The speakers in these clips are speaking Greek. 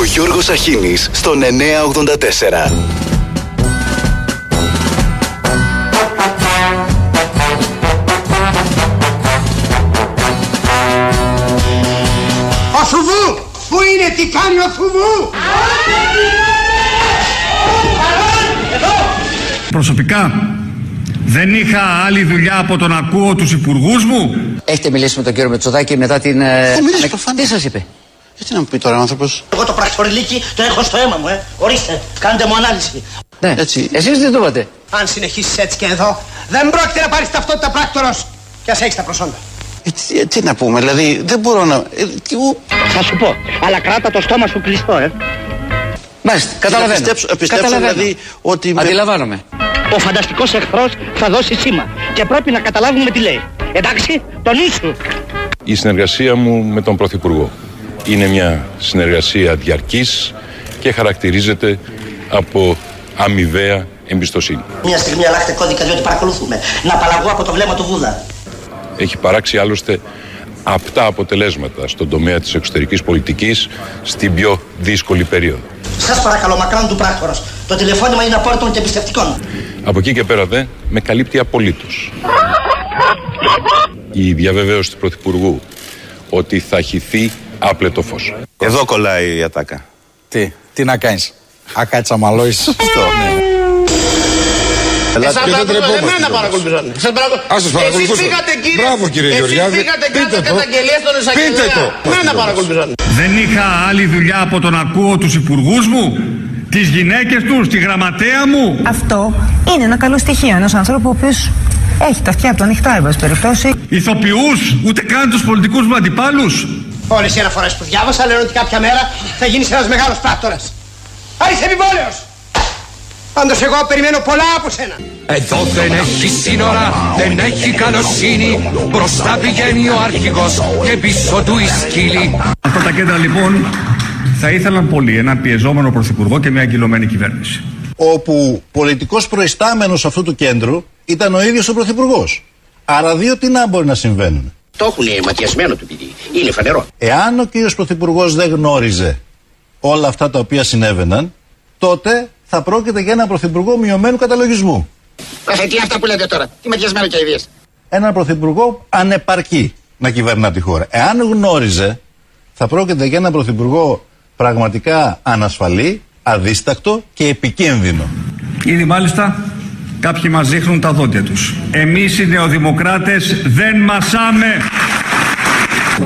Ο Γιώργος Αχίνης στον 984. Ο Θουβού! Πού είναι, τι κάνει ο Θουβού! Προσωπικά δεν είχα άλλη δουλειά από το να ακούω τους υπουργούς μου. Έχετε μιλήσει με τον κύριο Μετσοδάκη μετά την. ε, Έχω μιλήσει ανεκ- προφανώς. Τι σας είπε; Γιατί να μου πει τώρα ο άνθρωπος. Εγώ το πρακτοριλίκι το έχω στο αίμα μου, ε. Ορίστε, κάντε μου ανάλυση. Ναι. Έτσι. Εσείς τι το είπατε. Αν συνεχίσεις έτσι και εδώ, δεν πρόκειται να πάρεις ταυτότητα πράκτορος. Κι ας έχεις τα προσόντα. Ε, τι, τι να πούμε, δηλαδή δεν μπορώ να. Ε, τι, ου, Θα σου πω, αλλά κράτα το στόμα σου κλειστό, ε. Μάλιστα, καταλαβαίνω. Να πιστέψω- πιστέψω Καταλαβαίνω. δηλαδή ότι με- Αντιλαμβάνομαι. Ο φανταστικός εχθρός θα δώσει σήμα και πρέπει να καταλάβουμε τι λέει. Εντάξει, το νου σου. Η συνεργασία μου με τον Πρωθυπουργό είναι μια συνεργασία διαρκής και χαρακτηρίζεται από αμοιβαία εμπιστοσύνη. Μια στιγμή αλλάχτε κώδικα διότι παρακολουθούμε. Να απαλλαγώ από το βλέμμα του Βούδα. Έχει παράξει άλλωστε αυτά αποτελέσματα στον τομέα της εξωτερικής πολιτικής στην πιο δύσκολη περίοδο. Σας παρακαλώ, μακράν του πράκτορος. Το τηλεφώνημα είναι απόρριτων και εμπιστευτικών. Από εκεί και πέρα δε με καλύπτει απολύτως. Η διαβεβαίωση του Πρωθυπουργού ότι θα χυθεί άπλετο φως. Εδώ κολλάει η ατάκα. Τι, τι να κάνεις; Άκατσα μαλώσεις. Στο. Ελάτε και δεν τρεπόμαστε. Εμένα παρακολουθούσαν. Σας παρακολου- Ας σας παρακολουθούσαν. Εσείς πήγατε κύριε. Μπράβο, κύριε εσείς Γεωργιάδη. πήγατε Πείτε κάτω το. καταγγελία στον εισαγγελέα. Πείτε το. Εμένα παρακολουθούσαν. Δεν είχα άλλη δουλειά από το να ακούω τους υπουργούς μου, τις γυναίκες τους, τη γραμματέα μου. Αυτό είναι ένα καλό στοιχείο ενό ανθρώπου ο οποίος έχει τα αυτιά του ανοιχτά, εν πάση περιπτώσει. Ηθοποιούς, ούτε καν τους πολιτικούς μου αντιπάλους. Όλες οι αναφορές που διάβασα λένε ότι κάποια μέρα θα γίνεις ένας μεγάλος πράκτορας. Α, είσαι επιβόλαιος. Πάντως εγώ περιμένω πολλά από σένα. Εδώ δεν έχει σύνορα, δεν έχει καλοσύνη Μπροστά πηγαίνει ο αρχηγός και πίσω του η σκύλη Αυτά τα κέντρα λοιπόν θα ήθελαν πολύ ένα πιεζόμενο πρωθυπουργό και μια αγκυλωμένη κυβέρνηση. όπου πολιτικός προϊστάμενος αυτού του κέντρου ήταν ο ίδιος ο Πρωθυπουργός. Άρα δύο τι να μπορεί να συμβαίνουν. Το έχουν ματιασμένο το παιδί. Είναι φανερό. Εάν ο κύριος Πρωθυπουργός δεν γνώριζε όλα αυτά τα οποία συνέβαιναν, τότε θα πρόκειται για ένα Πρωθυπουργό μειωμένου καταλογισμού. Ε, τι αυτά που λέτε τώρα. Τι ματιασμένο και ιδίες. Ένα Πρωθυπουργό ανεπαρκή να κυβερνά τη χώρα. Εάν γνώριζε, θα πρόκειται για ένα Πρωθυπουργό πραγματικά ανασφαλή, αδίστακτο και επικίνδυνο. Ήδη μάλιστα κάποιοι μας δείχνουν τα δόντια τους. Εμείς οι νεοδημοκράτες δεν μασάμε.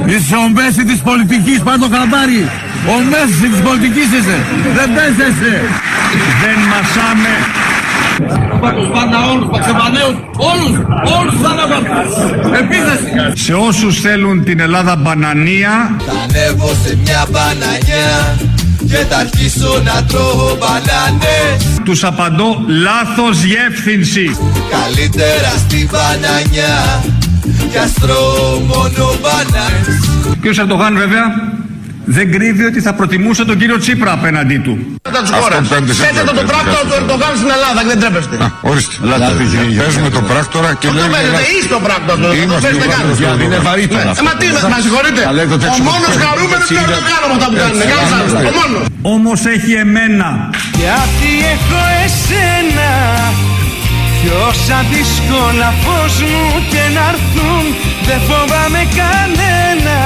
Είσαι ο Μέση της πολιτικής, πάρ' το χαμπάρι Ο Μέση της πολιτικής είσαι Δεν παίζεσαι Δεν μασάμε. Τους πάντα όλους, παξεβανέους Όλους, όλους θα ανέβαμε Επίθεση Σε όσους θέλουν την Ελλάδα μπανανία, Θα ανέβω σε μια μπανανιά Και θα αρχίσω να τρώω μπανάνες τους απαντώ λάθος γεύθυνση. Καλύτερα στη μπανανιά Κι ας τρώω μόνο μπανάνες Ο κ. Ερντογάν βέβαια; Δεν κρύβει ότι θα προτιμούσε τον κύριο Τσίπρα απέναντί του. Πέτε το το πράκτορα του Ερντογάν στην Ελλάδα. Δεν τρέπεστε. Ορίστε. Παίζουμε τον πράκτορα και Το λέμε. παίζετε. Είστε ο πράκτορας του Ερντογάν. Είμαστε Παίζετε ο καν. πράκτορας. Είναι βαρύτερα Ε, Μα τι, μα συγχωρείτε. Θα λέει το Ο τέτοιο μόνος που- χαρούμενος είναι ο Ερντογάν με αυτά που κάνουν. Κανένας άλλος. Ο μόνος. Όμως έχει εμένα. Γιατί έχω εσένα Κι όσα δύσκολα φως μου και να έρθουν Δεν φοβάμαι κανένα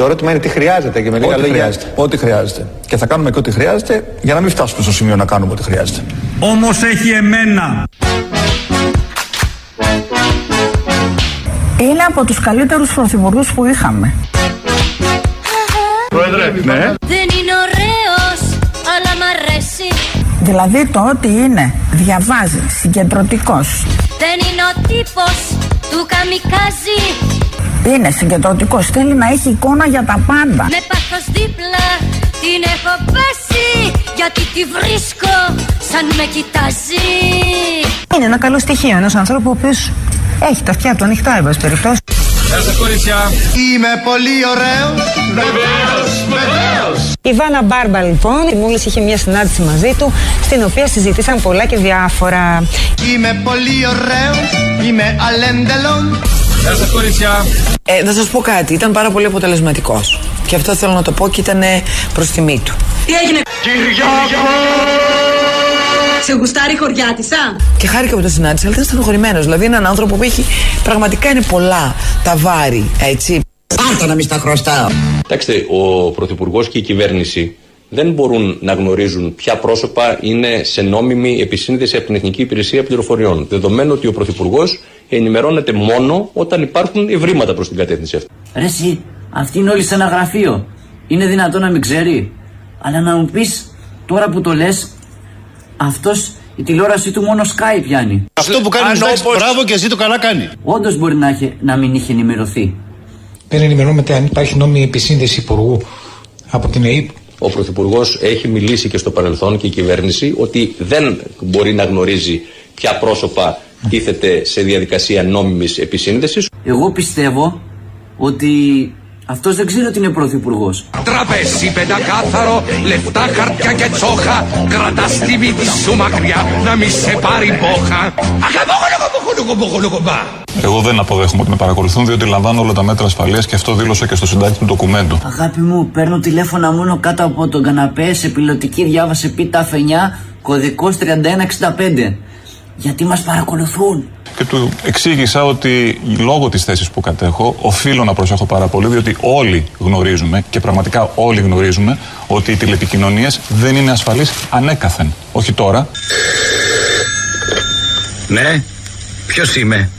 Το ερώτημα είναι τι χρειάζεται και με λίγα Ό,τι λόγια. χρειάζεται. Ό,τι χρειάζεται. Και θα κάνουμε και ό,τι χρειάζεται για να μην φτάσουμε στο σημείο να κάνουμε ό,τι χρειάζεται. Όμως έχει εμένα. Είναι από τους καλύτερους πρωθυπουργούς που είχαμε. Δεν είναι ωραίος, αλλά μ' αρέσει. Δηλαδή το ότι είναι, διαβάζει, συγκεντρωτικός, Δεν είναι ο τύπος του καμικάζι. Είναι συγκεντρωτικός, θέλει να έχει εικόνα για τα πάντα. Με πάθος δίπλα την έχω πέσει. Γιατί τη βρίσκω σαν με κοιτάζει. Είναι ένα καλό στοιχείο ενός ανθρώπου ο οποίος έχει τα αυτιά του ανοιχτά, εν πάση περιπτώσει. Είμαι πολύ ωραίος. Η Βάνα Μπάρμπα λοιπόν, μόλις είχε μια συνάντηση μαζί του, στην οποία συζητήσαν πολλά και διάφορα. Είμαι πολύ ωραίος. Είμαι αλέντελον. Γεια σας κορίτσια. Ε, θα σας πω κάτι, ήταν πάρα πολύ αποτελεσματικός. Και αυτό θέλω να το πω και ήταν προς τιμή του. Τι έγινε, Σε γουστάρει η χωριάτισσα. Και χάρηκα που το συνάντησα, αλλά ήταν στενοχωρημένος. Δηλαδή έναν άνθρωπο που έχει πραγματικά είναι πολλά τα βάρη, έτσι. Πάρτα να μην στα χρωστάω. Κοιτάξτε, ο Πρωθυπουργός και η κυβέρνηση δεν μπορούν να γνωρίζουν ποια πρόσωπα είναι σε νόμιμη επισύνδεση από την Εθνική Υπηρεσία Πληροφοριών. Δεδομένου ότι ο Πρωθυπουργός ενημερώνεται μόνο όταν υπάρχουν ευρήματα προς την κατεύθυνση αυτή. Ρε εσύ, αυτοί είναι όλοι σε ένα γραφείο. Είναι δυνατόν να μην ξέρει. Αλλά να μου πεις τώρα που το λες, αυτός η τηλεόρασή του μόνο Sky πιάνει. Αυτό που κάνει εντάξει, μπράβο και εσύ το καλά κάνει. Όντως μπορεί να, είχε, να μην είχε ενημερωθεί. Δεν ενημερώνεται αν υπάρχει νόμιμη επισύνδεση υπουργού από την ΕΕΠ. Ο Πρωθυπουργός έχει μιλήσει και στο παρελθόν και η κυβέρνηση ότι δεν μπορεί να γνωρίζει ποια πρόσωπα τίθεται σε διαδικασία νόμιμης επισύνδεσης. Εγώ πιστεύω ότι αυτός δεν ξέρει ότι είναι πρωθυπουργός. Τραπέζι πεντακάθαρο, λεφτά, χαρτιά και τσόχα. Κρατά τη μύτη σου μακριά, να μη σε πάρει μπόχα. Εγώ δεν αποδέχομαι ότι με παρακολουθούν διότι λαμβάνω όλα τα μέτρα ασφαλείας και αυτό δήλωσα και στο συντάκτη του ντοκουμέντου. Αγάπη μου, παίρνω τηλέφωνα μόνο κάτω από τον καναπέ σε πιλωτική διάβαση πίτα 9, κωδικός 3165. Γιατί μας παρακολουθούν. Και του εξήγησα ότι λόγω της θέσης που κατέχω οφείλω να προσέχω πάρα πολύ διότι όλοι γνωρίζουμε και πραγματικά όλοι γνωρίζουμε ότι οι τηλεπικοινωνίες δεν είναι ασφαλείς ανέκαθεν. Όχι τώρα. Ναι, ποιος είμαι;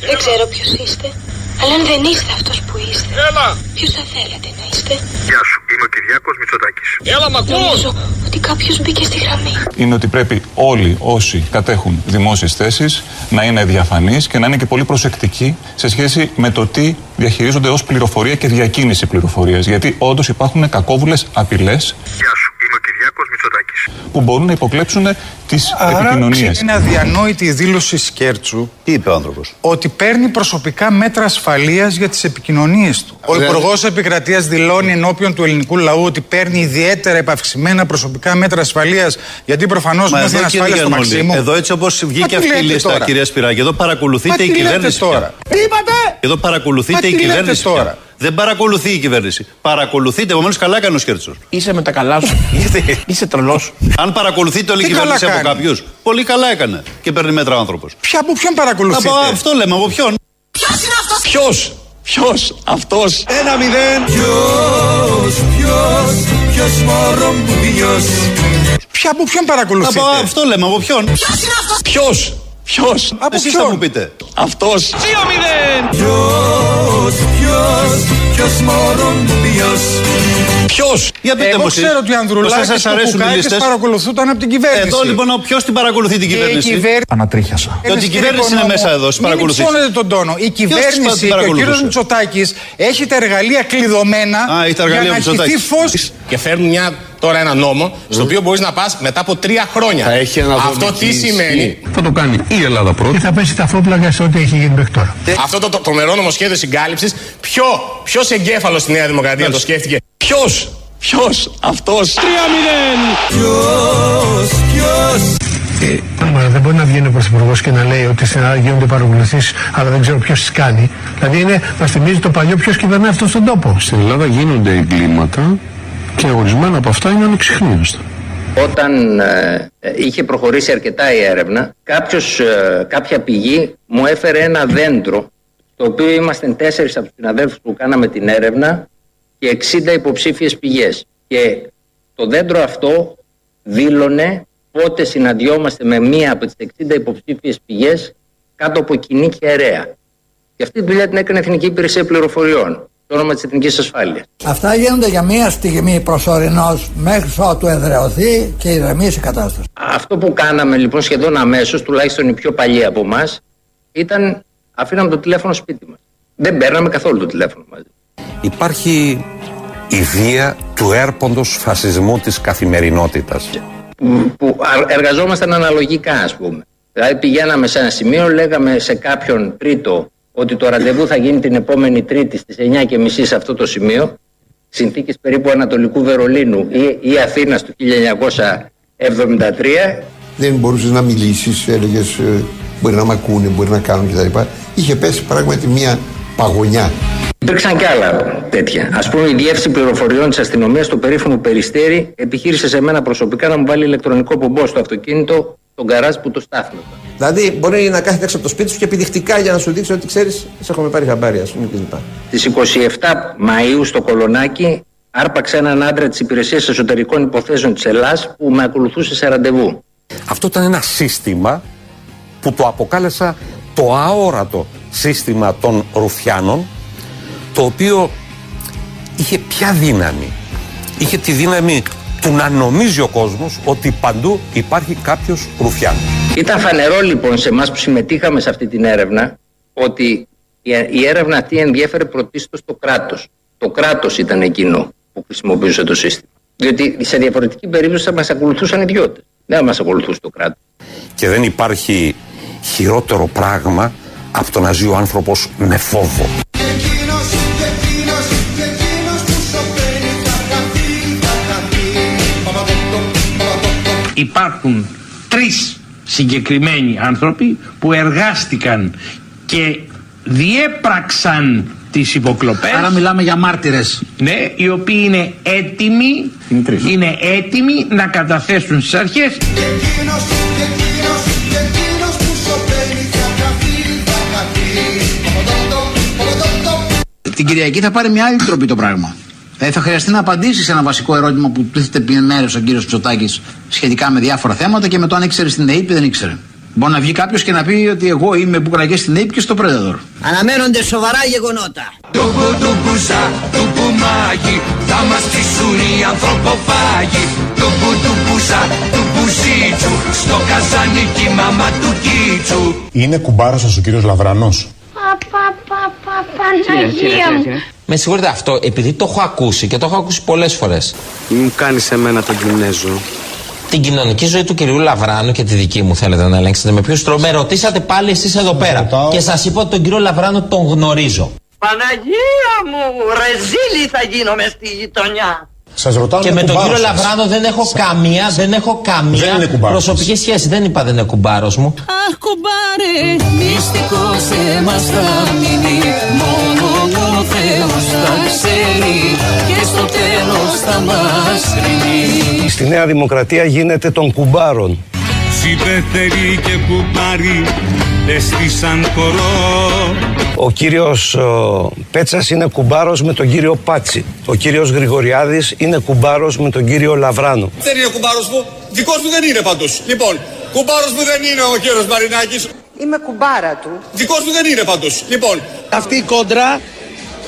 Δεν ξέρω ποιος είστε. Αλλά αν δεν είστε αυτός που είστε, Έλα! ποιος θα θέλατε να είστε; Γεια σου, είμαι ο Κυριάκος Μητσοτάκης. Έλα, μ' ακούς! Νομίζω ότι κάποιος μπήκε στη γραμμή. είναι ότι πρέπει όλοι όσοι κατέχουν δημόσιες θέσεις να είναι διαφανείς και να είναι και πολύ προσεκτικοί σε σχέση με το τι διαχειρίζονται ως πληροφορία και διακίνηση πληροφορίας. Γιατί όντως υπάρχουν κακόβουλες απειλές Γεια σου, είμαι ο Κυριάκος Μητσοτάκης. Που μπορούν να υποκλέψουν τις Άρα επικοινωνίες. είναι αδιανόητη η δήλωση Σκέρτσου Τι είπε ο άνθρωπος; ότι παίρνει προσωπικά μέτρα ασφαλείας για τις επικοινωνίες του. Ο Δηλαδή- Υπουργός Επικρατείας δηλώνει ενώπιον του ελληνικού λαού ότι παίρνει ιδιαίτερα επαυξημένα προσωπικά μέτρα ασφαλείας γιατί προφανώς Μα νιώθει εδώ κύριε ανασφάλεια στο Γιαννούλη, Μαξίμου. εδώ έτσι όπως βγήκε τι αυτή η λέτε λίστα, τώρα; κυρία Σπυράκη, εδώ παρακολουθείτε Μα η τι λέτε κυβέρνηση. τώρα; πια. Τι είπατε; Εδώ παρακολουθείτε Μα η τι λέτε κυβέρνηση. πια. τώρα; Δεν παρακολουθεί η κυβέρνηση. Παρακολουθείτε, επομένως καλά έκανε ο Σκέρτσος. Είσαι με τα καλά σου. Είσαι τρελός. Αν παρακολουθείτε όλη η Τι κυβέρνηση καλά από κάνει; κάποιους, πολύ καλά έκανε και παίρνει μέτρα ο άνθρωπος. Ποια από ποιον παρακολουθείτε; Από αυτό λέμε, από ποιον; Ποιος, ποιος, αυτός; Ένα μηδέν. Ποιος, ποιος, ποιος μωρό μου ποιος; Ποια από ποιον παρακολουθείτε; Από αυτό λέμε, από ποιον; Ποιος, ποιος, Από Εσείς θα ποιον; μου πείτε. αυτός. Δύο μηδέν. Ποιος, ποιος, ποιος μωρό μου ποιος. Ποιος; Για πείτε Εγώ μου εσείς, ξέρω ότι οι πώς Ανδρουλάκη θα σας και ο αρέσουν οι Κουκάκης λίστες. παρακολουθούνταν από την κυβέρνηση. Εδώ λοιπόν, ποιος την παρακολουθεί την Και η κυβέρνηση; κυβέρνηση. Ανατρίχιασα. Και ότι η κυβέρνηση είναι μέσα εδώ, στις παρακολουθήσεις. Μην υψώνετε τον τόνο. Η κυβέρνηση την και ο παρακολουθούσε; κύριο Μητσοτάκης έχει τα εργαλεία κλειδωμένα Α, έχει τα εργαλεία για να ο Μητσοτάκης. χυθεί φως. Και φέρνουν μια, τώρα ένα νόμο στο οποίο μπορείς να πας μετά από τρία χρόνια. Θα έχει Αυτό τι σημαίνει; Θα το κάνει η Ελλάδα πρώτη. Και θα πέσει τα φόπλαγα σε ό,τι έχει γίνει μέχρι τώρα; Αυτό το, το τρομερό νομοσχέδιο συγκάλυψης, ποιο ποιος εγκέφαλος στη Νέα Δημοκρατία το σκέφτηκε; Ποιος, ποιος, αυτός. Τρία μηδέν. Ποιος, ποιος. Μα δεν μπορεί να βγαίνει ο Πρωθυπουργός και να λέει ότι στην Ελλάδα γίνονται παρακολουθήσεις, αλλά δεν ξέρω ποιος τις κάνει. Δηλαδή είναι, μας θυμίζει το παλιό ποιος κυβερνάει αυτό στον τόπο. Στην Ελλάδα γίνονται εγκλήματα και ορισμένα από αυτά είναι ανεξιχνίαστα. Όταν ε, ε, είχε προχωρήσει αρκετά η έρευνα, κάποιος, ε, κάποια πηγή μου έφερε ένα δέντρο, το οποίο ήμασταν τέσσερις από τους συναδέλφους που κάναμε την έρευνα και 60 υποψήφιες πηγές. Και το δέντρο αυτό δήλωνε πότε συναντιόμαστε με μία από τις 60 υποψήφιες πηγές κάτω από κοινή και αιρέα. Και αυτή τη δουλειά την έκανε η Εθνική Υπηρεσία Πληροφοριών, το όνομα της Εθνικής Ασφάλειας. Αυτά γίνονται για μία στιγμή προσωρινώς μέχρι ότου εδρεωθεί και ηρεμήσει η κατάσταση. Αυτό που κάναμε λοιπόν σχεδόν αμέσως, τουλάχιστον οι πιο παλιοί από εμάς, ήταν αφήναμε το τηλέφωνο σπίτι μας. Δεν παίρναμε καθόλου το τηλέφωνο μαζί. Υπάρχει η βία του έρποντος φασισμού της καθημερινότητας. Που α- εργαζόμασταν αναλογικά, ας πούμε. Δηλαδή πηγαίναμε σε ένα σημείο, λέγαμε σε κάποιον τρίτο ότι το ραντεβού θα γίνει την επόμενη Τρίτη στις 9.30 σε αυτό το σημείο. Συνθήκες περίπου Ανατολικού Βερολίνου ή, ή Αθήνας του 1973. Δεν μπορούσες να μιλήσεις, έλεγες μπορεί να μ' ακούνε, μπορεί να κάνουν κτλ. Είχε πέσει πράγματι μια παγωνιά. Υπήρξαν και άλλα τέτοια. Α πούμε, η διεύθυνση πληροφοριών της αστυνομίας στο περίφημο Περιστέρι επιχείρησε σε μένα προσωπικά να μου βάλει ηλεκτρονικό πομπό στο αυτοκίνητο, τον καράζ που το στάθμευα. Δηλαδή, μπορεί να κάθεται έξω από το σπίτι σου και επιδεικτικά για να σου δείξει ότι ξέρεις, σε έχουμε πάρει χαμπάρι, ας πούμε κλπ. Στι 27 Μαου στο Κολονάκι άρπαξε έναν άντρα της Υπηρεσίας Εσωτερικών Υποθέσεων της Ελλάδα που με ακολουθούσε σε ραντεβού. Αυτό ήταν ένα σύστημα που το αποκάλεσα το αόρατο σύστημα των Ρουφιάνων το οποίο είχε ποια δύναμη. Είχε τη δύναμη του να νομίζει ο κόσμος ότι παντού υπάρχει κάποιος Ρουφιάνος. Ήταν φανερό λοιπόν σε εμάς που συμμετείχαμε σε αυτή την έρευνα ότι η έρευνα αυτή ενδιέφερε πρωτίστως το κράτος. Το κράτος ήταν εκείνο που χρησιμοποιούσε το σύστημα. Διότι σε διαφορετική περίπτωση θα μας ακολουθούσαν ιδιώτες. Δεν θα μας ακολουθούσε το κράτος. Και δεν υπάρχει χειρότερο πράγμα από το να ζει ο άνθρωπος με φόβο. Υπάρχουν τρεις συγκεκριμένοι άνθρωποι που εργάστηκαν και διέπραξαν τις υποκλοπές. Άρα μιλάμε για μάρτυρες. Ναι, οι οποίοι είναι έτοιμοι είναι, έτοιμοι να καταθέσουν στις αρχές Την Κυριακή θα πάρει μια άλλη τροπή το πράγμα. Δηλαδή θα χρειαστεί να απαντήσεις σε ένα βασικό ερώτημα που τίθεται πριν μέρε ο κύριος Ψωτάκης σχετικά με διάφορα θέματα και με το αν ήξερε στην ΑΕΠ ή δεν ήξερε. Μπορεί να βγει κάποιος και να πει ότι εγώ είμαι που κραγέ στην ΑΕΠ και στο Predator. Αναμένονται σοβαρά γεγονότα. Του μπουντουμπουζά, του μπουμάγι, θα μας στήσουν οι ανθρωποφάγοι. Του μπουντουμπουζά, του μπουζίτσου, στο καζανίκι μάμα του κίτσου. Είναι κουμπάρος σας ο κύριος Λαβρανός. Παναγία μου. Με συγχωρείτε αυτό, επειδή το έχω ακούσει και το έχω ακούσει πολλές φορές. Μου κάνεις εμένα τον Κινέζο. Την κοινωνική ζωή του κυρίου Λαβράνου και τη δική μου θέλετε να ελέγξετε με ποιον τρόπο. Με ρωτήσατε πάλι εσείς εδώ πέρα. Και σας είπα ότι τον κύριο Λαβράνου τον γνωρίζω. Παναγία μου, ρεζίλι θα γίνω μες στη γειτονιά. Σας ρωτάω Και με τον κύριο Λαβράνο δεν έχω καμία, δεν έχω καμία Δεν είναι κουμπάρος προσωπική σχέση. Δεν είπα δεν είναι κουμπάρος μου. Αχ κουμπάρε, μυστικός σε μας θα μείνει Μόνο ο Θεός θα ξέρει και στο τέλος θα μας κρίνει Στη Νέα Δημοκρατία γίνεται των κουμπάρων. Συμπεθερή και κουμπάρι έστησαν κορό Ο κύριος ο, Πέτσας είναι κουμπάρος με τον κύριο Πάτσι. Ο κύριος Γρηγοριάδης είναι κουμπάρος με τον κύριο Λαβράνο. Δεν είναι κουμπάρος μου. Δικός μου δεν είναι πάντως. Λοιπόν, κουμπάρος μου δεν είναι ο κύριος Μαρινάκης. Είμαι κουμπάρα του. Δικός μου δεν είναι πάντως. Λοιπόν, Αυτή η κόντρα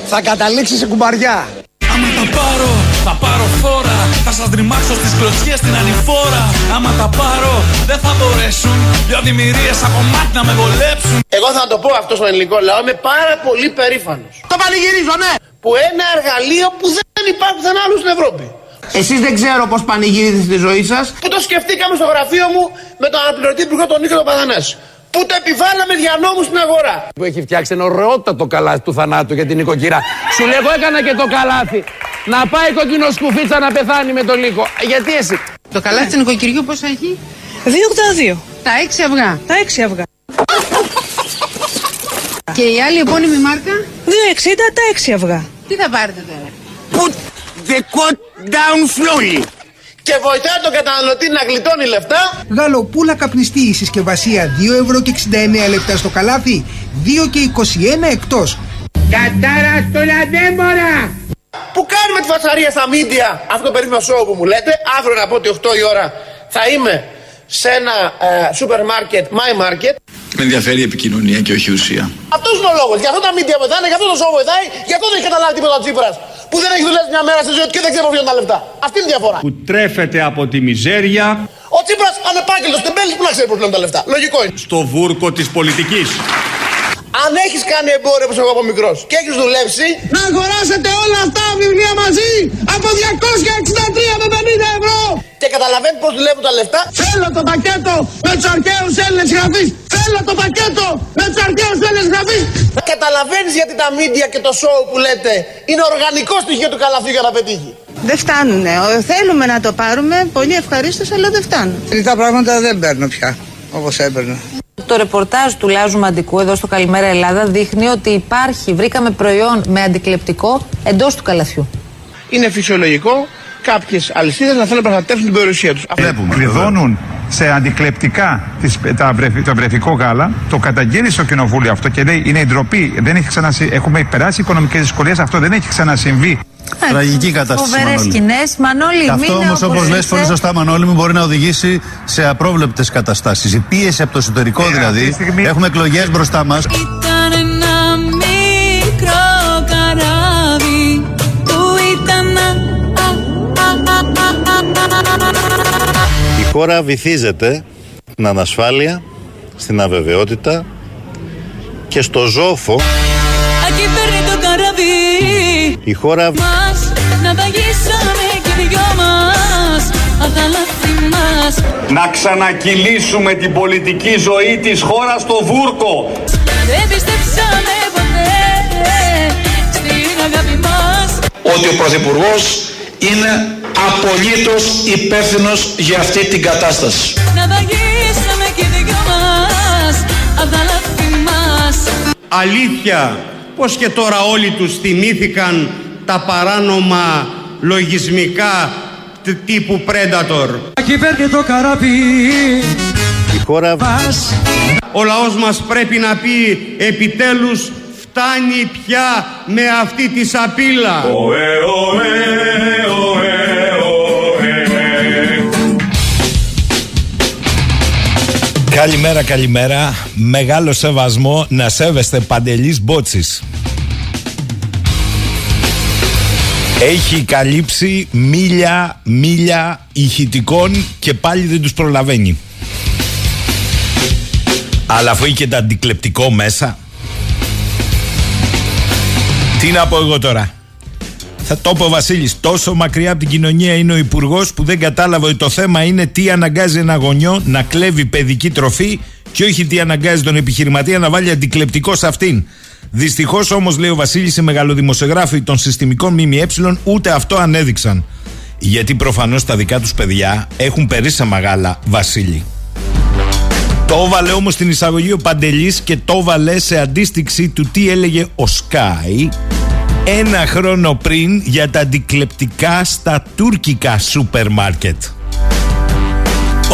θα καταλήξει σε κουμπαριά. Άμα τα πάρω, θα πάρω φόρα Θα σας δρυμάξω στις κλωτσιές στην ανηφόρα Άμα τα πάρω, δεν θα μπορέσουν Δυο δημιουργίες από μάτι να με βολέψουν Εγώ θα το πω αυτό στον ελληνικό λαό, είμαι πάρα πολύ περήφανος. Το πανηγυρίζω, ναι! Που ένα εργαλείο που δεν υπάρχει πουθενά άλλο στην Ευρώπη. Εσείς δεν ξέρω πώς πανηγυρίζετε στη ζωή σας. Που το σκεφτήκαμε στο γραφείο μου με τον αναπληρωτή υπουργό τον Νίκο Παδανάση. Που το επιβάλαμε δια νόμους στην αγορά. Που έχει φτιάξει ένα ωραιότατο καλάθι του θανάτου για την νοικοκυρά. Σου λέγω έκανα και το καλάθι. Να πάει κοκκινό σκουφίτσα να πεθάνει με το λύκο. Ε, Γιατί εσύ; Το καλάθι του νοικοκυριού πόσα έχει; 2,82. Τα 6 αυγά. Τα 6 αυγά. Και η άλλη επώνυμη μάρκα; 2,60 τα 6 αυγά. Τι θα πάρετε τώρα; Put the coat down slowly. Και βοηθάει τον καταναλωτή να γλιτώνει λεφτά. Γαλοπούλα καπνιστή η συσκευασία 2 ευρώ και 69 λεπτά στο καλάθι, 2 και 21 εκτός. Κατάρα στον αντέμπορα! Που κάνουμε τη φασαρία στα μίντια αυτό το περίφημο σοου που μου λέτε. Αύριο να πω ότι 8 η ώρα θα είμαι σε ένα ε, σούπερ μάρκετ, my market. Με ενδιαφέρει η επικοινωνία και όχι η ουσία. Αυτός είναι ο λόγος. Γι' αυτό τα μίντια βοηθάνε, γι' αυτό το σοου βοηθάει, γι' αυτό δεν έχει καταλάβει τίποτα ο Τσίπρας. Που δεν έχει δουλέψει μια μέρα στη ζωή του και δεν ξέρει πού τα λεφτά. Αυτή είναι η διαφορά. που τρέφεται από τη μιζέρια Ο Τσίπρας ανεπάγγελτος τεμπέλη που να ξέρει πώς λένε τα λεφτά. Λογικό είναι. στο βούρκο της πολιτικής. Αν έχεις κάνει εμπόριο όπως εγώ από μικρός και έχεις δουλέψει. Να αγοράσετε όλα αυτά τα βιβλία μαζί από 263 με 50 ευρώ. Και καταλαβαίνεις πώς δουλεύουν τα λεφτά. Θέλω το πακέτο με τους αρχαίους Έλληνες γραφείς. Θέλω το πακέτο με τους αρχαίους Έλληνες γραφείς. Καταλαβαίνεις γιατί τα μίντια και το σοου που λέτε είναι οργανικό στοιχείο του καλαφιού για να πετύχει. Δεν φτάνουνε. Ο- Θέλουμε να το πάρουμε. Πολύ ευχαρίστως, αλλά δεν φτάνουν. Λίγα πράγματα δεν παίρνω πια όπως έπαιρνα. Το ρεπορτάζ του Λάζου Μαντικού εδώ στο Καλημέρα Ελλάδα δείχνει ότι υπάρχει, βρήκαμε προϊόν με αντικλεπτικό εντός του καλαθιού. Είναι φυσιολογικό κάποιες αλυσίδες να θέλουν να προστατεύσουν την περιουσία τους. Βλέπουμε. Κλειδώνουν σε αντικλεπτικά τις, τα βρεφ, το βρεφικό γάλα. Το καταγγέλει στο κοινοβούλιο αυτό και λέει είναι η ντροπή. Δεν έχει ξανασυ... Έχουμε περάσει οικονομικές δυσκολίες. Αυτό δεν έχει ξανασυμβεί. Τραγική κατάσταση. Φοβερέ Μανώλη. σκηνέ. Μανώλη, Αυτό μείνε όμως, όπως όπως λες είσαι. πολύ σωστά, Μανώλη, μου μπορεί να οδηγήσει σε απρόβλεπτες καταστάσεις. Η πίεση από το εσωτερικό δηλαδή. Έχουμε εκλογές μπροστά μας. Ήταν ένα μικρό καράβι που ήταν α, α, α, α, α, α, α. Η χώρα βυθίζεται στην ανασφάλεια, στην αβεβαιότητα και στο ζόφο. Εκεί παίρνει το καράβι Η χώρα μας Να βαγίσαμε και οι δυο μας Απ' τα λάθη μας Να ξανακυλήσουμε την πολιτική ζωή της χώρας στο βούρκο. Δεν πιστέψαμε ποτέ Στην αγάπη μας ότι ο Πρωθυπουργός είναι απολύτως υπεύθυνος για αυτή την κατάσταση. Να βαγίσαμε και οι δυο μας Απ' τα λάθη μας Αλήθεια, πως και τώρα όλοι τους θυμήθηκαν τα παράνομα λογισμικά τ- τύπου Predator; Κυβέρνει το καράβι Η χώρα Ο λαός μας πρέπει να πει επιτέλους φτάνει πια με αυτή τη σαπίλα. Καλημέρα, καλημέρα. Μεγάλο σεβασμό να σέβεστε παντελής μπότσης. Έχει καλύψει μίλια, μίλια ηχητικών και πάλι δεν τους προλαβαίνει. Αλλά αφού είχε τα αντικλεπτικό μέσα. Τι να πω εγώ τώρα; Θα το πω ο Βασίλης. Τόσο μακριά από την κοινωνία είναι ο Υπουργός που δεν κατάλαβε ότι το θέμα είναι τι αναγκάζει ένα γονιό να κλέβει παιδική τροφή και όχι τι αναγκάζει τον επιχειρηματία να βάλει αντικλεπτικό σε αυτήν. Δυστυχώς όμως, λέει ο Βασίλης, οι μεγαλοδημοσιογράφοι των συστημικών ΜΜΕ ούτε αυτό ανέδειξαν. Γιατί προφανώς τα δικά τους παιδιά έχουν περίσα μεγάλα Βασίλη. Το έβαλε όμως στην εισαγωγή ο Παντελής και το έβαλε σε αντίστοιξη του τι έλεγε ο Σκάι ένα χρόνο πριν για τα αντικλεπτικά στα τουρκικά σούπερ μάρκετ.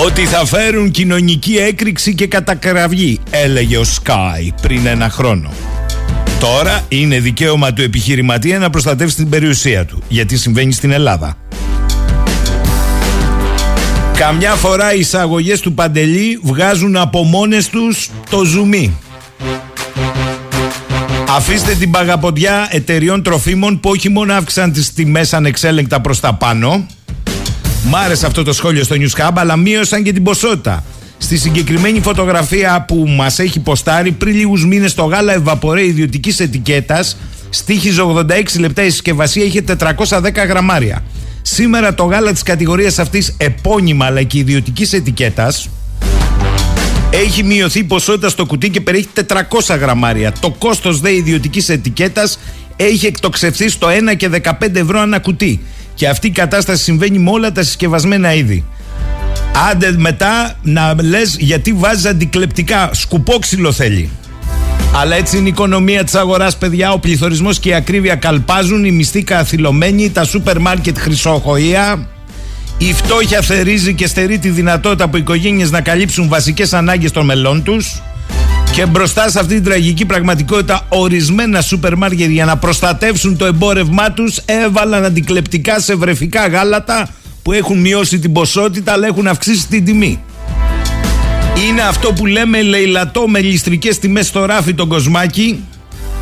Ότι θα φέρουν κοινωνική έκρηξη και κατακραυγή, έλεγε ο Σκάι πριν ένα χρόνο. Τώρα είναι δικαίωμα του επιχειρηματία να προστατεύσει την περιουσία του, γιατί συμβαίνει στην Ελλάδα. Καμιά φορά οι εισαγωγές του Παντελή βγάζουν από μόνες τους το ζουμί. Αφήστε την παγαποντιά εταιριών τροφίμων που όχι μόνο αύξησαν τις τιμές ανεξέλεγκτα προς τα πάνω. Μ' άρεσε αυτό το σχόλιο στο News Hub, αλλά μείωσαν και την ποσότητα. Στη συγκεκριμένη φωτογραφία που μας έχει ποστάρει πριν λίγους μήνες το γάλα ευαπορέ ιδιωτικής ετικέτας στήχιζε 86 λεπτά η συσκευασία είχε 410 γραμμάρια. Σήμερα το γάλα της κατηγορίας αυτής επώνυμα αλλά και ιδιωτικής ετικέτας έχει μειωθεί η ποσότητα στο κουτί και περιέχει 400 γραμμάρια. Το κόστος δε ιδιωτικής ετικέτας έχει εκτοξευθεί στο 1 και 15 ευρώ ένα κουτί. Και αυτή η κατάσταση συμβαίνει με όλα τα συσκευασμένα είδη. Άντε μετά να λες γιατί βάζεις αντικλεπτικά. Σκουπόξυλο θέλει. Αλλά έτσι είναι η οικονομία της αγοράς παιδιά. Ο πληθωρισμός και η ακρίβεια καλπάζουν. Οι μισθοί καθυλωμένοι. Τα σούπερ μάρκετ χρυσοχοεία. Η φτώχεια θερίζει και στερεί τη δυνατότητα από οικογένειες να καλύψουν βασικές ανάγκες των μελών τους. Και μπροστά σε αυτή την τραγική πραγματικότητα, ορισμένα σούπερ μάρκετ για να προστατεύσουν το εμπόρευμά τους έβαλαν αντικλεπτικά σε βρεφικά γάλατα που έχουν μειώσει την ποσότητα αλλά έχουν αυξήσει την τιμή. Είναι αυτό που λέμε λαιλατό με ληστρικές τιμές στο ράφι τον κοσμάκι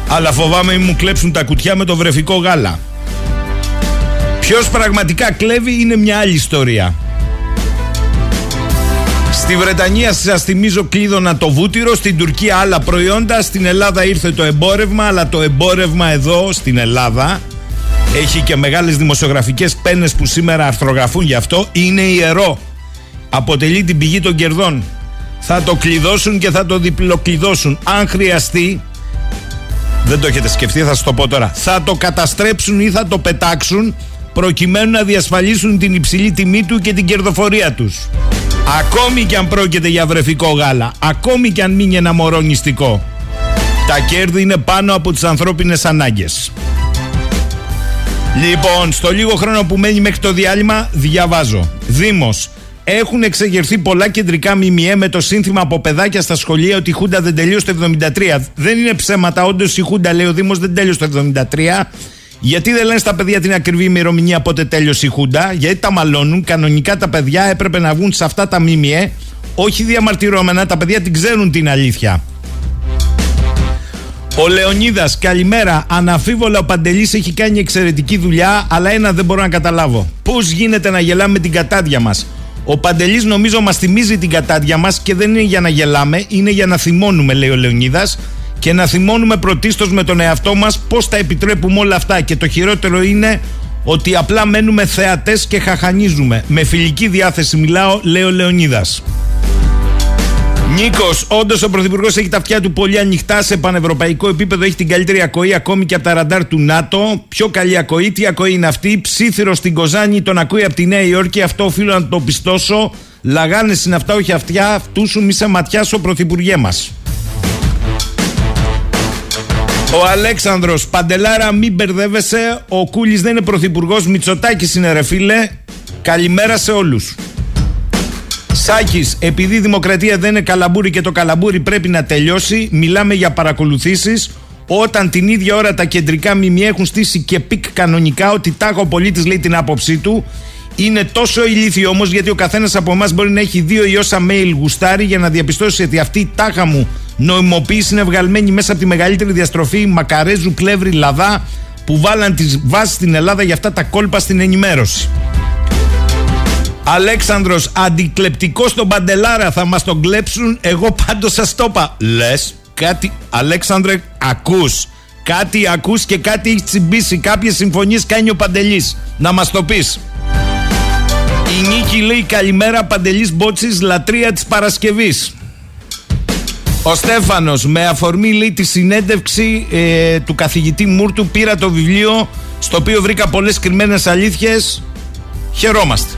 αλλά φοβάμαι μην μου κλέψουν τα κουτιά με το βρεφικό γάλα. Ποιος πραγματικά κλέβει είναι μια άλλη ιστορία. Στη Βρετανία σας θυμίζω κλείδωνα το βούτυρο, στην Τουρκία άλλα προϊόντα, στην Ελλάδα ήρθε το εμπόρευμα, αλλά το εμπόρευμα εδώ στην Ελλάδα έχει και μεγάλες δημοσιογραφικές πένες που σήμερα αρθρογραφούν γι' αυτό, είναι ιερό. Αποτελεί την πηγή των κερδών. Θα το κλειδώσουν και θα το διπλοκλειδώσουν. Αν χρειαστεί, δεν το έχετε σκεφτεί, θα σας το πω τώρα. Θα το καταστρέψουν ή θα το πετάξουν προκειμένου να διασφαλίσουν την υψηλή τιμή του και την κερδοφορία τους. Ακόμη και αν πρόκειται για βρεφικό γάλα, ακόμη και αν μείνει ένα μωρό νηστικό, τα κέρδη είναι πάνω από τις ανθρώπινες ανάγκες. Λοιπόν, στο λίγο χρόνο που μένει μέχρι το διάλειμμα, διαβάζω. Δήμος. Έχουν εξεγερθεί πολλά κεντρικά ΜΜΕ με το σύνθημα από παιδάκια στα σχολεία ότι η Χούντα δεν τελείωσε το 73. Δεν είναι ψέματα, όντως η Χούντα, λέει ο Δήμος, δεν τέλειωσε το 73. Γιατί δεν λένε στα παιδιά την ακριβή ημερομηνία πότε τέλειωσε η Χούντα, γιατί τα μαλώνουν. Κανονικά τα παιδιά έπρεπε να βγουν σε αυτά τα ΜΜΕ, όχι διαμαρτυρώμενα, τα παιδιά την ξέρουν την αλήθεια. Ο Λεωνίδας, καλημέρα. Αναφίβολα ο Παντελής έχει κάνει εξαιρετική δουλειά, αλλά ένα δεν μπορώ να καταλάβω. Πώς γίνεται να γελάμε με την κατάδια μας; Ο Παντελής νομίζω μας θυμίζει την κατάδια μας και δεν είναι για να γελάμε, είναι για να θυμώνουμε, λέει ο Λεωνίδας. Και να θυμώνουμε πρωτίστως με τον εαυτό μας πώς τα επιτρέπουμε όλα αυτά. Και το χειρότερο είναι ότι απλά μένουμε θεατές και χαχανίζουμε. Με φιλική διάθεση μιλάω, λέει ο Λεωνίδας. Νίκος, όντως ο Πρωθυπουργός έχει τα αυτιά του πολύ ανοιχτά σε πανευρωπαϊκό επίπεδο. Έχει την καλύτερη ακοή ακόμη και από τα ραντάρ του ΝΑΤΟ. Πιο καλή ακοή, τι ακοή είναι αυτή; Ψήθυρο στην Κοζάνη, τον ακούει από τη Νέα Υόρκη. Αυτό οφείλω να το πιστώσω. Λαγάνε είναι αυτά, όχι αυτιά. Αυτού σου μη σε ματιάσω, Πρωθυπουργέ μας. Ο Αλέξανδρος Παντελάρα, μην μπερδεύεσαι. Ο Κούλης δεν είναι πρωθυπουργός. Μητσοτάκης είναι ρε φίλε. Καλημέρα σε όλους. Σάκης, επειδή η δημοκρατία δεν είναι καλαμπούρι και το καλαμπούρι πρέπει να τελειώσει, μιλάμε για παρακολουθήσεις. Όταν την ίδια ώρα τα κεντρικά ΜΜΕ έχουν στήσει και πικ κανονικά ότι τάχα ο πολίτης λέει την άποψή του, είναι τόσο ηλίθιο όμως γιατί ο καθένας από εμάς μπορεί να έχει δύο ή όσα mail γουστάρει για να διαπιστώσει ότι αυτή η τάχα μου νοημοποίηση είναι βγαλμένη μέσα από τη μεγαλύτερη διαστροφή. Μακαρέζου, Πλεύρη, Λαδά που βάλαν τις βάσεις στην Ελλάδα για αυτά τα κόλπα στην ενημέρωση. Αλέξανδρος αντικλεπτικό στον Παντελάρα. Θα μας τον κλέψουν. Εγώ πάντως σας το είπα. Λες κάτι Αλέξανδρε ακούς. Κάτι ακούς και κάτι έχεις τσιμπήσει. Κάποιες συμφωνίες κάνει ο Παντελής. Να μας το πεις. Η Νίκη λέει καλημέρα Παντελής Μπότσης λατρεία της Παρασκευής ο Στέφανος με αφορμή λέει τη συνέντευξη ε, του καθηγητή Μούρτου πήρα το βιβλίο στο οποίο βρήκα πολλές κρυμμένες αλήθειες. Χαιρόμαστε.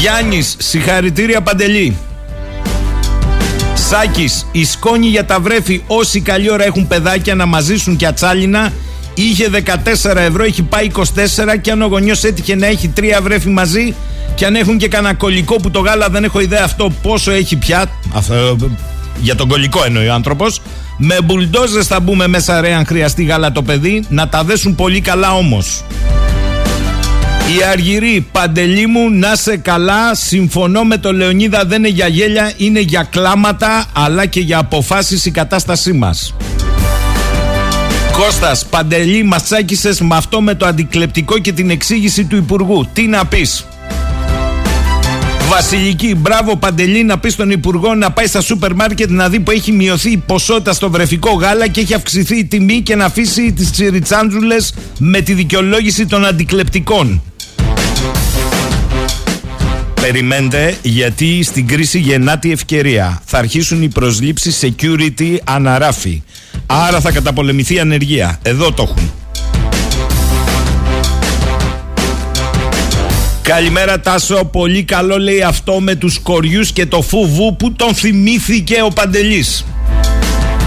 Γιάννης, συγχαρητήρια Παντελή. Σάκης, η σκόνη για τα βρέφη όσοι καλή ώρα έχουν παιδάκια να μαζίσουν και ατσάλινα είχε 14 ευρώ, έχει πάει 24 και αν ο γονιός έτυχε να έχει τρία βρέφη μαζί και αν έχουν και κανένα κολλικό που το γάλα δεν έχω ιδέα αυτό πόσο έχει πια. Αυτό, για τον κολλικό εννοεί ο άνθρωπος με μπουλντόζες θα μπούμε μέσα ρε αν χρειαστεί γάλα το παιδί να τα δέσουν πολύ καλά όμως η Αργυρή, παντελή μου, να σε καλά. Συμφωνώ με τον Λεωνίδα, δεν είναι για γέλια, είναι για κλάματα, αλλά και για αποφάσεις η κατάστασή μας. Κώστας, Παντελή, μας τσάκισες με αυτό με το αντικλεπτικό και την εξήγηση του Υπουργού. Τι να πεις. Βασιλική, μπράβο Παντελή να πει στον Υπουργό να πάει στα σούπερ μάρκετ να δει που έχει μειωθεί η ποσότητα στο βρεφικό γάλα και έχει αυξηθεί η τιμή και να αφήσει τις τσιριτσάντζουλες με τη δικαιολόγηση των αντικλεπτικών. Περιμένετε γιατί στην κρίση γεννάται η ευκαιρία. Θα αρχίσουν οι προσλήψεις security αναράφη. Άρα θα καταπολεμηθεί η ανεργία. Εδώ το έχουν. Καλημέρα Τάσο, πολύ καλό λέει αυτό με τους κοριούς και το φούβου που τον θυμήθηκε ο Παντελής.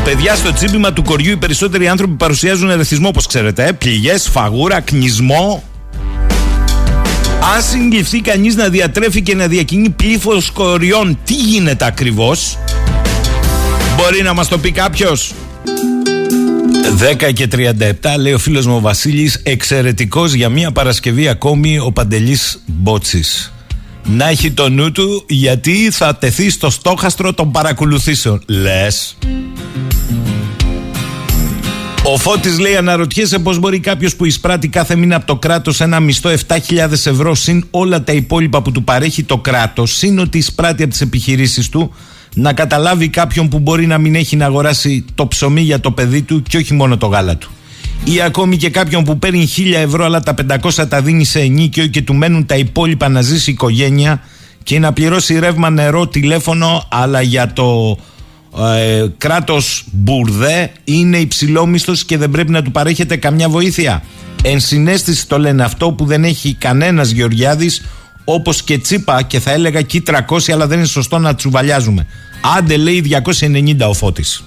Παιδιά, στο τσίπημα του κοριού οι περισσότεροι άνθρωποι παρουσιάζουν ερεθισμό, όπως ξέρετε. Ε; Πληγές, φαγούρα, κνισμό, αν συγκληφθεί κανείς να διατρέφει και να διακινεί πλήθος κοριών, τι γίνεται ακριβώς; Μπορεί να μας το πει κάποιος; 10 και 37 λέει ο φίλος μου ο Βασίλης εξαιρετικός για μια Παρασκευή ακόμη ο Παντελής Μπότσης. Να έχει το νου του γιατί θα τεθεί στο στόχαστρο των παρακολουθήσεων. Λες. Ο Φώτης λέει: Αναρωτιέσαι πώς μπορεί κάποιος που εισπράττει κάθε μήνα από το κράτος ένα μισθό 7.000 ευρώ συν όλα τα υπόλοιπα που του παρέχει το κράτος, συν ότι εισπράττει από τις επιχειρήσεις του, να καταλάβει κάποιον που μπορεί να μην έχει να αγοράσει το ψωμί για το παιδί του και όχι μόνο το γάλα του. Ή ακόμη και κάποιον που παίρνει 1.000 ευρώ αλλά τα 500 τα δίνει σε ενίκιο και του μένουν τα υπόλοιπα να ζήσει η οικογένεια και να πληρώσει ρεύμα, νερό, τηλέφωνο, αλλά για το ε, κράτος μπουρδέ είναι υψηλόμισθος και δεν πρέπει να του παρέχεται καμιά βοήθεια. Εν συνέστηση το λένε αυτό που δεν έχει κανένας Γεωργιάδης όπως και τσίπα και θα έλεγα και 300, αλλά δεν είναι σωστό να τσουβαλιάζουμε. Άντε λέει 290 ο Φώτης.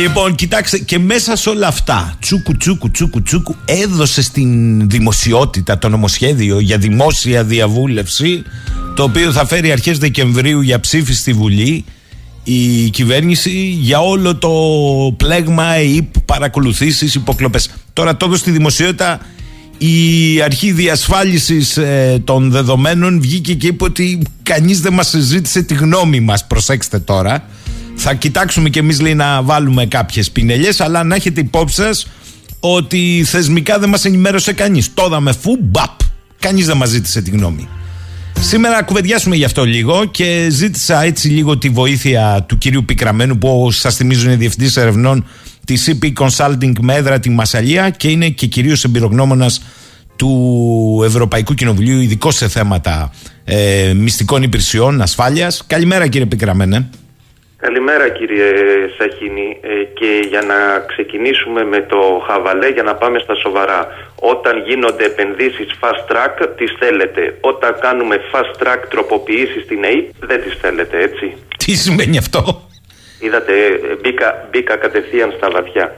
Λοιπόν, κοιτάξτε, και μέσα σε όλα αυτά, τσούκου τσούκου τσούκου τσούκου, έδωσε στην δημοσιότητα το νομοσχέδιο για δημόσια διαβούλευση, το οποίο θα φέρει αρχές Δεκεμβρίου για ψήφιση στη Βουλή η κυβέρνηση για όλο το πλέγμα ΕΙΠ, παρακολουθήσεις, υποκλοπές. Τώρα το στη δημοσιότητα η αρχή διασφάλισης ε, των δεδομένων βγήκε και είπε ότι κανείς δεν μας συζήτησε τη γνώμη μας, προσέξτε τώρα. Θα κοιτάξουμε και εμείς λέει να βάλουμε κάποιες πινελιές, αλλά να έχετε υπόψη σας ότι θεσμικά δεν μας ενημέρωσε κανείς. Το είδαμε φου, μπαπ, κανείς δεν μας ζήτησε τη γνώμη. Σήμερα κουβεντιάσουμε γι' αυτό λίγο και ζήτησα έτσι λίγο τη βοήθεια του κυρίου Πικραμένου που σας θυμίζω είναι διευθυντής ερευνών τη CP Consulting με έδρα τη Μασαλία και είναι και κυρίως εμπειρογνώμονας του Ευρωπαϊκού Κοινοβουλίου, ειδικό σε θέματα ε, μυστικών υπηρεσιών, ασφάλειας. Καλημέρα κύριε Πικραμένε. Καλημέρα κύριε Σαχίνη ε, και για να ξεκινήσουμε με το χαβαλέ για να πάμε στα σοβαρά. Όταν γίνονται επενδύσεις fast track τις θέλετε. Όταν κάνουμε fast track τροποποιήσεις στην ΑΕΠ δεν τις θέλετε έτσι; Τι σημαίνει αυτό; Είδατε μπήκα, μπήκα κατευθείαν στα βαθιά.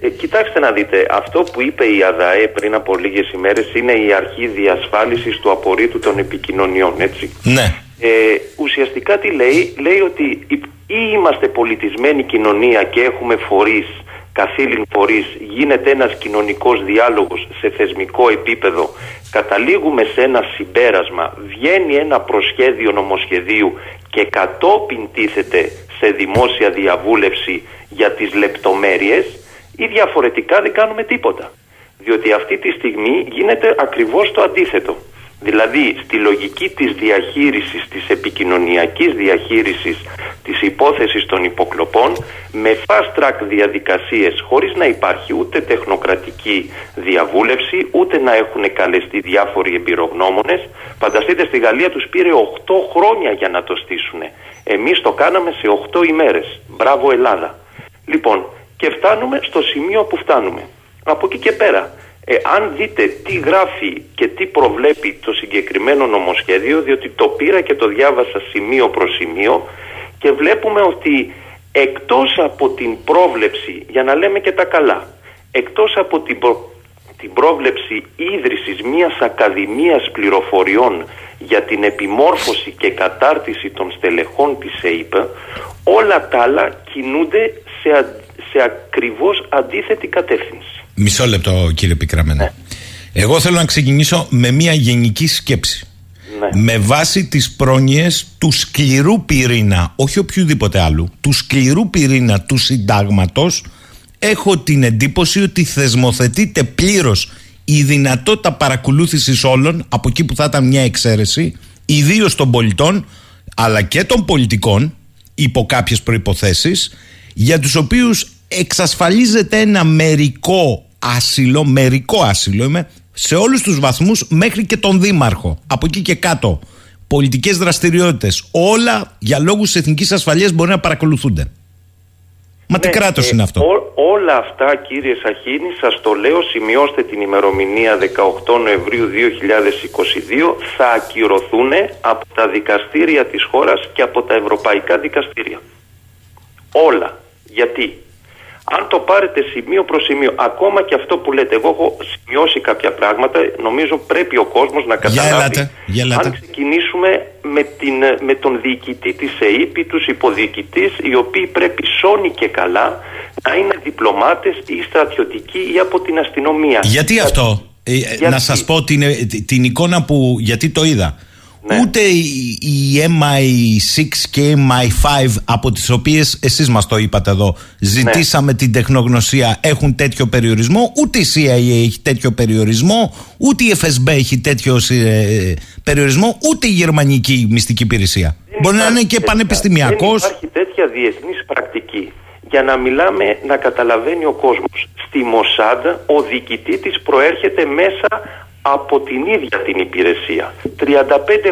Ε, κοιτάξτε να δείτε, αυτό που είπε η ΑΔΑΕ πριν από λίγες ημέρες είναι η αρχή διασφάλισης του απορρίτου των επικοινωνιών, έτσι. Ναι. Ε, ουσιαστικά τι λέει, λέει ότι ή είμαστε πολιτισμένη κοινωνία και έχουμε φορείς, καθήλυν φορείς, γίνεται ένας κοινωνικός διάλογος σε θεσμικό επίπεδο, καταλήγουμε σε ένα συμπέρασμα, βγαίνει ένα προσχέδιο νομοσχεδίου και κατόπιν τίθεται σε δημόσια διαβούλευση για τις λεπτομέρειες ή διαφορετικά δεν κάνουμε τίποτα. Διότι αυτή τη στιγμή γίνεται ακριβώς το αντίθετο. Δηλαδή στη λογική της διαχείρισης, της επικοινωνιακής διαχείρισης της υπόθεσης των υποκλοπών με fast track διαδικασίες χωρίς να υπάρχει ούτε τεχνοκρατική διαβούλευση ούτε να έχουν καλεστεί διάφοροι εμπειρογνώμονες φανταστείτε στη Γαλλία τους πήρε 8 χρόνια για να το στήσουν εμείς το κάναμε σε 8 ημέρες. Μπράβο Ελλάδα. Λοιπόν και φτάνουμε στο σημείο που φτάνουμε. Από εκεί και πέρα ε, αν δείτε τι γράφει και τι προβλέπει το συγκεκριμένο νομοσχέδιο, διότι το πήρα και το διάβασα σημείο προς σημείο και βλέπουμε ότι εκτός από την πρόβλεψη, για να λέμε και τα καλά, εκτός από την, την πρόβλεψη ίδρυσης μιας ακαδημίας πληροφοριών για την επιμόρφωση και κατάρτιση των στελεχών της ΕΙΠ, όλα τα άλλα κινούνται σε, σε ακριβώς αντίθετη κατεύθυνση. Μισό λεπτό κύριε Πικραμένο. Ναι. Εγώ θέλω να ξεκινήσω με μια γενική σκέψη. Ναι. Με βάση τις πρόνοιες του σκληρού πυρήνα, όχι οποιοδήποτε άλλου, του σκληρού πυρήνα του συντάγματος, έχω την εντύπωση ότι θεσμοθετείται πλήρως η δυνατότητα παρακολούθησης όλων, από εκεί που θα ήταν μια εξαίρεση, ιδίως των πολιτών, αλλά και των πολιτικών, υπό κάποιες προϋποθέσεις, για τους οποίους εξασφαλίζεται ένα μερικό άσυλο, μερικό άσυλο είμαι, σε όλους τους βαθμούς μέχρι και τον δήμαρχο. Από εκεί και κάτω. Πολιτικές δραστηριότητες. Όλα για λόγους εθνικής ασφαλείας μπορεί να παρακολουθούνται. Μα τι ναι, κράτος ε, είναι αυτό; όλα αυτά κύριε Σαχίνη σας το λέω σημειώστε την ημερομηνία 18 Νοεμβρίου 2022 θα ακυρωθούν από τα δικαστήρια της χώρας και από τα ευρωπαϊκά δικαστήρια. Όλα. Γιατί; Αν το πάρετε σημείο προς σημείο, ακόμα και αυτό που λέτε, εγώ έχω σημειώσει κάποια πράγματα, νομίζω πρέπει ο κόσμος να καταλάβει. Για Αν ξεκινήσουμε με, την, με τον διοικητή της ΕΕΠ ή τους υποδιοικητής, οι οποίοι πρέπει σώνει και καλά να είναι διπλωμάτες ή στρατιωτικοί ή από την αστυνομία. Γιατί αυτό, ε, ε, να σας πω την, την εικόνα που. Γιατί το είδα. Ναι. Ούτε η, MI6 και η MI5 από τις οποίες εσείς μας το είπατε εδώ ζητήσαμε ναι. την τεχνογνωσία έχουν τέτοιο περιορισμό ούτε η CIA έχει τέτοιο περιορισμό ούτε η FSB έχει τέτοιο ε, περιορισμό ούτε η γερμανική μυστική υπηρεσία Μπορεί να είναι και πανεπιστημιακός Δεν υπάρχει τέτοια διεθνής πρακτική για να μιλάμε να καταλαβαίνει ο κόσμος στη Μοσάντ ο διοικητής της προέρχεται μέσα από την ίδια την υπηρεσία. 35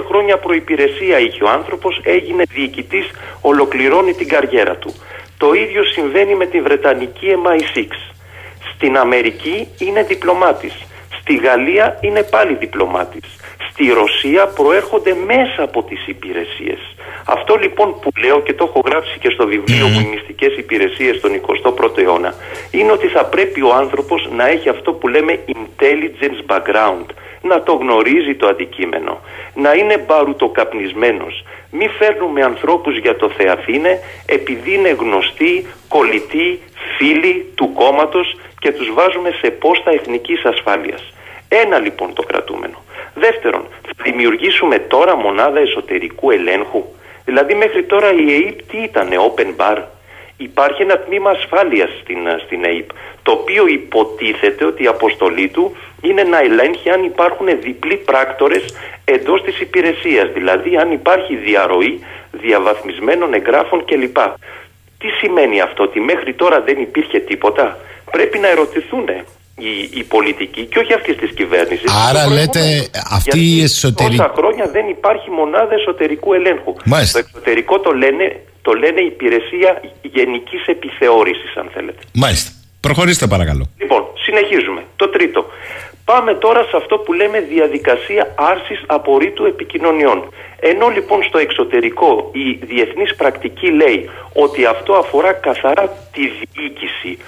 χρόνια προϋπηρεσία είχε ο άνθρωπος, έγινε διοικητής, ολοκληρώνει την καριέρα του. Το ίδιο συμβαίνει με τη Βρετανική MI6. Στην Αμερική είναι διπλωμάτης. Στη Γαλλία είναι πάλι διπλωμάτης. Στη στη Ρωσία προέρχονται μέσα από τις υπηρεσίες. Αυτό λοιπόν που λέω και το έχω γράψει και στο βιβλίο μου «Οι μυστικές υπηρεσίες στον 21ο αιώνα» είναι ότι θα πρέπει ο άνθρωπος να έχει αυτό που λέμε intelligence background, να το γνωρίζει το αντικείμενο, να είναι μπαρουτοκαπνισμένος. Μη φέρνουμε ανθρώπους για το Θεαθήνε επειδή είναι γνωστοί, κολλητοί, φίλοι του κόμματος και τους βάζουμε σε πόστα εθνικής ασφάλειας. Ένα λοιπόν το κρατούμενο. Δεύτερον, θα δημιουργήσουμε τώρα μονάδα εσωτερικού ελέγχου. Δηλαδή μέχρι τώρα η ΕΕΠ τι ήταν, open bar; Υπάρχει ένα τμήμα ασφάλειας στην, στην ΕΕΠ, το οποίο υποτίθεται ότι η αποστολή του είναι να ελέγχει αν υπάρχουν διπλοί πράκτορες εντός της υπηρεσίας, δηλαδή αν υπάρχει διαρροή διαβαθμισμένων εγγράφων κλπ. Τι σημαίνει αυτό, ότι μέχρι τώρα δεν υπήρχε τίποτα; Πρέπει να ερωτηθούν οι, οι πολιτικοί και όχι αυτή τη κυβέρνηση. Άρα λέτε αυτή η εσωτερική. Τόσα χρόνια δεν υπάρχει μονάδα εσωτερικού ελέγχου. Μάλιστα. Το εξωτερικό το λένε, το λένε υπηρεσία γενικής επιθεώρησης, αν θέλετε. Μάλιστα. Προχωρήστε παρακαλώ. Λοιπόν, συνεχίζουμε. Το τρίτο. Πάμε τώρα σε αυτό που λέμε διαδικασία άρσης απορρίτου επικοινωνιών. Ενώ λοιπόν στο εξωτερικό η διεθνής πρακτική λέει ότι αυτό αφορά καθαρά τη διοίκηση,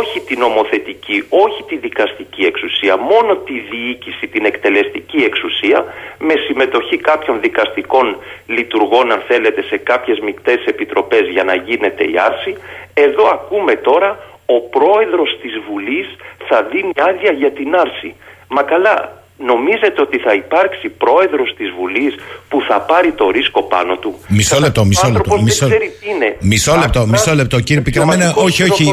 όχι την νομοθετική, όχι τη δικαστική εξουσία, μόνο τη διοίκηση, την εκτελεστική εξουσία, με συμμετοχή κάποιων δικαστικών λειτουργών, αν θέλετε, σε κάποιες μικτές επιτροπές για να γίνεται η άρση, εδώ ακούμε τώρα ο πρόεδρος της Βουλής θα δίνει άδεια για την άρση. Μα καλά, νομίζετε ότι θα υπάρξει πρόεδρος της Βουλής που θα πάρει το ρίσκο πάνω του; Μισό λεπτό, μισό λεπτό. Μισό, είναι. μισό λεπτό, μισό λεπτό. Κύριε Πικραμένα, όχι, όχι.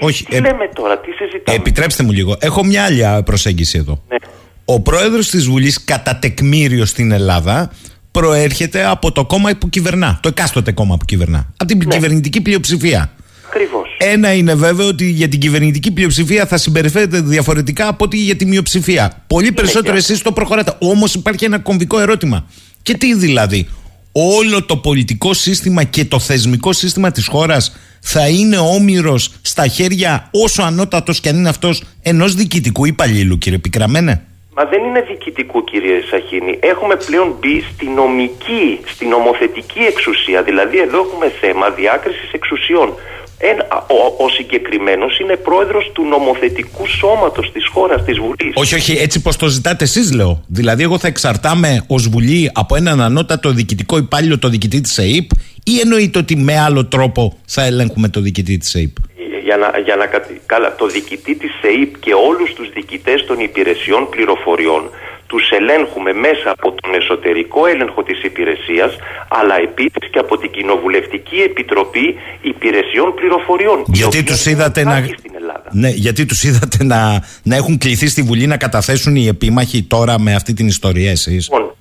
όχι. Τι λέμε τώρα, τι συζητάμε; Επιτρέψτε μου λίγο. Έχω μια άλλη προσέγγιση εδώ. Ναι. Ο πρόεδρος της Βουλής κατά τεκμήριο στην Ελλάδα προέρχεται από το κόμμα που κυβερνά. Το εκάστοτε κόμμα που κυβερνά. Από την κυβερνητική πλειοψηφία. Ακριβώς. Ένα είναι βέβαιο ότι για την κυβερνητική πλειοψηφία θα συμπεριφέρεται διαφορετικά από ότι για τη μειοψηφία. Πολύ περισσότερο εσείς το προχωράτε. Όμως υπάρχει ένα κομβικό ερώτημα. Και τι δηλαδή, όλο το πολιτικό σύστημα και το θεσμικό σύστημα της χώρας θα είναι όμοιρος στα χέρια όσο ανώτατος και αν είναι αυτός ενός διοικητικού υπαλλήλου κύριε Πικραμένε; Μα δεν είναι διοικητικού κύριε Σαχίνη. Έχουμε πλέον μπει στη νομική, στη νομοθετική εξουσία. Δηλαδή εδώ έχουμε θέμα διάκρισης εξουσιών. Ένα, ο, ο συγκεκριμένος είναι πρόεδρος του νομοθετικού σώματος της χώρας, της Βουλής. Όχι, όχι, έτσι πως το ζητάτε εσείς, λέω. Δηλαδή, εγώ θα εξαρτάμαι ως Βουλή από έναν ανώτατο διοικητικό υπάλληλο, το διοικητή της ΕΕΠ, ή εννοείται ότι με άλλο τρόπο θα ελέγχουμε το διοικητή της ΕΕΠ. Για να, για να, καλά, το διοικητή της ΕΕΠ και όλους τους διοικητές των υπηρεσιών πληροφοριών τους ελέγχουμε μέσα από τον εσωτερικό έλεγχο της υπηρεσίας αλλά επίσης και από την Κοινοβουλευτική Επιτροπή Υπηρεσιών Πληροφοριών. Γιατί τους είδατε να... Στην Ελλάδα. Ναι, γιατί τους είδατε να, να έχουν κληθεί στη Βουλή να καταθέσουν οι επίμαχοι τώρα με αυτή την ιστορία εσείς; Λοιπόν,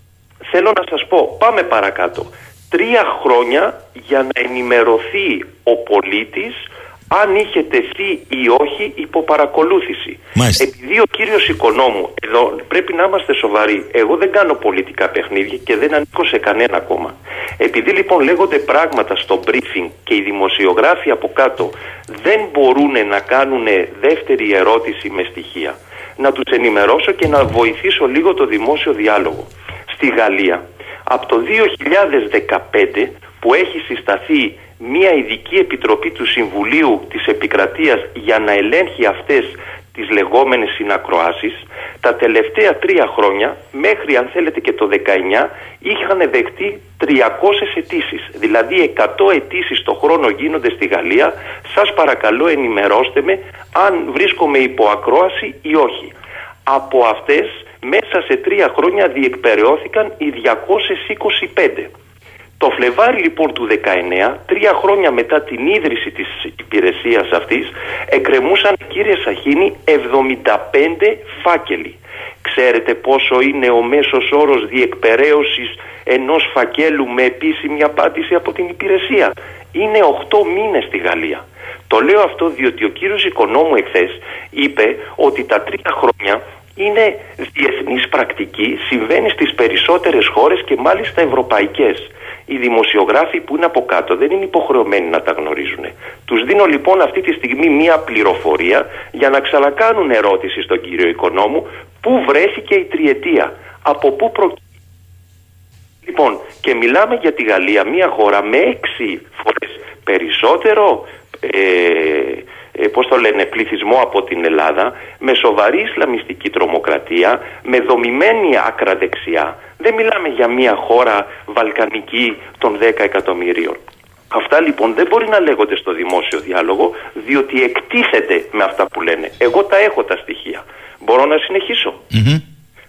θέλω να σας πω, πάμε παρακάτω. Τρία χρόνια για να ενημερωθεί ο πολίτης αν είχε τεθεί ή όχι υπό παρακολούθηση. Μάλιστα. Επειδή ο κύριος Οικονόμου, εδώ πρέπει να είμαστε σοβαροί, εγώ δεν κάνω πολιτικά παιχνίδια και δεν ανήκω σε κανένα κόμμα. Επειδή λοιπόν λέγονται πράγματα στο briefing και οι δημοσιογράφοι από κάτω δεν μπορούν να κάνουν δεύτερη ερώτηση με στοιχεία, να τους ενημερώσω και να βοηθήσω λίγο το δημόσιο διάλογο. Στη Γαλλία, από το 2015 που έχει συσταθεί μια ειδική επιτροπή του Συμβουλίου της Επικρατείας για να ελέγχει αυτές τις λεγόμενες συνακροάσεις τα τελευταία τρία χρόνια μέχρι αν θέλετε και το 19 είχαν δεχτεί 300 αιτήσεις. δηλαδή 100 αιτήσεις το χρόνο γίνονται στη Γαλλία. Σας παρακαλώ ενημερώστε με αν βρίσκομαι υπό ακρόαση ή όχι. Από αυτές μέσα σε τρία χρόνια διεκπαιρεώθηκαν οι 225 το Φλεβάρι λοιπόν του 19, τρία χρόνια μετά την ίδρυση της υπηρεσίας αυτής, εκκρεμούσαν κύριε Σαχίνη 75 φάκελοι. Ξέρετε πόσο είναι ο μέσος όρος διεκπαιρέωσης ενός φακέλου με επίσημη απάντηση από την υπηρεσία; Είναι 8 μήνες στη Γαλλία. Το λέω αυτό διότι ο κύριος Οικονόμου εχθές είπε ότι τα τρία χρόνια είναι διεθνής πρακτική, συμβαίνει στις περισσότερες χώρες και μάλιστα ευρωπαϊκές. Οι δημοσιογράφοι που είναι από κάτω δεν είναι υποχρεωμένοι να τα γνωρίζουν. Τους δίνω λοιπόν αυτή τη στιγμή μία πληροφορία για να ξανακάνουν ερώτηση στον κύριο Οικονόμου πού βρέθηκε η τριετία, από πού προκύπτει Λοιπόν, και μιλάμε για τη Γαλλία, μια χώρα με έξι φορές περισσότερο ε, ε, πώς το λένε, πληθυσμό από την Ελλάδα, με σοβαρή Ισλαμιστική τρομοκρατία, με δομημένη άκρα δεξιά. Δεν μιλάμε για μια χώρα βαλκανική των 10 εκατομμυρίων. Αυτά λοιπόν δεν μπορεί να λέγονται στο δημόσιο διάλογο, διότι εκτίθεται με αυτά που λένε. Εγώ τα έχω τα στοιχεία. Μπορώ να συνεχισω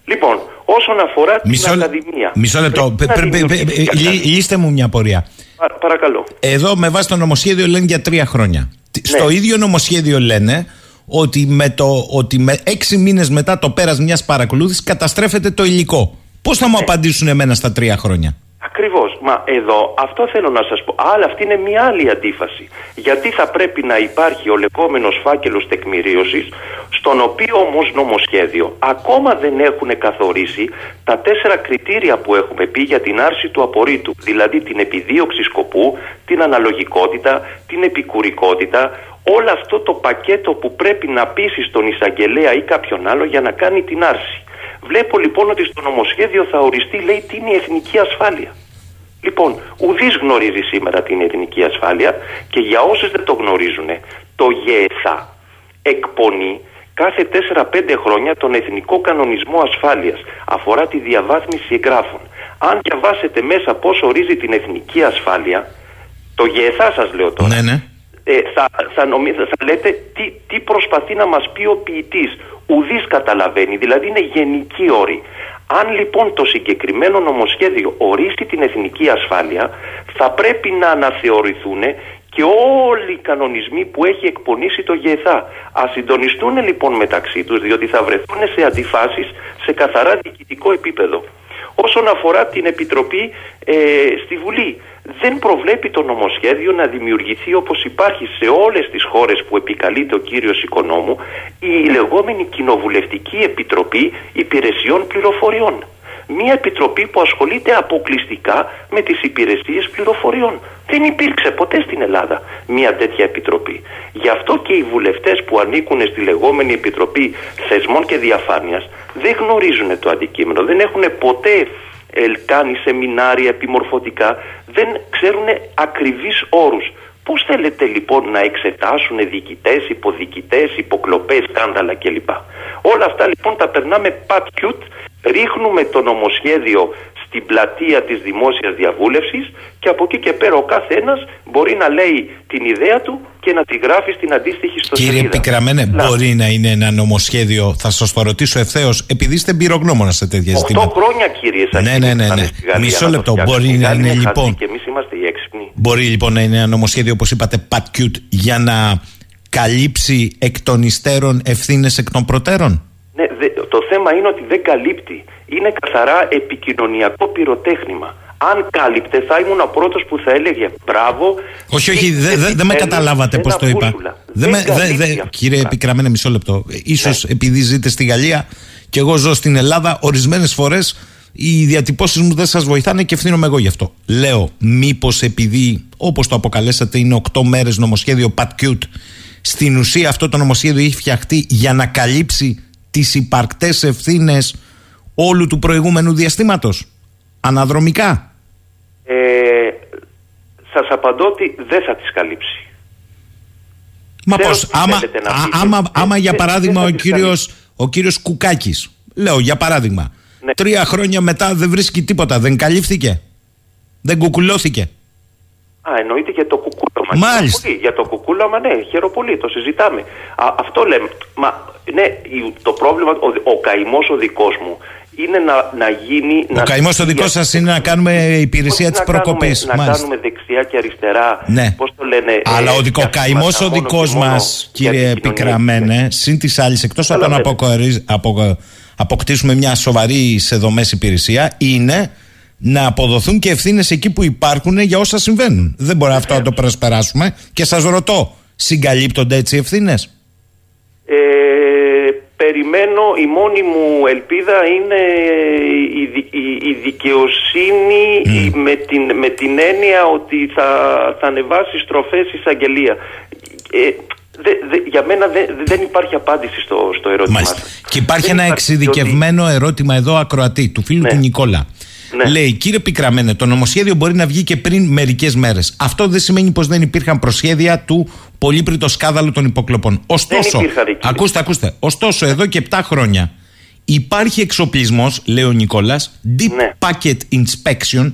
Λοιπόν, όσον αφορά Μισό, την Ακαδημία. Μισό λεπτό. πρέπει να Πε- πε- πε- δημιουργηθεί πε- λύ- Ακαδημία. Λύστε μου μια πορεία. Πα- παρακαλώ. Εδώ με βάση το νομοσχέδιο λένε για τρία χρόνια. Τι- Ναι. Στο ίδιο νομοσχέδιο λένε ότι με, το, ότι με έξι μήνες μετά το πέρας μιας παρακολούθησης καταστρέφεται το υλικό. Πώς θα μου απαντήσουν εμένα στα τρία χρόνια; Ακριβώς. Μα εδώ αυτό θέλω να σας πω. Αλλά αυτή είναι μια άλλη αντίφαση. Γιατί θα πρέπει να υπάρχει ο λεγόμενος φάκελος τεκμηρίωσης, στον οποίο όμως νομοσχέδιο ακόμα δεν έχουν καθορίσει τα τέσσερα κριτήρια που έχουμε πει για την άρση του απορρίτου. Δηλαδή την επιδίωξη σκοπού, την αναλογικότητα, την επικουρικότητα, όλο αυτό το πακέτο που πρέπει να πείσει τον εισαγγελέα ή κάποιον άλλο για να κάνει την άρση. Βλέπω λοιπόν ότι στο νομοσχέδιο θα οριστεί, λέει, τι είναι η εθνική ασφάλεια. Λοιπόν, ουδής γνωρίζει σήμερα την εθνική ασφάλεια και για όσους δεν το γνωρίζουν, το ΓΕΘΑ εκπονεί κάθε 4-5 χρόνια τον Εθνικό Κανονισμό Ασφάλειας. Αφορά τη διαβάθμιση εγγράφων. Αν διαβάσετε μέσα πώς ορίζει την εθνική ασφάλεια, το ΓΕΘΑ σας λέω τώρα, Ναι, ναι. ε, θα, θα, νομι- θα λέτε τι, τι προσπαθεί να μας πει ο ποιητής. Ουδής καταλαβαίνει, δηλαδή είναι γενική όρη. Αν λοιπόν το συγκεκριμένο νομοσχέδιο ορίσει την εθνική ασφάλεια, θα πρέπει να αναθεωρηθούν και όλοι οι κανονισμοί που έχει εκπονήσει το ΓΕΘΑ. Α συντονιστούν λοιπόν μεταξύ τους, διότι θα βρεθούν σε αντιφάσεις σε καθαρά διοικητικό επίπεδο. Όσον αφορά την Επιτροπή ε, στη Βουλή, δεν προβλέπει το νομοσχέδιο να δημιουργηθεί όπως υπάρχει σε όλες τις χώρες που επικαλείται ο κύριος Οικονόμου η λεγόμενη Κοινοβουλευτική Επιτροπή Υπηρεσιών Πληροφοριών. Μία επιτροπή που ασχολείται αποκλειστικά με τις υπηρεσίες πληροφοριών. Δεν υπήρξε ποτέ στην Ελλάδα μία τέτοια επιτροπή. Γι' αυτό και οι βουλευτές που ανήκουν στη λεγόμενη Επιτροπή Θεσμών και Διαφάνειας δεν γνωρίζουν το αντικείμενο, δεν έχουν ποτέ ε, κάνει σεμινάρια επιμορφωτικά, δεν ξέρουν ακριβείς όρους. Πώς θέλετε λοιπόν να εξετάσουν διοικητές, υποδιοικητές, υποκλοπές, σκάνδαλα κλπ. Όλα αυτά λοιπόν τα περνάμε πατκιούτ, ρίχνουμε το νομοσχέδιο στην πλατεία της δημόσιας διαβούλευσης και από εκεί και πέρα ο κάθε ένας μπορεί να λέει την ιδέα του και να τη γράφει στην αντίστοιχη στο Κύριε Πικραμένε, μπορεί να είναι ένα νομοσχέδιο, θα σας το ρωτήσω ευθέως, επειδή είστε εμπειρογνώμονα σε τέτοια 8 ζητήματα. χρόνια κύριε Σαχίδη. Ναι, ναι, ναι, ήταν ναι. στη Γαλλία Μισό να το λεπτό. φτιάξουν. Μπορεί Οι να Γάλλοι είναι χαζοί λοιπόν. Και εμείς είμαστε οι έξυπνοι. Μπορεί λοιπόν να είναι ένα νομοσχέδιο, όπως είπατε, pat cute, για να καλύψει εκ των υστέρων ευθύνες εκ των προτέρων; Ναι, δε- το θέμα είναι ότι δεν καλύπτει. Είναι καθαρά επικοινωνιακό πυροτέχνημα. Αν κάλυπτε, θα ήμουν ο πρώτος που θα έλεγε μπράβο. Όχι, όχι, δεν δε, δεν με επιτέλους καταλάβατε πώς ένα το είπα. μπούσουλα. Δεν με, δε, καλύπτει δε, αυτό. Ναι. κύριε Επικραμένε, μισό λεπτό. σω επειδή ζείτε στη Γαλλία και εγώ ζω στην Ελλάδα, ορισμένες φορές οι διατυπώσεις μου δεν σας βοηθάνε και ευθύνομαι εγώ γι' αυτό. Λέω, μήπως επειδή, όπως το αποκαλέσατε, είναι 8 μέρες νομοσχέδιο Pat Cute, στην ουσία αυτό το νομοσχέδιο έχει φτιαχτεί για να καλύψει τις υπαρκτές ευθύνες όλου του προηγούμενου διαστήματος. Αναδρομικά. Ε, Σας απαντώ ότι δεν θα τις καλύψει. Μα Ξέρω πώς, τι άμα, θέλετε να α- πείτε. άμα, άμα για Δεν- παράδειγμα δεν ο θα τις κύριος, ο κύριος Κουκάκης, λέω για παράδειγμα, Ναι. τρία χρόνια μετά δεν βρίσκει τίποτα, δεν καλύφθηκε, δεν κουκουλώθηκε. Α, εννοείται για το κουκούλωμα. Μάλιστα. Χαίρομαι πολύ. Για το κουκούλωμα, ναι, χαίρομαι πολύ, το συζητάμε. Α, αυτό λέμε. Μα, ναι, η- το πρόβλημα, ο, ο καημός ο δικός μου είναι να, να γίνει. Ο καημός το δικός σας είναι να κάνουμε υπηρεσία της να κάνουμε- προκοπής. Να Μάλιστα. κάνουμε δεξιά και αριστερά. Ναι. Πώς το λένε. Αλλά ε, ο δικο, διαστήματα καημός ο μόνο και δικός μόνο μας, για κύριε την κοινωνία. Επικραμένε, συν της άλλης, εκτός από το να Καταλαβαίνετε. αποκορι- απο- αποκτήσουμε μια σοβαρή σε δομές υπηρεσία, είναι να αποδοθούν και ευθύνες εκεί που υπάρχουν για όσα συμβαίνουν. Δεν μπορεί αυτό να το προσπεράσουμε. Και σας ρωτώ, συγκαλύπτονται έτσι οι ευθύνες; Ε, περιμένω, η μόνη μου ελπίδα είναι η, δι- η- η δικαιοσύνη η- με, την, με την έννοια ότι θα, θα ανεβάσεις στροφές εισαγγελία. Ε, δε, δε, για μένα δε- δεν υπάρχει απάντηση στο, στο ερώτημα Μάλιστα. σας. Και υπάρχει Δεν ένα υπάρχει, εξειδικευμένο ερώτημα εδώ ακροατή του φίλου Ναι. του Νικόλα. Ναι. Λέει, κύριε Πικραμένε, το νομοσχέδιο μπορεί να βγει και πριν μερικές μέρες. Αυτό δεν σημαίνει πως δεν υπήρχαν προσχέδια του πολύπριτο σκάδαλου των υποκλοπών. Ωστόσο, ακούστε, ακούστε. Ωστόσο, εδώ και 7 χρόνια υπάρχει εξοπλισμός, λέει ο Νικόλας, Deep Ναι. Packet Inspection,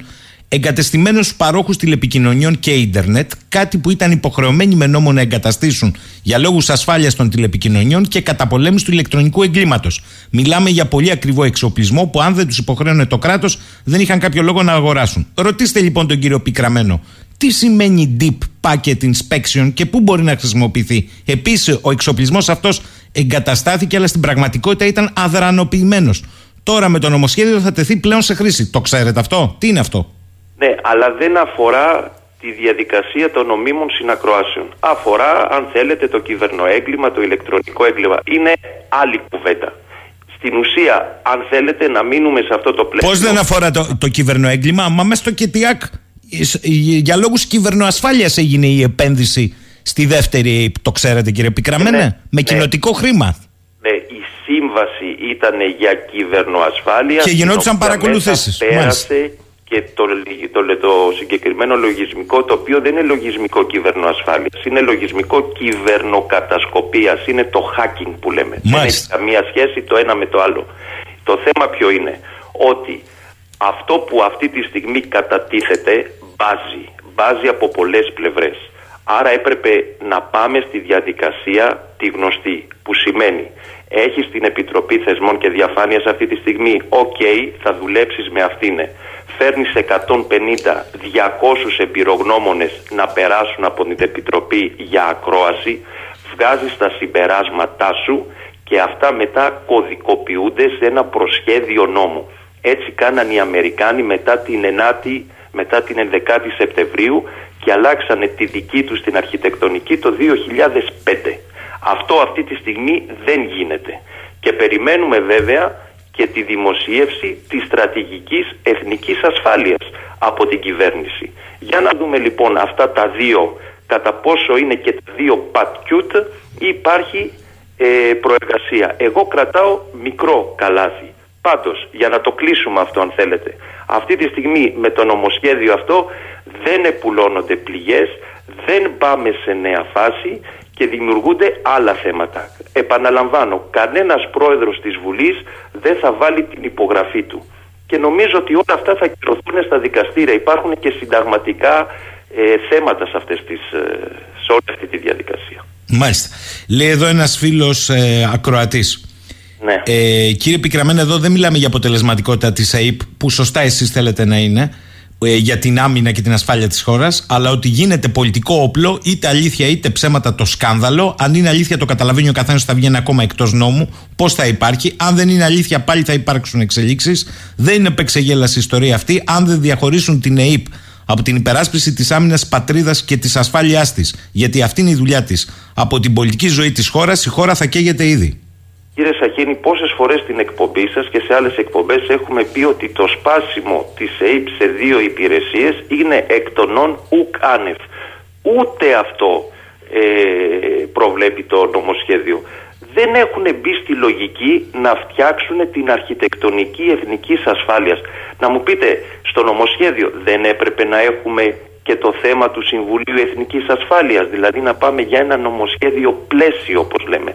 εγκατεστημένο στου παρόχους τηλεπικοινωνιών και ίντερνετ, κάτι που ήταν υποχρεωμένοι με νόμο να εγκαταστήσουν για λόγους ασφάλειας των τηλεπικοινωνιών και καταπολέμησης του ηλεκτρονικού εγκλήματος. Μιλάμε για πολύ ακριβό εξοπλισμό που, αν δεν τους υποχρέωνε το κράτος, δεν είχαν κάποιο λόγο να αγοράσουν. Ρωτήστε λοιπόν τον κύριο Πικραμένο, τι σημαίνει Deep Packet Inspection και πού μπορεί να χρησιμοποιηθεί; Επίσης, ο εξοπλισμός αυτός εγκαταστάθηκε, αλλά στην πραγματικότητα ήταν αδρανοποιημένος. Τώρα με το νομοσχέδιο θα τεθεί πλέον σε χρήση. Το ξέρετε αυτό, τι είναι αυτό; Ναι, αλλά δεν αφορά τη διαδικασία των νομίμων συνακροάσεων. Αφορά, αν θέλετε, το κυβερνοέγκλημα, το ηλεκτρονικό έγκλημα. Είναι άλλη κουβέντα. Στην ουσία, αν θέλετε να μείνουμε σε αυτό το πλαίσιο. Πώς δεν αφορά το, το κυβερνοέγκλημα, μα μέσα στο ΚΕΤΙΑΚ ε, σ- ε, για λόγους κυβερνοασφάλειας έγινε η επένδυση στη δεύτερη ΑΕΠ. Το ξέρετε, κύριε Πικραμένε, Ναι, με ναι. κοινοτικό χρήμα. Ναι, η σύμβαση ήταν για κυβερνοασφάλειας. Και γινόντουσαν στην οποία παρακολουθήσεις. μέσα Πέρασε και το, λι- το, λε- το συγκεκριμένο λογισμικό, το οποίο δεν είναι λογισμικό κυβερνοασφάλειας, είναι λογισμικό κυβερνοκατασκοπίας. Είναι το hacking που λέμε. Δεν έχει Μάλιστα. καμία σχέση το ένα με το άλλο. Το θέμα ποιο είναι, ότι αυτό που αυτή τη στιγμή κατατίθεται μπάζει. Μπάζει από πολλές πλευρές. Άρα έπρεπε να πάμε στη διαδικασία τη γνωστή, που σημαίνει έχεις την Επιτροπή Θεσμών και Διαφάνειας αυτή τη στιγμή, οκ, θα δουλέψεις με αυτήν. Φέρνεις 150, 200 εμπειρογνώμονες να περάσουν από την Επιτροπή για ακρόαση, βγάζεις τα συμπεράσματά σου και αυτά μετά κωδικοποιούνται σε ένα προσχέδιο νόμου. Έτσι κάναν οι Αμερικάνοι μετά την 9η, μετά την 11η Σεπτεμβρίου και αλλάξανε τη δική τους την αρχιτεκτονική το 2005. Αυτό αυτή τη στιγμή δεν γίνεται. Και περιμένουμε βέβαια και τη δημοσίευση της στρατηγικής εθνικής ασφάλειας από την κυβέρνηση. Για να δούμε λοιπόν αυτά τα δύο, κατά πόσο είναι και τα δύο πατκιούτ ή υπάρχει ε, προεργασία. Εγώ κρατάω μικρό καλάθι. Πάντως, για να το κλείσουμε αυτό αν θέλετε, αυτή τη στιγμή με το νομοσχέδιο αυτό δεν επουλώνονται πληγές, δεν πάμε σε νέα φάση και δημιουργούνται άλλα θέματα. Επαναλαμβάνω, κανένας πρόεδρος της Βουλής δεν θα βάλει την υπογραφή του. Και νομίζω ότι όλα αυτά θα κυρωθούν στα δικαστήρια. Υπάρχουν και συνταγματικά ε, θέματα σε, αυτές τις, ε, σε όλη αυτή τη διαδικασία. Μάλιστα. Λέει εδώ ένας φίλος ε, ακροατής. Ναι. Ε, κύριε Πικραμένα, εδώ δεν μιλάμε για αποτελεσματικότητα της ΑΕΠ, που σωστά εσείς θέλετε να είναι, ε, για την άμυνα και την ασφάλεια της χώρας, αλλά ότι γίνεται πολιτικό όπλο, είτε αλήθεια είτε ψέματα το σκάνδαλο. Αν είναι αλήθεια, το καταλαβαίνει ο καθένας ότι θα βγαίνει ακόμα εκτός νόμου. Πώς θα υπάρχει. Αν δεν είναι αλήθεια, πάλι θα υπάρξουν εξελίξεις. Δεν είναι επεξεγέλαση η ιστορία αυτή. Αν δεν διαχωρίσουν την ΑΕΠ από την υπεράσπιση της άμυνας πατρίδας και της ασφάλειάς της, γιατί αυτή είναι η δουλειά της, από την πολιτική ζωή της χώρας, η χώρα θα καίγεται ήδη. Κύριε Σαχίνη, πόσες φορές στην εκπομπή σας και σε άλλες εκπομπές έχουμε πει ότι το σπάσιμο της ΑΕΠ σε δύο υπηρεσίες είναι εκ των όν ουκ άνευ. Ούτε αυτό ε, προβλέπει το νομοσχέδιο. Δεν έχουν μπει στη λογική να φτιάξουν την αρχιτεκτονική εθνικής ασφάλειας. Να μου πείτε, στο νομοσχέδιο δεν έπρεπε να έχουμε και το θέμα του Συμβουλίου Εθνικής Ασφάλειας, δηλαδή να πάμε για ένα νομοσχέδιο πλαίσιο όπως λέμε.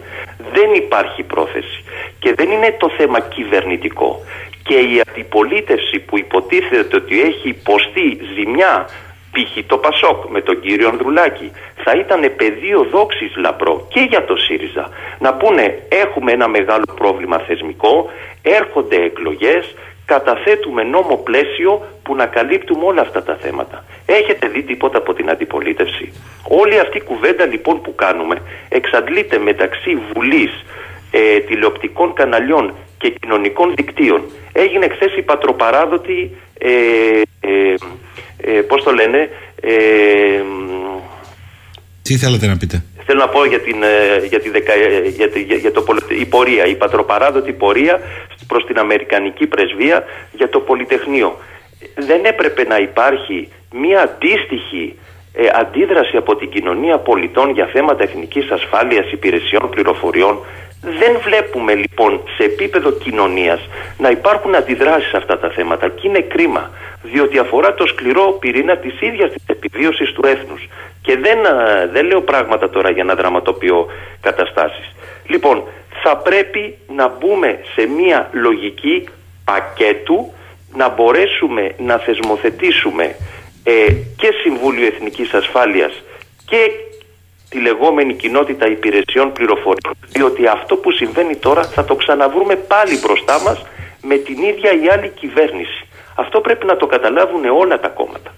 Δεν υπάρχει πρόθεση και δεν είναι το θέμα κυβερνητικό. Και η αντιπολίτευση που υποτίθεται ότι έχει υποστεί ζημιά π.χ. το Πασόκ με τον κύριο Ανδρουλάκη θα ήταν πεδίο δόξης λαμπρό και για το ΣΥΡΙΖΑ να πούνε έχουμε ένα μεγάλο πρόβλημα θεσμικό έρχονται εκλογές καταθέτουμε νόμο πλαίσιο που να καλύπτουμε όλα αυτά τα θέματα. Έχετε δει τίποτα από την αντιπολίτευση; Όλη αυτή η κουβέντα λοιπόν που κάνουμε εξαντλείται μεταξύ Βουλής, ε, τηλεοπτικών καναλιών και κοινωνικών δικτύων. Έγινε χθες η πατροπαράδοτη, ε, ε, ε, πώς το λένε, ε, Τι θέλετε να πείτε; Θέλω να πω για, την, ε, για, τη δεκα, ε, για, τη- για, για το, πολυ- η πορεία, η πατροπαράδοτη πορεία προς την Αμερικανική πρεσβεία για το Πολυτεχνείο. Δεν έπρεπε να υπάρχει μία αντίστοιχη ε, αντίδραση από την κοινωνία πολιτών για θέματα εθνικής ασφάλειας, υπηρεσιών, πληροφοριών. Δεν βλέπουμε λοιπόν σε επίπεδο κοινωνίας να υπάρχουν αντιδράσεις σε αυτά τα θέματα και είναι κρίμα διότι αφορά το σκληρό πυρήνα της ίδιας της επιβίωσης του έθνους και δεν, α, δεν λέω πράγματα τώρα για να δραματοποιώ καταστάσεις. Λοιπόν, θα πρέπει να μπούμε σε μια λογική πακέτου να μπορέσουμε να θεσμοθετήσουμε ε, και Συμβούλιο Εθνικής Ασφάλειας και τη λεγόμενη κοινότητα υπηρεσιών πληροφοριών διότι αυτό που συμβαίνει τώρα θα το ξαναβρούμε πάλι μπροστά μας με την ίδια η άλλη κυβέρνηση. Αυτό πρέπει να το καταλάβουν όλα τα κόμματα.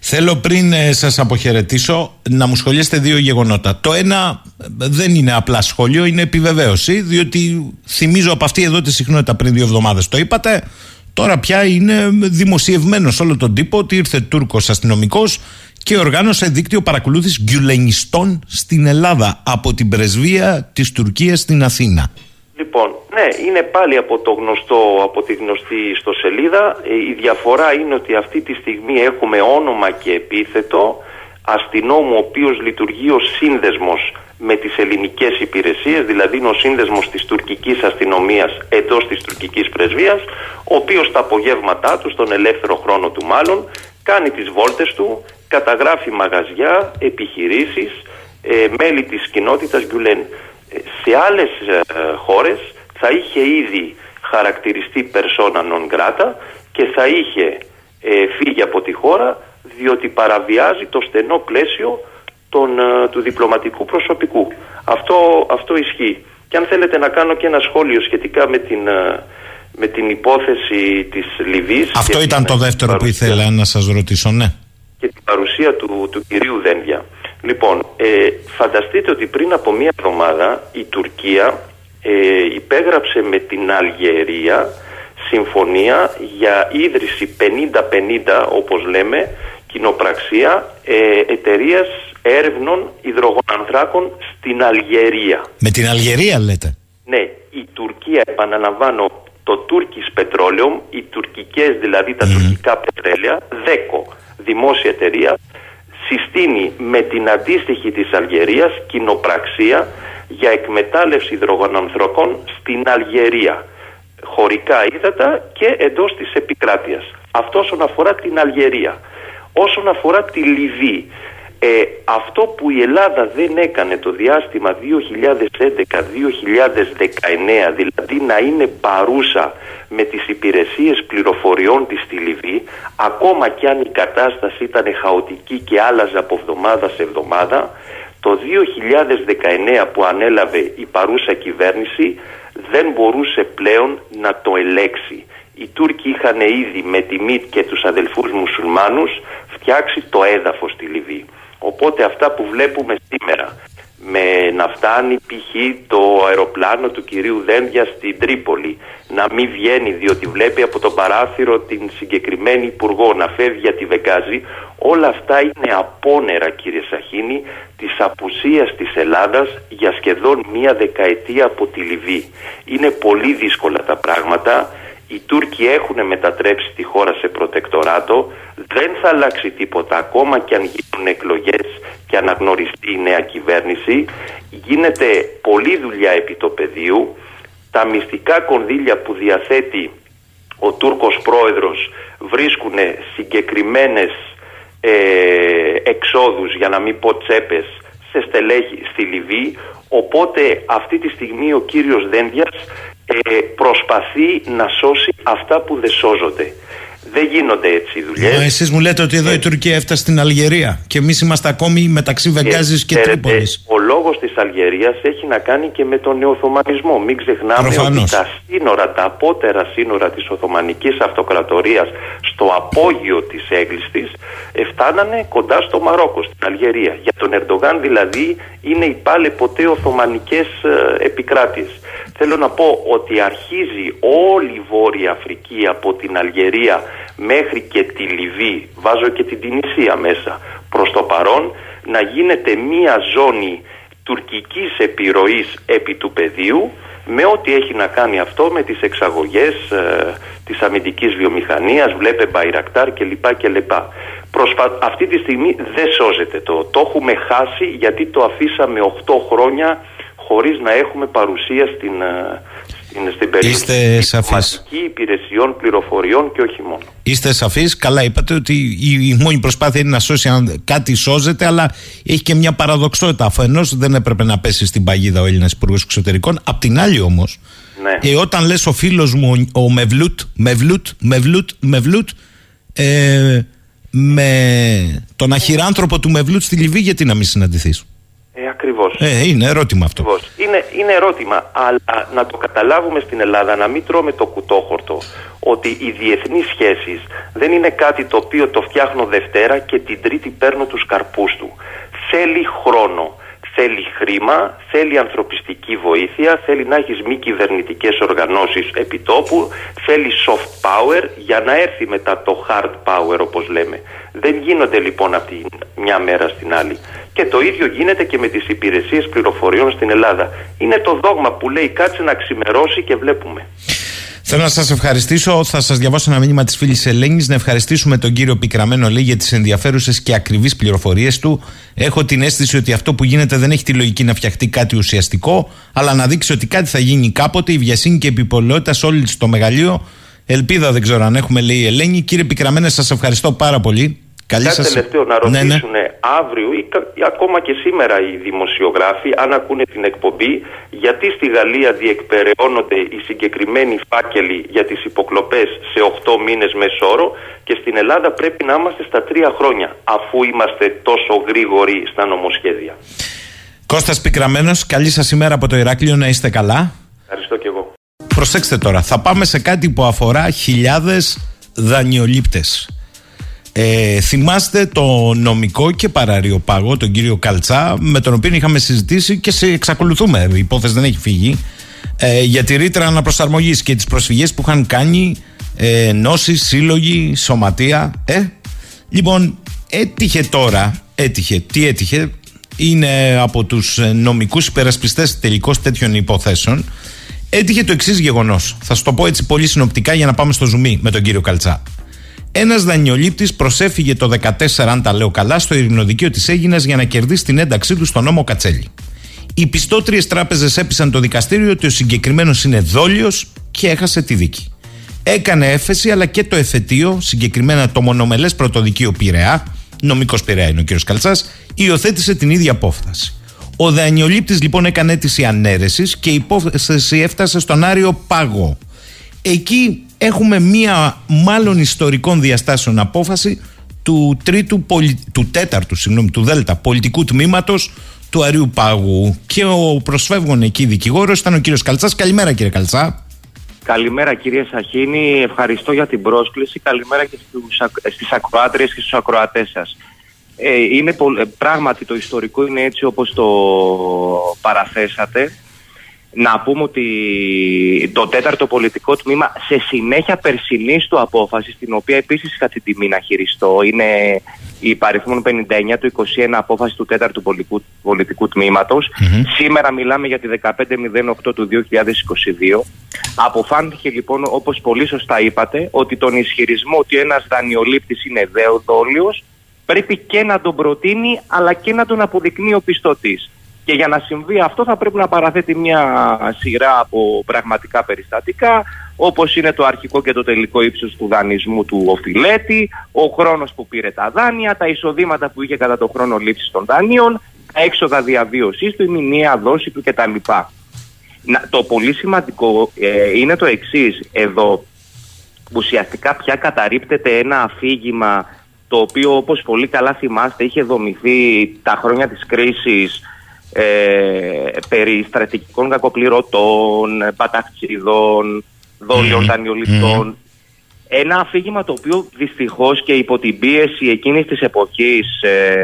Θέλω πριν ε, σας αποχαιρετήσω να μου σχολιάσετε δύο γεγονότα. Το ένα ε, δεν είναι απλά σχόλιο, είναι επιβεβαίωση, διότι θυμίζω από αυτή εδώ τη συχνότητα πριν δύο εβδομάδες το είπατε. Τώρα πια είναι δημοσιευμένος σε όλο τον τύπο ότι ήρθε Τούρκος αστυνομικός και οργάνωσε δίκτυο παρακολούθησης γκιουλενιστών στην Ελλάδα από την πρεσβεία της Τουρκίας στην Αθήνα. Λοιπόν, ναι, είναι πάλι από το γνωστό, από τη γνωστή ιστοσελίδα. Ε, Η διαφορά είναι ότι αυτή τη στιγμή έχουμε όνομα και επίθετο αστυνόμου ο οποίος λειτουργεί ως σύνδεσμος με τις ελληνικές υπηρεσίες, δηλαδή είναι ο σύνδεσμος της τουρκικής αστυνομίας εντός της τουρκικής πρεσβείας, ο οποίος τα απογεύματά του, στον ελεύθερο χρόνο του μάλλον, κάνει τις βόλτες του, καταγράφει μαγαζιά, επιχειρήσεις, ε, μέλη της κοινότητας Γκουλέν. Ε, Σε άλλες ε, χώρες θα είχε ήδη χαρακτηριστεί persona non grata και θα είχε ε, φύγει από τη χώρα διότι παραβιάζει το στενό πλαίσιο των, ε, του διπλωματικού προσωπικού. Αυτό, αυτό ισχύει. Και αν θέλετε να κάνω και ένα σχόλιο σχετικά με την, ε, με την υπόθεση της Λιβύης Αυτό και ήταν την το δεύτερο που παρουσία- ήθελα να σας ρωτήσω, ναι. και την παρουσία του, του κυρίου Δένδια. Λοιπόν, ε, φανταστείτε ότι πριν από μία εβδομάδα η Τουρκία ε, υπέγραψε με την Αλγερία συμφωνία για ίδρυση 50-50 όπως λέμε κοινοπραξία ε, εταιρείας έρευνων υδρογονανθράκων στην Αλγερία. Με την Αλγερία λέτε; Ναι, η Τουρκία, επαναλαμβάνω, το Turkish Petroleum, οι τουρκικές δηλαδή τα τουρκικά πετρέλαια, ΔΕΚΟ, δημόσια εταιρεία, συστήνει με την αντίστοιχη της Αλγερίας κοινοπραξία για εκμετάλλευση υδρογονανθρακών στην Αλγερία. Χωρικά ύδατα και εντός της επικράτειας. Αυτό όσον αφορά την Αλγερία. Όσον αφορά τη Λιβύη, ε, αυτό που η Ελλάδα δεν έκανε το διάστημα 2011-2019, δηλαδή να είναι παρούσα με τις υπηρεσίες πληροφοριών της στη Λιβύη, ακόμα κι αν η κατάσταση ήταν χαοτική και άλλαζε από εβδομάδα σε εβδομάδα, το 2019 που ανέλαβε η παρούσα κυβέρνηση δεν μπορούσε πλέον να το ελέξει. Οι Τούρκοι είχαν ήδη με τη ΜΙΤ και τους αδελφούς μουσουλμάνους φτιάξει το έδαφος στη Λιβύη. Οπότε αυτά που βλέπουμε σήμερα με να φτάνει π.χ. το αεροπλάνο του κυρίου Δένδια στην Τρίπολη να μην βγαίνει διότι βλέπει από το παράθυρο την συγκεκριμένη υπουργό να φεύγει για τη Βεγγάζη όλα αυτά είναι απόνερα κύριε Σαχίνη της απουσίας της Ελλάδας για σχεδόν μία δεκαετία από τη Λιβύη. Είναι πολύ δύσκολα τα πράγματα οι Τούρκοι έχουν μετατρέψει τη χώρα σε προτεκτοράτο, δεν θα αλλάξει τίποτα ακόμα και αν γίνουν εκλογές και αναγνωριστεί η νέα κυβέρνηση. Γίνεται πολλή δουλειά επί το πεδίου. Τα μυστικά κονδύλια που διαθέτει ο Τούρκος πρόεδρος βρίσκουν συγκεκριμένες ε, εξόδους, για να μην πω τσέπες, σε στελέχη στη Λιβύη. Οπότε αυτή τη στιγμή ο κύριος Δένδιας ε, προσπαθεί να σώσει αυτά που δεν σώζονται. Δεν γίνονται έτσι οι δουλειές. Μα εσείς μου λέτε ότι εδώ η Τουρκία έφτασε στην Αλγερία και εμείς είμαστε ακόμη μεταξύ Βεγγάζης και, ξέρετε, Τρίπολης. Ο λόγος της Αλγερίας έχει να κάνει και με τον νεοοθωμανισμό. Μην ξεχνάμε Προφανώς. ότι τα σύνορα, τα απότερα σύνορα της Οθωμανικής Αυτοκρατορίας στο απόγειο της έγκλειστης φτάνανε κοντά στο Μαρόκο, στην Αλγερία. Για τον Ερντογάν δηλαδή είναι οι πάλι ποτέ Οθωμανικές ε, επικράτειες. Θέλω να πω ότι αρχίζει όλη η Βόρεια Αφρική από την Αλγερία μέχρι και τη Λιβύη, βάζω και την Τινησία μέσα, προς το παρόν να γίνεται μία ζώνη τουρκικής επιρροής επί του πεδίου με ό,τι έχει να κάνει αυτό με τις εξαγωγές ε, της αμυντικής βιομηχανίας, βλέπε Μπαϊρακτάρ κλπ. κλπ. Προσπα... Αυτή τη στιγμή δεν σώζεται το. Το έχουμε χάσει γιατί το αφήσαμε 8 χρόνια χωρίς να έχουμε παρουσία στην, ε, στην, στην περίπτωση Είστε σαφείς. υπηρεσιών, πληροφοριών και όχι μόνο. Είστε σαφείς. Καλά, είπατε ότι η, η μόνη προσπάθεια είναι να σώσει αν κάτι σώζεται, αλλά έχει και μια παραδοξότητα. Αφενός δεν έπρεπε να πέσει στην παγίδα ο Έλληνας Υπουργός Εξωτερικών. Απ' την άλλη όμως, Ναι. ε, όταν λες ο φίλος μου ο, ο Μευλούτ, Μευλούτ, Μευλούτ, Μευλούτ, ε, με τον αχυράνθρωπο του Μευλούτ στη Λιβύη, γιατί να μην συναντηθείς; Ε, ακριβώς. Ε, είναι ερώτημα αυτό. Ακριβώς. Είναι, είναι ερώτημα, αλλά να το καταλάβουμε στην Ελλάδα, να μην τρώμε το κουτόχορτο, ότι οι διεθνείς σχέσεις δεν είναι κάτι το οποίο το φτιάχνω Δευτέρα και την Τρίτη παίρνω τους καρπούς του. Θέλει χρόνο, θέλει χρήμα, θέλει ανθρωπιστική βοήθεια, θέλει να έχεις μη κυβερνητικές οργανώσεις επιτόπου, θέλει soft power για να έρθει μετά το hard power όπως λέμε. Δεν γίνονται λοιπόν από τη μια μέρα στην άλλη. Και το ίδιο γίνεται και με τις υπηρεσίες πληροφοριών στην Ελλάδα. Είναι το δόγμα που λέει κάτσε να ξημερώσει και βλέπουμε. Θέλω να σας ευχαριστήσω. Θα σας διαβάσω ένα μήνυμα της φίλης Ελένης. Να ευχαριστήσουμε τον κύριο Πικραμένο λέει για τις ενδιαφέρουσες και ακριβείς πληροφορίες του. Έχω την αίσθηση ότι αυτό που γίνεται δεν έχει τη λογική να φτιαχτεί κάτι ουσιαστικό, αλλά να δείξει ότι κάτι θα γίνει κάποτε. Η βιασύνη και η επιπολαιότητα σε όλη το μεγαλείο. Ελπίδα δεν ξέρω αν έχουμε, λέει η Ελένη. Κύριε Πικραμένε, σας ευχαριστώ πάρα πολύ. Καλή Κάτι σας... τελευταίο να Ναι, ναι. ρωτήσουν αύριο ή, κα- ή ακόμα και σήμερα οι δημοσιογράφοι, αν ακούνε την εκπομπή, γιατί στη Γαλλία διεκπεραιώνονται οι συγκεκριμένοι φάκελοι για τις υποκλοπές σε 8 μήνες μεσόρο και στην Ελλάδα πρέπει να είμαστε στα 3 χρόνια, αφού είμαστε τόσο γρήγοροι στα νομοσχέδια. Κώστας Πικραμένος, καλή σας ημέρα από το Ηράκλειο, να είστε καλά. Ευχαριστώ και εγώ. Προσέξτε τώρα, θα πάμε σε κάτι που αφορά χιλιάδες δανειολήπτες. Ε, θυμάστε το νομικό και παραριοπάγο, τον κύριο Καλτσά, με τον οποίο είχαμε συζητήσει και σε εξακολουθούμε. Η υπόθεση δεν έχει φύγει. Ε, για τη ρήτρα αναπροσαρμογής και τις προσφυγές που είχαν κάνει ε, ενώσει, σύλλογοι, σωματεία. Ε, λοιπόν, έτυχε τώρα, έτυχε, τι έτυχε, είναι από τους νομικούς υπερασπιστές τελικώς τέτοιων υποθέσεων. Έτυχε το εξής γεγονός. Θα σου το πω έτσι πολύ συνοπτικά για να πάμε στο ζουμί με τον κύριο Καλτσά. Ένας δανειολήπτης προσέφυγε το 14, αν τα λέω καλά, στο ειρηνοδικείο της Έγινας για να κερδίσει την ένταξή του στο νόμο Κατσέλη. Οι πιστότριες τράπεζες έπεισαν το δικαστήριο ότι ο συγκεκριμένος είναι δόλιος και έχασε τη δίκη. Έκανε έφεση, αλλά και το εφετείο, συγκεκριμένα το μονομελές πρωτοδικείο Πειραιά, νομικός Πειραιά είναι ο κ. Καλτσάς, υιοθέτησε την ίδια απόφαση. Ο δανειολήπτης λοιπόν έκανε αίτηση ανέρεσης και η υπόθεση έφτασε στον Άριο Πάγο. Εκεί έχουμε μία μάλλον ιστορικών διαστάσεων απόφαση του, τρίτου, πολι- του τέταρτου, συγγνώμη, του Δέλτα πολιτικού τμήματος του Αρίου Πάγου. Και ο προσφεύγων εκεί δικηγόρος ήταν ο κύριος Καλτσάς. Καλημέρα κύριε Καλτσά. Καλημέρα κύριε Σαχίνη, ευχαριστώ για την πρόσκληση. Καλημέρα και στους, ακ- στις ακροάτριες και στους ακροατές σας. Ε, είναι πο- ε, πράγματι το ιστορικό είναι έτσι όπως το παραθέσατε. Να πούμε ότι το τέταρτο πολιτικό τμήμα σε συνέχεια περσινής του απόφασης, την οποία επίσης είχα την τιμή να χειριστώ, είναι η παριθμόν 59 του 21 απόφαση του τέταρτου πολιτικού, πολιτικού τμήματος. Σήμερα μιλάμε για τη 1508 του 2022. Αποφάνθηκε λοιπόν, όπως πολύ σωστά είπατε, ότι τον ισχυρισμό ότι ένας δανειολήπτης είναι δέοδόλιος πρέπει και να τον προτείνει αλλά και να τον αποδεικνύει ο πιστωτής. Και για να συμβεί αυτό θα πρέπει να παραθέτει μια σειρά από πραγματικά περιστατικά όπως είναι το αρχικό και το τελικό ύψος του δανεισμού του οφειλέτη, ο χρόνος που πήρε τα δάνεια, τα εισοδήματα που είχε κατά το χρόνο λήψης των δανείων, τα έξοδα διαβίωσής του, η μηνιαία δόση του κτλ. Να, το πολύ σημαντικό ε, είναι το εξής εδώ ουσιαστικά πια καταρρύπτεται ένα αφήγημα το οποίο όπως πολύ καλά θυμάστε είχε δομηθεί τα χρόνια της κρίσης ε, περί στρατηγικών κακοπληρωτών, παταχτσιδών, δόλιων δανειοληπτών. Ένα αφήγημα το οποίο δυστυχώς και υπό την πίεση εκείνης της εποχής ε,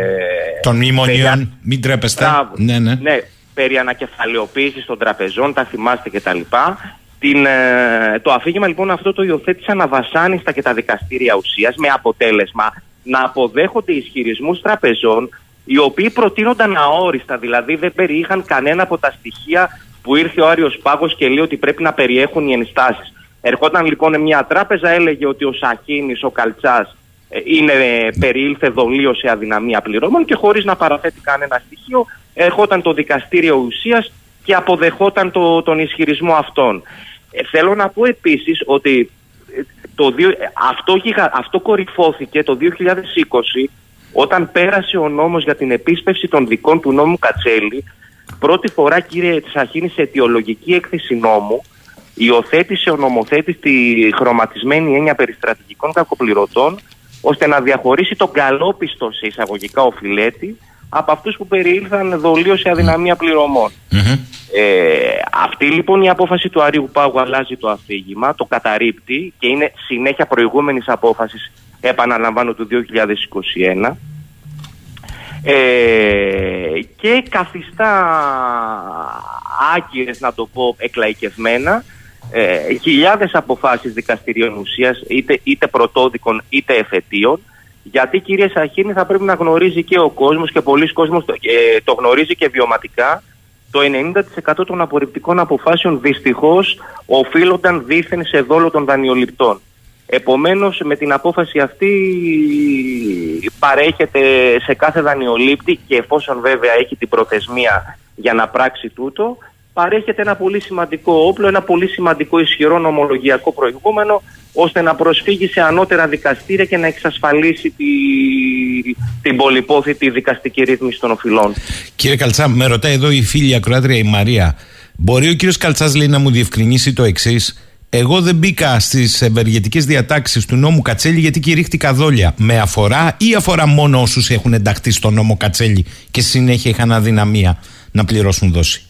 Των μνημονίων, περί- μην τρέπεστε. Μπράβο. Ναι, ναι. ναι, περί ανακεφαλαιοποίησης των τραπεζών, τα θυμάστε και τα λοιπά. Την, ε, το αφήγημα λοιπόν αυτό το υιοθέτησαν αβασάνιστα και τα δικαστήρια ουσίας με αποτέλεσμα να αποδέχονται ισχυρισμούς τραπεζών οι οποίοι προτείνονταν αόριστα, δηλαδή δεν περιείχαν κανένα από τα στοιχεία που ήρθε ο Άριος Πάγος και λέει ότι πρέπει να περιέχουν οι ενστάσεις. Ερχόταν λοιπόν μια τράπεζα, έλεγε ότι ο Σαχίνης, ο Καλτσάς ε, είναι, ε, περιήλθε δολίω σε αδυναμία πληρώμων και χωρίς να παραθέτει κανένα στοιχείο ερχόταν το δικαστήριο ουσίας και αποδεχόταν το, τον ισχυρισμό αυτόν. Ε, θέλω να πω επίσης ότι ε, το δύο, ε, αυτό, γιγα- αυτό κορυφώθηκε το 2020 όταν πέρασε ο νόμος για την επίσπευση των δικών του νόμου Κατσέλη πρώτη φορά κύριε Τσαχίνη σε αιτιολογική έκθεση νόμου υιοθέτησε ο νομοθέτης τη χρωματισμένη έννοια περιστρατηγικών κακοπληρωτών ώστε να διαχωρίσει τον καλόπιστο σε εισαγωγικά οφειλέτη από αυτούς που περιήλθαν δολίως σε αδυναμία πληρωμών. Ε, αυτή λοιπόν η απόφαση του Αρίου Πάγου αλλάζει το αφήγημα, το καταρρύπτει και είναι συνέχεια προηγούμενης απόφασης, επαναλαμβάνω, του 2021 ε, και καθιστά άκυρες, να το πω, εκλαϊκευμένα ε, χιλιάδες αποφάσεις δικαστηρίων ουσίας, είτε, είτε πρωτόδικων είτε εφετείων, γιατί κύριε Σαχίνη θα πρέπει να γνωρίζει και ο κόσμος και πολλοί κόσμος το, ε, το γνωρίζει και βιωματικά. Το 90% των απορριπτικών αποφάσεων δυστυχώς οφείλονταν δήθεν σε δόλο των δανειοληπτών. Επομένως με την απόφαση αυτή παρέχεται σε κάθε δανειολήπτη και εφόσον βέβαια έχει την προθεσμία για να πράξει τούτο παρέχεται ένα πολύ σημαντικό όπλο, ένα πολύ σημαντικό ισχυρό νομολογιακό προηγούμενο ώστε να προσφύγει σε ανώτερα δικαστήρια και να εξασφαλίσει τη, την πολυπόθητη δικαστική ρύθμιση των οφειλών. Κύριε Καλτσά, με ρωτάει εδώ η φίλη ακροάτρια η Μαρία. Μπορεί ο κύριος Καλτσάς λέει να μου διευκρινίσει το εξής; Εγώ δεν μπήκα στις ευεργετικές διατάξεις του νόμου Κατσέλη γιατί κηρύχτηκα δόλια. Με αφορά ή αφορά μόνο όσους έχουν ενταχθεί στο νόμο Κατσέλη και στη συνέχεια είχαν αδυναμία να πληρώσουν δόση;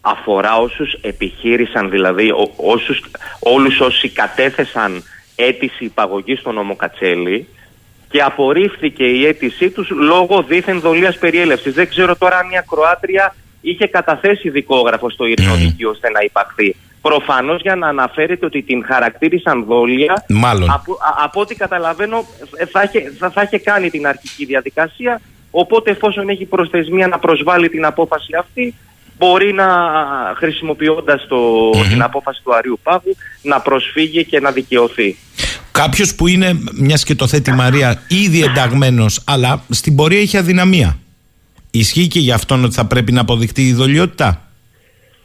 αφορά όσους επιχείρησαν, δηλαδή ο, όσους, όλους όσοι κατέθεσαν αίτηση υπαγωγής στο νόμο Κατσέλη και απορρίφθηκε η αίτησή τους λόγω δίθεν δολίας περιέλευσης. Δεν ξέρω τώρα αν η ακροάτρια είχε καταθέσει δικόγραφο στο ειρηνοδικείο ώστε να υπαχθεί. Προφανώς για να αναφέρεται ότι την χαρακτήρισαν δόλια, Μάλλον. από, α- από ό,τι καταλαβαίνω ε, θα είχε, θα, θα είχε κάνει την αρχική διαδικασία, οπότε εφόσον έχει προσθεσμία να προσβάλλει την απόφαση αυτή, μπορεί να χρησιμοποιώντας το, την απόφαση του Αρίου Πάγου να προσφύγει και να δικαιωθεί. Κάποιος που είναι, μιας και το θέτει η Μαρία, ήδη ενταγμένος, αλλά στην πορεία έχει αδυναμία. Ισχύει και για αυτόν ότι θα πρέπει να αποδειχτεί η δολιότητα.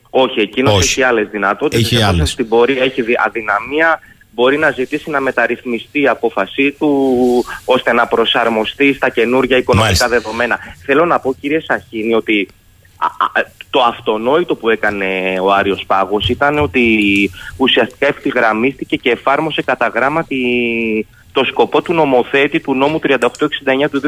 Όχι, εκείνος Όχι. έχει άλλες δυνατότητες. Έχει άλλες. Στην πορεία έχει δι- αδυναμία, μπορεί να ζητήσει να μεταρρυθμιστεί η απόφασή του ώστε να προσαρμοστεί στα καινούργια οικονομικά Μάλιστα. δεδομένα. Θέλω να πω, κύριε Σαχίνη, ότι α, α, το αυτονόητο που έκανε ο Άριος Πάγος ήταν ότι ουσιαστικά ευθυγραμμίστηκε και εφάρμοσε κατά γράμμα τη, το σκοπό του νομοθέτη του νόμου 3869 του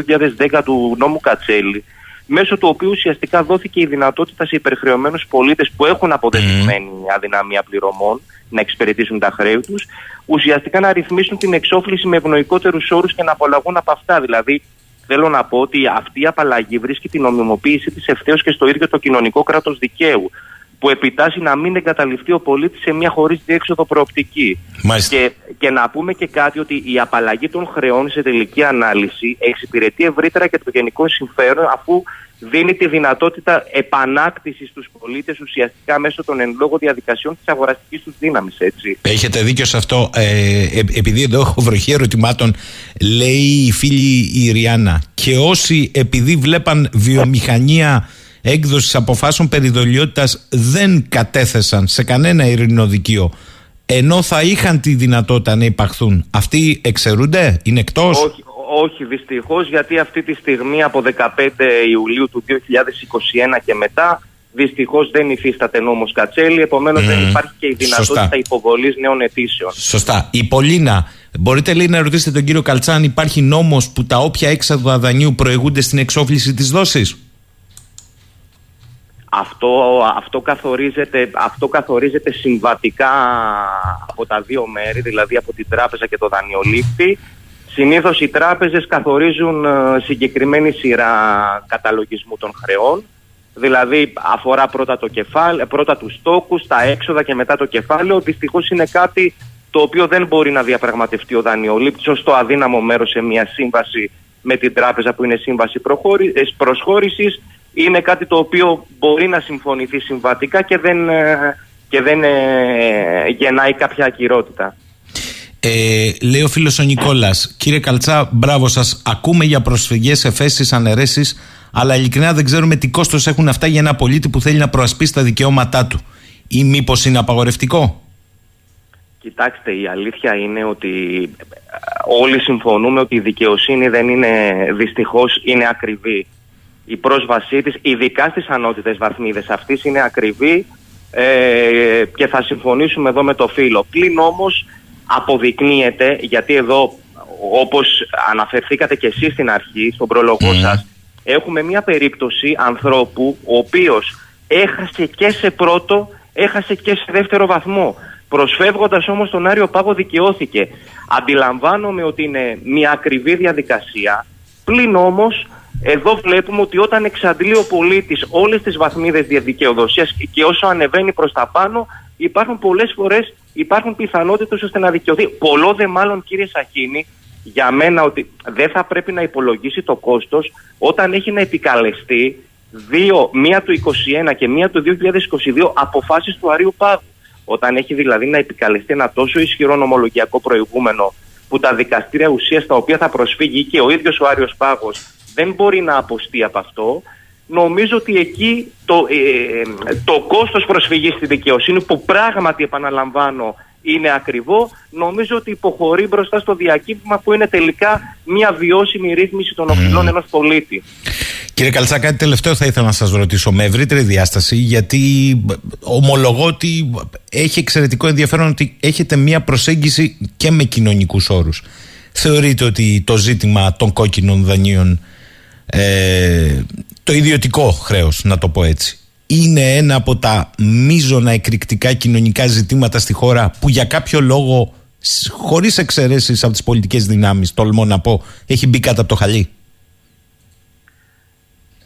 2010 του νόμου Κατσέλη μέσω του οποίου ουσιαστικά δόθηκε η δυνατότητα σε υπερχρεωμένους πολίτες που έχουν αποδεδειγμένη αδυναμία πληρωμών να εξυπηρετήσουν τα χρέη τους, ουσιαστικά να ρυθμίσουν την εξόφληση με ευνοϊκότερους όρους και να απολαγούν από αυτά. Δηλαδή, θέλω να πω ότι αυτή η απαλλαγή βρίσκει την νομιμοποίηση της ευθέως και στο ίδιο το κοινωνικό κράτος δικαίου που επιτάσσει να μην εγκαταλειφθεί ο πολίτης σε μια χωρίς διέξοδο προοπτική. Μάλιστα. Και, και να πούμε και κάτι ότι η απαλλαγή των χρεών σε τελική ανάλυση εξυπηρετεί ευρύτερα και το γενικό συμφέρον αφού δίνει τη δυνατότητα επανάκτησης στους πολίτες ουσιαστικά μέσω των εν λόγω διαδικασιών της αγοραστικής τους δύναμης, έτσι. Έχετε δίκιο σε αυτό. Ε, ε, επειδή εδώ έχω βροχή ερωτημάτων, λέει η φίλη η Ριάννα. Και όσοι επειδή βλέπαν βιομηχανία έκδοσης αποφάσεων περιδολιότητα δεν κατέθεσαν σε κανένα ειρηνοδικείο ενώ θα είχαν τη δυνατότητα να υπαχθούν. Αυτοί εξαιρούνται, είναι εκτός; Όχι, όχι δυστυχώς γιατί αυτή τη στιγμή από 15 Ιουλίου του 2021 και μετά δυστυχώς δεν υφίσταται νόμος Κατσέλη επομένως δεν υπάρχει και η δυνατότητα Σωστά. υποβολής νέων αιτήσεων. Σωστά. Η Πολίνα, μπορείτε λέει να ρωτήσετε τον κύριο Καλτσά αν υπάρχει νόμος που τα όποια έξοδα δανείου προηγούνται στην εξόφληση της δόσης; Αυτό, αυτό, καθορίζεται, αυτό καθορίζεται συμβατικά από τα δύο μέρη, δηλαδή από την τράπεζα και το δανειολήπτη. Συνήθως οι τράπεζες καθορίζουν ε, συγκεκριμένη σειρά καταλογισμού των χρεών. Δηλαδή αφορά πρώτα, το κεφάλαιο, πρώτα τους στόκους, τα έξοδα και μετά το κεφάλαιο. Δυστυχώς είναι κάτι το οποίο δεν μπορεί να διαπραγματευτεί ο δανειολήπτης ως το αδύναμο μέρος σε μια σύμβαση με την τράπεζα που είναι σύμβαση προχώρη- ε, προσχώρησης. Είναι κάτι το οποίο μπορεί να συμφωνηθεί συμβατικά και δεν, ε, και δεν ε, γεννάει κάποια ακυρότητα. Ε, λέει ο φίλος ο Νικόλας, κύριε Καλτσά, μπράβο σας. Ακούμε για προσφυγές, εφέσεις, αναιρέσεις, αλλά ειλικρινά δεν ξέρουμε τι κόστος έχουν αυτά για ένα πολίτη που θέλει να προασπίσει τα δικαιώματά του. Ή μήπως είναι απαγορευτικό; Κοιτάξτε, η αλήθεια είναι ότι ε, όλοι συμφωνούμε ότι η δικαιοσύνη δεν είναι δυστυχώς είναι ακριβή. Η πρόσβασή της, ειδικά στις ανώτητες βαθμίδες αυτής, είναι ακριβή ε, και θα συμφωνήσουμε εδώ με το φίλο. Πλην όμως αποδεικνύεται, γιατί εδώ όπως αναφερθήκατε και εσείς στην αρχή, στον πρόλογό σας, έχουμε μια περίπτωση ανθρώπου ο οποίος έχασε και σε πρώτο, έχασε και σε δεύτερο βαθμό. Προσφεύγοντας όμως τον Άριο Πάγο δικαιώθηκε. Αντιλαμβάνομαι ότι είναι μια ακριβή διαδικασία, πλην όμως εδώ βλέπουμε ότι όταν εξαντλεί ο πολίτης όλες τις βαθμίδες δικαιοδοσίας και όσο ανεβαίνει προς τα πάνω, υπάρχουν πολλές φορές υπάρχουν πιθανότητες ώστε να δικαιωθεί. Πολλό δε μάλλον κύριε Σαχίνη, για μένα ότι δεν θα πρέπει να υπολογίσει το κόστος όταν έχει να επικαλεστεί δύο, μία του 2021 και μία του 2022 αποφάσεις του Αρίου Πάγου. Όταν έχει δηλαδή να επικαλεστεί ένα τόσο ισχυρό νομολογιακό προηγούμενο που τα δικαστήρια ουσίας στα οποία θα προσφύγει και ο ίδιος ο Άριος Πάγος δεν μπορεί να αποστεί από αυτό, νομίζω ότι εκεί το, ε, το κόστος προσφυγής στη δικαιοσύνη που πράγματι επαναλαμβάνω είναι ακριβό, νομίζω ότι υποχωρεί μπροστά στο διακύβημα που είναι τελικά μια βιώσιμη ρύθμιση των οφειλών mm. ενός πολίτη. Κύριε Καλτσά, κάτι τελευταίο θα ήθελα να σας ρωτήσω με ευρύτερη διάσταση γιατί ομολογώ ότι έχει εξαιρετικό ενδιαφέρον ότι έχετε μια προσέγγιση και με κοινωνικούς όρους. Θεωρείτε ότι το ζήτημα των κόκκινων δανείων ε, το ιδιωτικό χρέος να το πω έτσι. Είναι ένα από τα μείζωνα εκρηκτικά κοινωνικά ζητήματα στη χώρα που για κάποιο λόγο χωρίς εξαιρέσεις από τις πολιτικές δυνάμεις τολμώ να πω έχει μπει κάτω από το χαλί.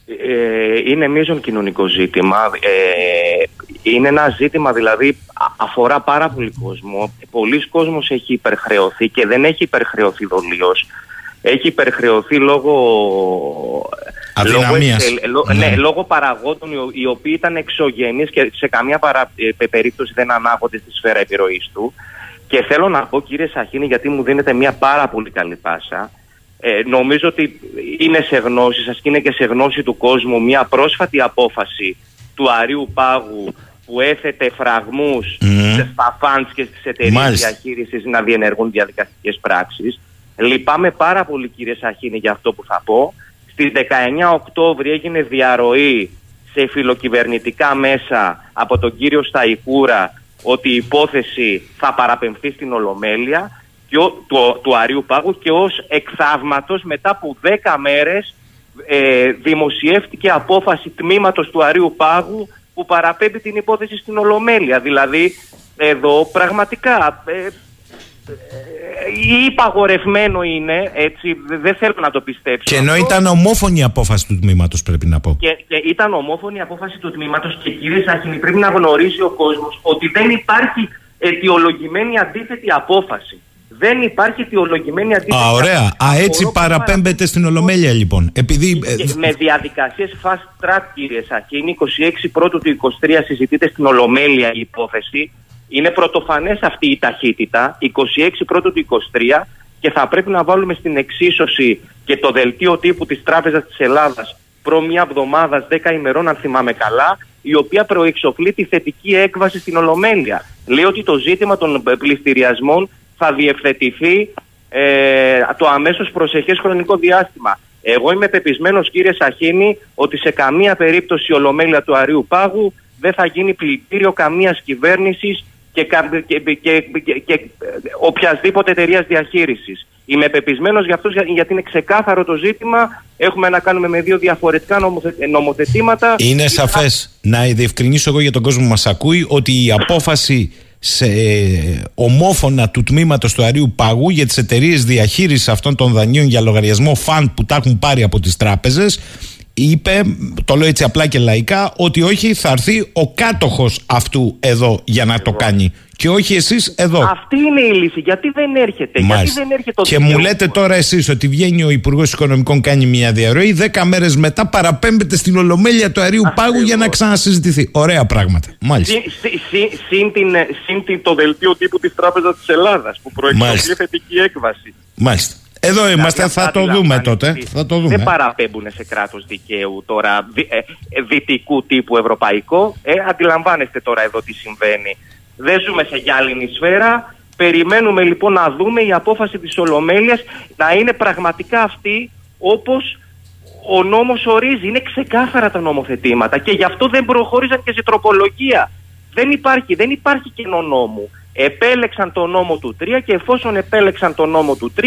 Ε, είναι μείζον κοινωνικό ζήτημα. Ε, είναι ένα ζήτημα δηλαδή αφορά πάρα πολύ κόσμο. Πολλοί κόσμος έχει υπερχρεωθεί και δεν έχει υπερχρεωθεί δολίως έχει υπερχρεωθεί λόγω, λόγω, ναι. ναι, λόγω παραγόντων οι οποίοι ήταν εξωγενείς και σε καμία παρα, ε, περίπτωση δεν ανάγονται στη σφαίρα επιρροής του. Και θέλω να πω κύριε Σαχίνη γιατί μου δίνετε μια πάρα πολύ καλή πάσα. Ε, νομίζω ότι είναι σε γνώση σας και είναι και σε γνώση του κόσμου μια πρόσφατη απόφαση του Αρίου Πάγου που έθετε φραγμούς mm. στα φαντς και στις εταιρείες διαχείρισης να διενεργούν διαδικαστικές πράξεις. Λυπάμαι πάρα πολύ κύριε Σαχίνη για αυτό που θα πω. Στις 19 Οκτώβρη έγινε διαρροή σε φιλοκυβερνητικά μέσα από τον κύριο Σταϊκούρα ότι η υπόθεση θα παραπεμφθεί στην Ολομέλεια και ο, του, του Αρίου Πάγου και ως εκθαύματος μετά από 10 μέρες ε, δημοσιεύτηκε απόφαση τμήματος του Αρίου Πάγου που παραπέμπει την υπόθεση στην Ολομέλεια. Δηλαδή εδώ πραγματικά ε, ή υπαγορευμένο είναι, έτσι, δεν θέλω να το πιστέψω. Και ενώ ήταν ομόφωνη η απόφαση του τμήματος, πρέπει να πω. Και, και ήταν ομόφωνη η απόφαση του τμήματος, και κύριε Σάχινη, πρέπει να γνωρίζει ο κόσμος ότι δεν υπάρχει αιτιολογημένη αντίθετη απόφαση. Δεν υπάρχει αιτιολογημένη αντίθετη Α, ωραία. Α, έτσι παραπέμπεται στην Ολομέλεια, λοιπόν. Επειδή... με διαδικασίες fast track, κύριε Σαχίνη, 26 πρώτου του 23 συζητείται στην Ολομέλεια η υπόθεση. Είναι πρωτοφανές αυτή η ταχύτητα, 26 πρώτου του 23 και θα πρέπει να βάλουμε στην εξίσωση και το δελτίο τύπου της Τράπεζας της Ελλάδας προ μια εβδομάδα, 10 ημερών αν θυμάμαι καλά, η οποία προεξοφλεί τη θετική έκβαση στην Ολομέλεια. Λέει ότι το ζήτημα των πληστηριασμών θα διευθετηθεί ε, το αμέσως προσεχές χρονικό διάστημα. Εγώ είμαι πεπισμένος κύριε Σαχίνη ότι σε καμία περίπτωση η Ολομέλεια του Αρίου Πάγου δεν θα γίνει πλητήριο καμίας κυβέρνησης και, και, και, και οποιασδήποτε εταιρείας διαχείρισης. Είμαι πεπισμένος για αυτό γιατί είναι ξεκάθαρο το ζήτημα. Έχουμε να κάνουμε με δύο διαφορετικά νομοθετήματα. Είναι σαφές. Να διευκρινίσω εγώ για τον κόσμο που μας ακούει ότι η απόφαση σε ομόφωνα του τμήματος του Αρίου Παγού για τις εταιρείες διαχείρισης αυτών των δανείων για λογαριασμό φαν που τα έχουν πάρει από τις τράπεζες είπε, το λέω έτσι απλά και λαϊκά, ότι όχι θα έρθει ο κάτοχος αυτού εδώ για να το κάνει και όχι εσείς εδώ. Αυτή είναι η λύση. Γιατί δεν έρχεται, Μάλιστα. γιατί δεν έρχεται το Και μου δικαίωμα; λέτε τώρα εσείς ότι βγαίνει ο Υπουργός Οικονομικών, κάνει μια διαρροή, δέκα μέρες μετά παραπέμπεται στην Ολομέλεια του Αερίου Πάγου για να ξανασυζητηθεί. Ωραία πράγματα. Μάλιστα. Συν, συ- συ- συν την, ε, συν την- το δελτίο τύπου της Τράπεζας της Ελλάδας που προεξοφλεί Μάλιστα. θετική έκβαση. Μάλιστα. Εδώ είμαστε, Δηλαδή, θα αυτά το δούμε αντιλαμβάνεστε τότε. ότι Θα το Δεν δούμε. παραπέμπουν σε κράτος δικαίου τώρα δι, ε, ε, δυτικού τύπου ευρωπαϊκό. Ε, αντιλαμβάνεστε τώρα εδώ τι συμβαίνει. Δεν ζούμε σε γυάλινη σφαίρα. Περιμένουμε λοιπόν να δούμε η απόφαση της Ολομέλειας να είναι πραγματικά αυτή όπως ο νόμος ορίζει. Είναι ξεκάθαρα τα νομοθετήματα και γι' αυτό δεν προχώρησαν και σε τροπολογία. Δεν υπάρχει, δεν υπάρχει κενό νόμου. Επέλεξαν το νόμο του 3 και εφόσον επέλεξαν το νόμο του 3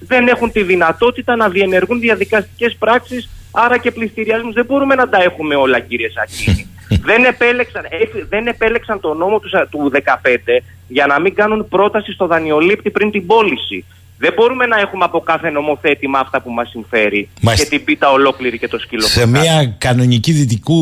δεν έχουν τη δυνατότητα να διενεργούν διαδικαστικές πράξεις άρα και πληστηριασμούς. Δεν μπορούμε να τα έχουμε όλα κύριε Σακίνη. Δεν, επέλεξαν, έφ- δεν επέλεξαν το νόμο τους, σα- του 15 για να μην κάνουν πρόταση στο δανειολήπτη πριν την πώληση. Δεν μπορούμε να έχουμε από κάθε νομοθέτημα αυτά που μας συμφέρει Μάλιστα. και την πίτα ολόκληρη και το σκύλο Σε φωτιά. μια κανονική δυτικού,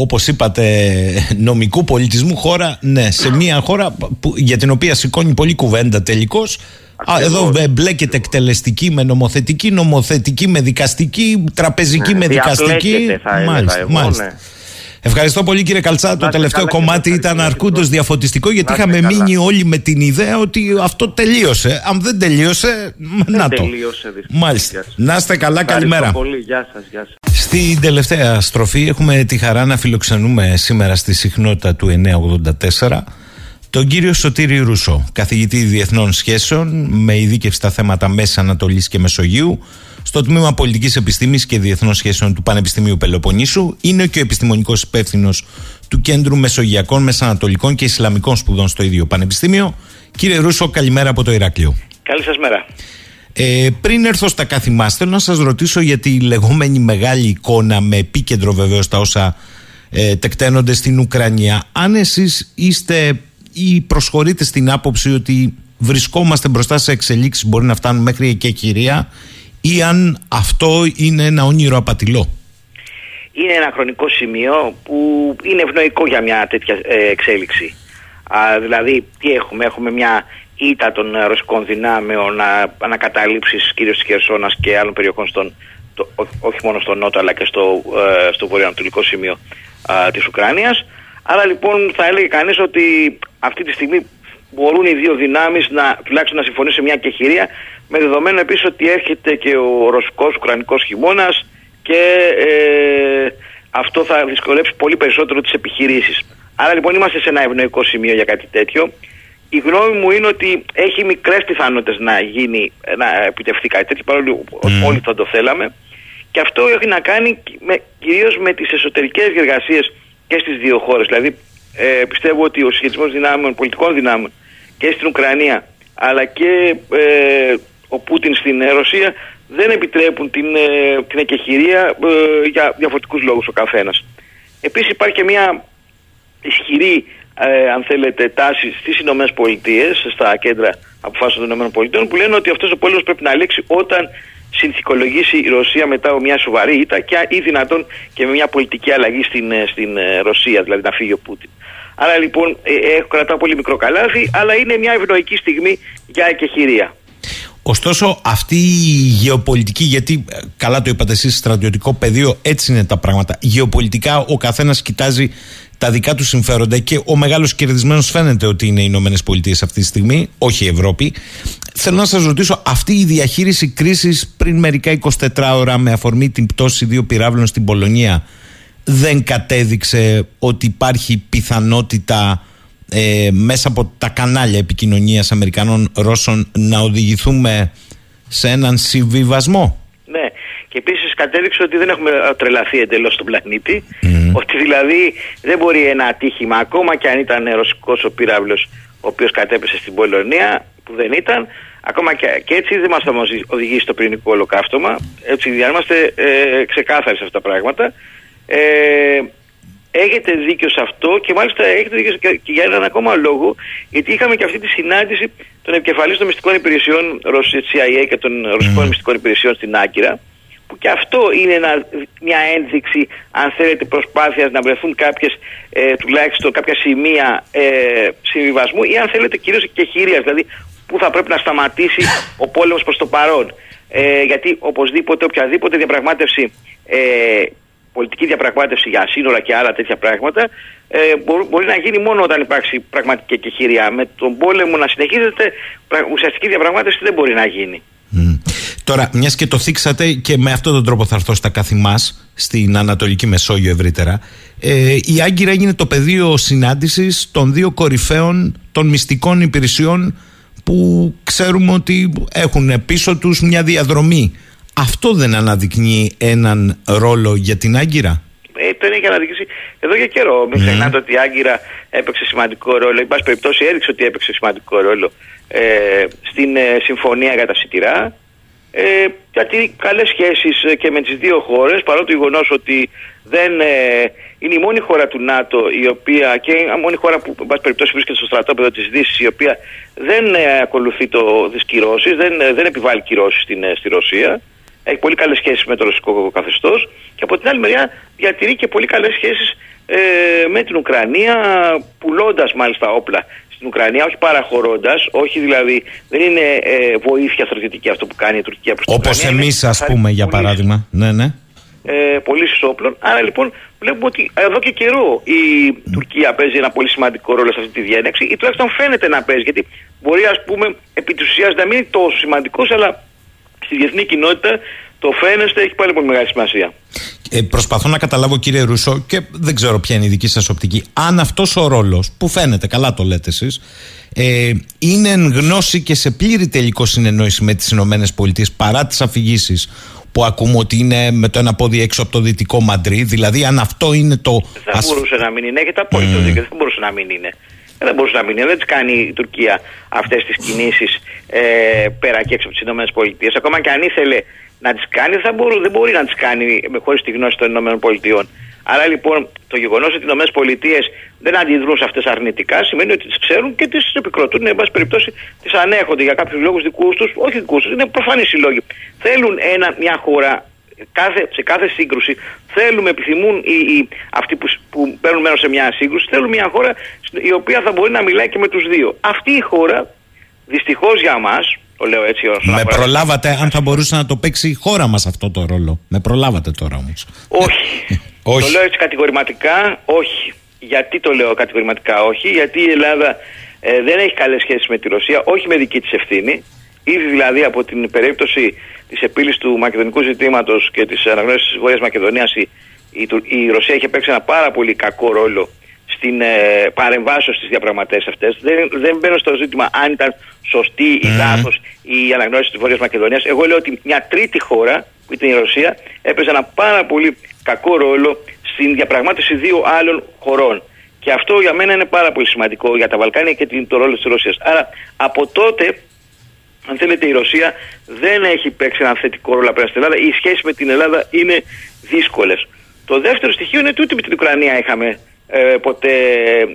όπως είπατε, νομικού πολιτισμού χώρα, ναι, σε μια χώρα που, για την οποία σηκώνει πολλή κουβέντα τελικώς, Α, εδώ ε, μπλέκεται εκτελεστική με νομοθετική, νομοθετική με δικαστική, τραπεζική Ναι, με δικαστική. διαπλέκεται, θα έλεγα εγώ, ναι. Ευχαριστώ πολύ κύριε Καλτσά. Το τελευταίο κομμάτι ήταν αρκούντος διαφωτιστικό γιατί Να είστε είχαμε καλά. μείνει όλοι με την ιδέα ότι αυτό τελείωσε. Αν δεν τελείωσε, Δεν να το. τελείωσε δυστυχώς. Μάλιστα. Γεια σας. Να είστε καλά, Ευχαριστώ καλημέρα. πολύ. Γεια σας, γεια σας. Στην τελευταία στροφή έχουμε τη χαρά να φιλοξενούμε σήμερα στη συχνότητα του 984 τον κύριο Σωτήρη Ρούσο, καθηγητή διεθνών σχέσεων με ειδίκευση στα θέματα Μέσης Ανατολής και Μεσογείου στο τμήμα Πολιτικής Επιστήμης και Διεθνών Σχέσεων του Πανεπιστημίου Πελοποννήσου. Είναι και ο επιστημονικός υπεύθυνος του Κέντρου Μεσογειακών, Μεσανατολικών και Ισλαμικών Σπουδών στο ίδιο Πανεπιστήμιο. Κύριε Ρούσο, καλημέρα από το Ηράκλειο. Καλή σας μέρα. Ε, πριν έρθω στα κάθημά, θέλω να σας ρωτήσω για τη λεγόμενη μεγάλη εικόνα με επίκεντρο βεβαίως τα όσα ε, τεκταίνονται στην Ουκρανία. Αν εσείς είστε ή προσχωρείτε στην άποψη ότι βρισκόμαστε μπροστά σε εξελίξεις μπορεί να φτάνουν μέχρι και κυρία ή αν αυτό είναι ένα όνειρο απατηλό; Είναι ένα χρονικό σημείο που είναι ευνοϊκό για μια τέτοια ε, εξέλιξη. Α, δηλαδή, τι έχουμε, έχουμε μια ήττα των ε, ρωσικών δυνάμεων, α, ανακαταλήψεις κυρίως της Χερσόνας και άλλων περιοχών, στον, το- ό- όχι μόνο στο νότο αλλά και στο, ε, στο βορειοανατολικό σημείο α, της Ουκρανίας. Άρα λοιπόν θα έλεγε κανείς ότι αυτή τη στιγμή μπορούν οι δύο δυνάμεις να, τουλάχιστον να συμφωνήσουν σε μια κεχηρία με δεδομένο επίσης ότι έρχεται και ο ρωσικός ουκρανικός χειμώνας και ε, αυτό θα δυσκολέψει πολύ περισσότερο τις επιχειρήσεις. Άρα λοιπόν είμαστε σε ένα ευνοϊκό σημείο για κάτι τέτοιο. Η γνώμη μου είναι ότι έχει μικρές πιθανότητες να γίνει, να επιτευχθεί κάτι τέτοιο παρόλο που όλοι θα το θέλαμε. Και αυτό έχει να κάνει με, κυρίως με τις εσωτερικές διεργασίες και στις δύο χώρες. Δηλαδή ε, πιστεύω ότι ο συσχετισμός δυνάμεων, πολιτικών δυνάμεων και στην Ουκρανία αλλά και ε, ο Πούτιν στην ε, Ρωσία δεν επιτρέπουν την, ε, την εκεχηρία ε, για διαφορετικούς λόγους ο καθένας. Επίσης υπάρχει και μια ισχυρή ε, αν θέλετε τάση στις Ηνωμένες Πολιτείες στα κέντρα αποφάσεων των Ηνωμένων Πολιτείων που λένε ότι αυτός ο πόλεμος πρέπει να λήξει όταν συνθηκολογήσει η Ρωσία μετά από μια σοβαρή ήττα και ή δυνατόν και με μια πολιτική αλλαγή στην, ε, στην ε, Ρωσία, δηλαδή να φύγει ο Πούτιν. Άρα λοιπόν ε, έχω κρατάω πολύ μικρό καλάθι, αλλά είναι μια ευνοϊκή στιγμή για εκεχηρία. Ωστόσο, αυτή η γεωπολιτική, γιατί ε, καλά το είπατε εσείς, στρατιωτικό πεδίο, έτσι είναι τα πράγματα. Γεωπολιτικά ο καθένας κοιτάζει τα δικά του συμφέροντα και ο μεγάλος κερδισμένος φαίνεται ότι είναι οι Ηνωμένες Πολιτείες αυτή τη στιγμή, όχι η Ευρώπη. Θέλω να σας ρωτήσω, αυτή η διαχείριση κρίσης πριν μερικά 24 ώρα με αφορμή την πτώση δύο πυράβλων στην Πολωνία δεν κατέδειξε ότι υπάρχει πιθανότητα ε, μέσα από τα κανάλια επικοινωνίας Αμερικανών Ρώσων να οδηγηθούμε σε έναν συμβιβασμό; Ναι. Και επίσης κατέδειξε ότι δεν έχουμε τρελαθεί εντελώς στον πλανήτη. Ότι δηλαδή δεν μπορεί ένα ατύχημα, ακόμα και αν ήταν ρωσικός ο πύραυλος ο οποίος κατέπεσε στην Πολωνία, που δεν ήταν, ακόμα και, και έτσι δεν μας θα μας οδηγήσει στο πυρηνικό ολοκαύτωμα. Έτσι για να είμαστε ε, ξεκάθαροι σε αυτά τα πράγματα. Ε, έχετε δίκιο σε αυτό και μάλιστα έχετε δίκιο και και για έναν ακόμα λόγο, γιατί είχαμε και αυτή τη συνάντηση των επικεφαλής των μυστικών υπηρεσιών Ρωσίας CIA και των ρωσικών μυστικών υπηρεσιών στην Άκυρα, που και αυτό είναι ένα- μια ένδειξη, αν θέλετε, προσπάθειας να βρεθούν κάποιες, ε, τουλάχιστον κάποια σημεία ε, συμβιβασμού ή αν θέλετε κυρίως και χειρίας, δηλαδή που θα πρέπει να σταματήσει ο πόλεμος προς το παρόν. Ε, γιατί οπωσδήποτε οποιαδήποτε διαπραγμάτευση, ε, πολιτική διαπραγμάτευση για σύνορα και άλλα τέτοια πράγματα ε, μπορεί, μπορεί να γίνει μόνο όταν υπάρξει πραγματική εκεχηρία. Με τον πόλεμο να συνεχίζεται, πρα- ουσιαστική διαπραγμάτευση δεν μπορεί να γίνει. Τώρα, μιας και το θίξατε και με αυτόν τον τρόπο θα έρθω στα καθημά στην Ανατολική Μεσόγειο ευρύτερα. Ε, η Άγκυρα έγινε το πεδίο συνάντησης των δύο κορυφαίων των μυστικών υπηρεσιών που ξέρουμε ότι έχουν πίσω τους μια διαδρομή. Αυτό δεν αναδεικνύει έναν ρόλο για την Άγκυρα; Ε, το έχει αναδείξει εδώ για καιρό. Μην ξεχνάτε ότι η Άγκυρα έπαιξε σημαντικό ρόλο. Εν πάση περιπτώσει, έδειξε ότι έπαιξε σημαντικό ρόλο ε, στην ε, συμφωνία για τα σιτηρά. Ε, γιατί καλές σχέσεις και με τις δύο χώρες, παρότι το γεγονός ότι δεν ε, είναι η μόνη χώρα του ΝΑΤΟ η οποία και η μόνη χώρα που εν πάση περιπτώσει βρίσκεται στο στρατόπεδο της Δύσης, η οποία δεν ε, ακολουθεί το, τις κυρώσεις, δεν, ε, δεν επιβάλλει κυρώσεις στην, ε, στη Ρωσία. Έχει πολύ καλές σχέσεις με το ρωσικό καθεστώς και από την άλλη μεριά διατηρεί και πολύ καλές σχέσεις ε, με την Ουκρανία, πουλώντας μάλιστα όπλα στην Ουκρανία, όχι παραχωρώντας, όχι δηλαδή, δεν είναι ε, βοήθεια στρατιωτική αυτό που κάνει η Τουρκία προς την Όπως Ουκρανία. εμείς, είναι ας πούμε, για παράδειγμα. Ναι, ναι. ε, πωλήσει όπλων. Άρα λοιπόν βλέπουμε ότι εδώ και καιρό η Τουρκία παίζει ένα πολύ σημαντικό ρόλο σε αυτή τη διένεξη ή τουλάχιστον φαίνεται να παίζει. Γιατί μπορεί, ας πούμε, επί της ουσίας να μην είναι τόσο σημαντικός, αλλά στη διεθνή κοινότητα το φαίνεστε έχει πάλι πολύ μεγάλη σημασία. Ε, προσπαθώ να καταλάβω κύριε Ρούσο και δεν ξέρω ποια είναι η δική σας οπτική αν αυτός ο ρόλος που φαίνεται καλά το λέτε εσείς ε, είναι εν γνώση και σε πλήρη τελικό συνεννόηση με τις Ηνωμένες Πολιτείες παρά τις αφηγήσεις που ακούμε ότι είναι με το ένα πόδι έξω από το δυτικό Μαντρί δηλαδή αν αυτό είναι το Δεν ασφ- μπορούσε να μην είναι. Έχετε απόλυτο δίκιο. Δεν μπορούσε να μην είναι. Δεν μπορούσε να μην είναι. Δεν τις κάνει η Τουρκία αυτές τις κινήσεις ε, πέρα και έξω από τις ΗΠΑ. Ακόμα και αν ήθελε να τις κάνεις, θα μπορού, δεν μπορεί να τις κάνει χωρίς τη γνώση των ΗΠΑ. Άρα λοιπόν το γεγονός ότι οι ΗΠΑ δεν αντιδρούν σε αυτές αρνητικά σημαίνει ότι τις ξέρουν και τις επικροτούν. Εν πάση περιπτώσει τις ανέχονται για κάποιους λόγους δικούς τους, όχι δικούς τους, είναι προφανείς οι λόγοι. Θέλουν ένα, μια χώρα κάθε, σε κάθε σύγκρουση θέλουμε, επιθυμούν οι, οι, αυτοί που, σ- που παίρνουν μέρος σε μια σύγκρουση, θέλουν μια χώρα στην- η οποία θα μπορεί να μιλάει και με τους δύο. Αυτή η χώρα, δυστυχώς για μας, το λέω έτσι όσον με αφορά- προλάβατε αν θα μπορούσε να το παίξει η χώρα μας αυτό το ρόλο με προλάβατε τώρα όμως Όχι. Όχι. Το λέω έτσι κατηγορηματικά, όχι. Γιατί το λέω κατηγορηματικά, όχι. Γιατί η Ελλάδα ε, δεν έχει καλές σχέσεις με τη Ρωσία, όχι με δική της ευθύνη. Ήδη δηλαδή από την περίπτωση της επίλυσης του μακεδονικού ζητήματος και της αναγνώρισης της Βόρειας Μακεδονίας η, η, Του- η Ρωσία είχε παίξει ένα πάρα πολύ κακό ρόλο στην ε, παρεμβάσεως στις διαπραγματεύσεις αυτές. Δεν, δεν μπαίνω στο ζήτημα αν ήταν σωστή ή λάθος η αναγνώριση της Βόρειας Μακεδονίας. Εγώ λέω ότι μια τρίτη χώρα που ήταν η Ρωσία έπαιζε ένα πάρα πολύ κακό ρόλο στην διαπραγμάτευση δύο άλλων χωρών. Και αυτό για μένα είναι πάρα πολύ σημαντικό για τα Βαλκάνια και την, το ρόλο της Ρωσίας. Άρα από τότε αν θέλετε, η Ρωσία δεν έχει παίξει ένα θετικό ρόλο απέναντι στην Ελλάδα. Οι σχέσεις με την Ελλάδα είναι δύσκολες. Το δεύτερο στοιχείο είναι ότι ούτε με την Ουκρανία είχαμε ε, ποτέ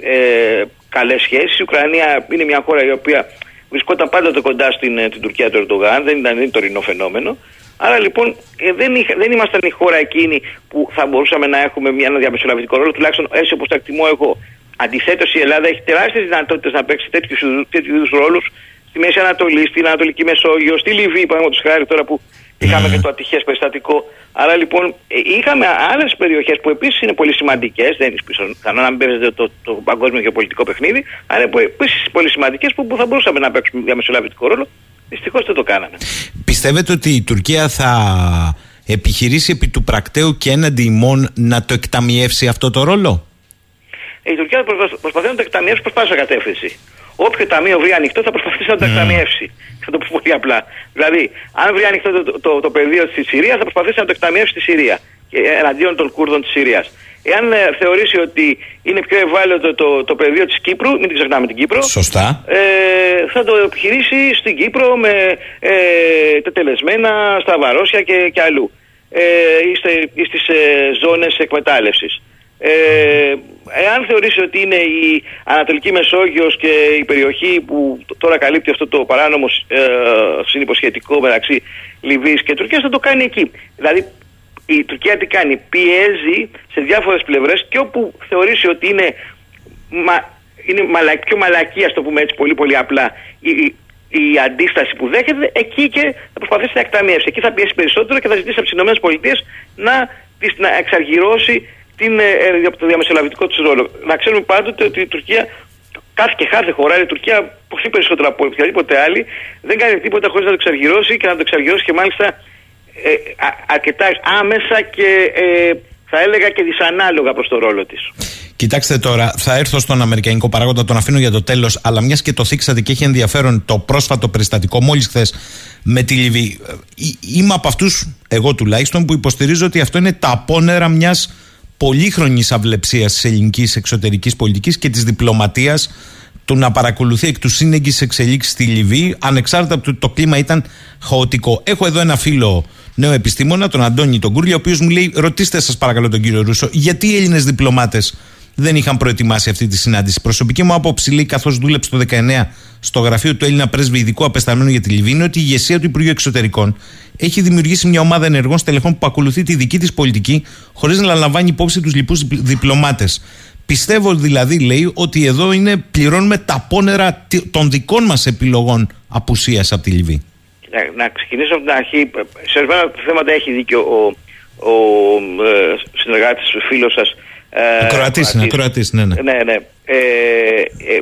ε, καλές σχέσεις. Η Ουκρανία είναι μια χώρα η οποία βρισκόταν πάντοτε κοντά στην ε, την Τουρκία του Ερντογάν, δεν ήταν δεν είναι τωρινό φαινόμενο. Άρα λοιπόν ε, δεν, είχα, δεν ήμασταν η χώρα εκείνη που θα μπορούσαμε να έχουμε μια, ένα διαμεσολαβητικό ρόλο, τουλάχιστον έτσι όπως το εκτιμώ εγώ. Αντιθέτως, η Ελλάδα έχει τεράστιες δυνατότητες να παίξει τέτοιους είδους ρόλους στη Μέση Ανατολή, στην Ανατολική Μεσόγειο, στη Λιβύη, παραδείγματος χάρη τώρα που είχαμε και το ατυχές περιστατικό. Άρα λοιπόν ε, είχαμε άλλες περιοχές που επίσης είναι πολύ σημαντικές, δεν είναι πιθανό να μην παίζεται το, το παγκόσμιο γεωπολιτικό παιχνίδι, αλλά που επίσης πολύ σημαντικές που, που θα μπορούσαμε να παίξουμε διαμεσολαβητικό ρόλο. Δυστυχώς δεν το κάναμε. Πιστεύετε ότι η Τουρκία θα επιχειρήσει επί του πρακτέου και έναντι ημών να το εκταμιεύσει αυτό το ρόλο; Η Τουρκία προσπα- προσπαθεί να το εκταμιεύσει προς πάσα κατεύθυνση. Όποιο ταμείο βρει ανοιχτό θα προσπαθήσει να το εκταμιεύσει. Θα το πω πολύ απλά. Δηλαδή, αν βρει ανοιχτό το, το, το πεδίο στη Συρία, θα προσπαθήσει να το εκταμιεύσει στη Συρία. Και, ε, εναντίον των Κούρδων της Συρίας. Εάν ε, θεωρήσει ότι είναι πιο ευάλωτο το, το πεδίο της Κύπρου, μην την ξεχνάμε την Κύπρο. Σωστά. Ε, θα το επιχειρήσει στην Κύπρο με ε, τετελεσμένα στα Βαρόσια και, και αλλού. Ε, είστε, ή στις ε, ζώνες εκμετάλλευσης. Ε, εάν θεωρήσει ότι είναι η Ανατολική Μεσόγειος και η περιοχή που τ- τώρα καλύπτει αυτό το παράνομο ε, συνυποσχετικό μεταξύ Λιβύης και Τουρκίας θα το κάνει εκεί. Δηλαδή η Τουρκία τι κάνει, πιέζει σε διάφορες πλευρές και όπου θεωρήσει ότι είναι, μα, είναι μαλα, πιο μαλακή, ας το πούμε έτσι πολύ πολύ απλά, η, η, η αντίσταση που δέχεται, εκεί και θα προσπαθήσει να εκταμιεύσει. Εκεί θα πιέσει περισσότερο και θα ζητήσει από τις ΗΠΑ να, να εξαργυρώσει την, ε, ε, το διαμεσολαβητικό τη ρόλο. Να ξέρουμε πάντοτε ότι η Τουρκία κάθε και κάθε χώρα, η Τουρκία πολύ περισσότερο από οποιαδήποτε άλλη, δεν κάνει τίποτα χωρίς να το εξαργυρώσει και να το εξαργυρώσει και μάλιστα ε, αρκετά άμεσα και ε, θα έλεγα και δυσανάλογα προς το ρόλο της. Κοιτάξτε τώρα, θα έρθω στον Αμερικανικό παράγοντα, τον αφήνω για το τέλος. Αλλά μιας και το θίξατε και έχει ενδιαφέρον το πρόσφατο περιστατικό μόλις χθες με τη Λιβύη. Ε, είμαι από αυτούς, εγώ τουλάχιστον, που υποστηρίζω ότι αυτό είναι τα απόνερα μιας πολύχρονης αυλεψίας της ελληνικής εξωτερικής πολιτικής και της διπλωματίας του να παρακολουθεί εκ του σύνεγγυς εξελίξεις στη Λιβύη, ανεξάρτητα από το, το κλίμα ήταν χαοτικό. Έχω εδώ ένα φίλο νέο επιστήμονα, τον Αντώνη τον Κούρλια, ο οποίος μου λέει: Ρωτήστε σας παρακαλώ τον κύριο Ρούσο, γιατί οι Έλληνες διπλωμάτες δεν είχαν προετοιμάσει αυτή τη συνάντηση. Προσωπική μου άποψη, λέει, καθώς δούλεψε το 19 στο γραφείο του Έλληνα πρέσβη ειδικού απεσταλμένου για τη Λιβύη, είναι ότι η ηγεσία του Υπουργείου Εξωτερικών έχει δημιουργήσει μια ομάδα ενεργών στελεχών που ακολουθεί τη δική της πολιτική, χωρίς να λαμβάνει υπόψη τους λοιπούς διπλωμάτες. Πιστεύω δηλαδή, λέει, ότι εδώ είναι, πληρώνουμε τα πόνερα των δικών μας επιλογών απουσίας από τη Λιβύη να, ξεκινήσω από την αρχή. Σε ορισμένα θέματα έχει δίκιο ο, ο ε, συνεργάτης, ο φίλος σας. Ε, Κροατής είναι, Κροατής, ναι, ναι. ναι, ναι. Ε, ε,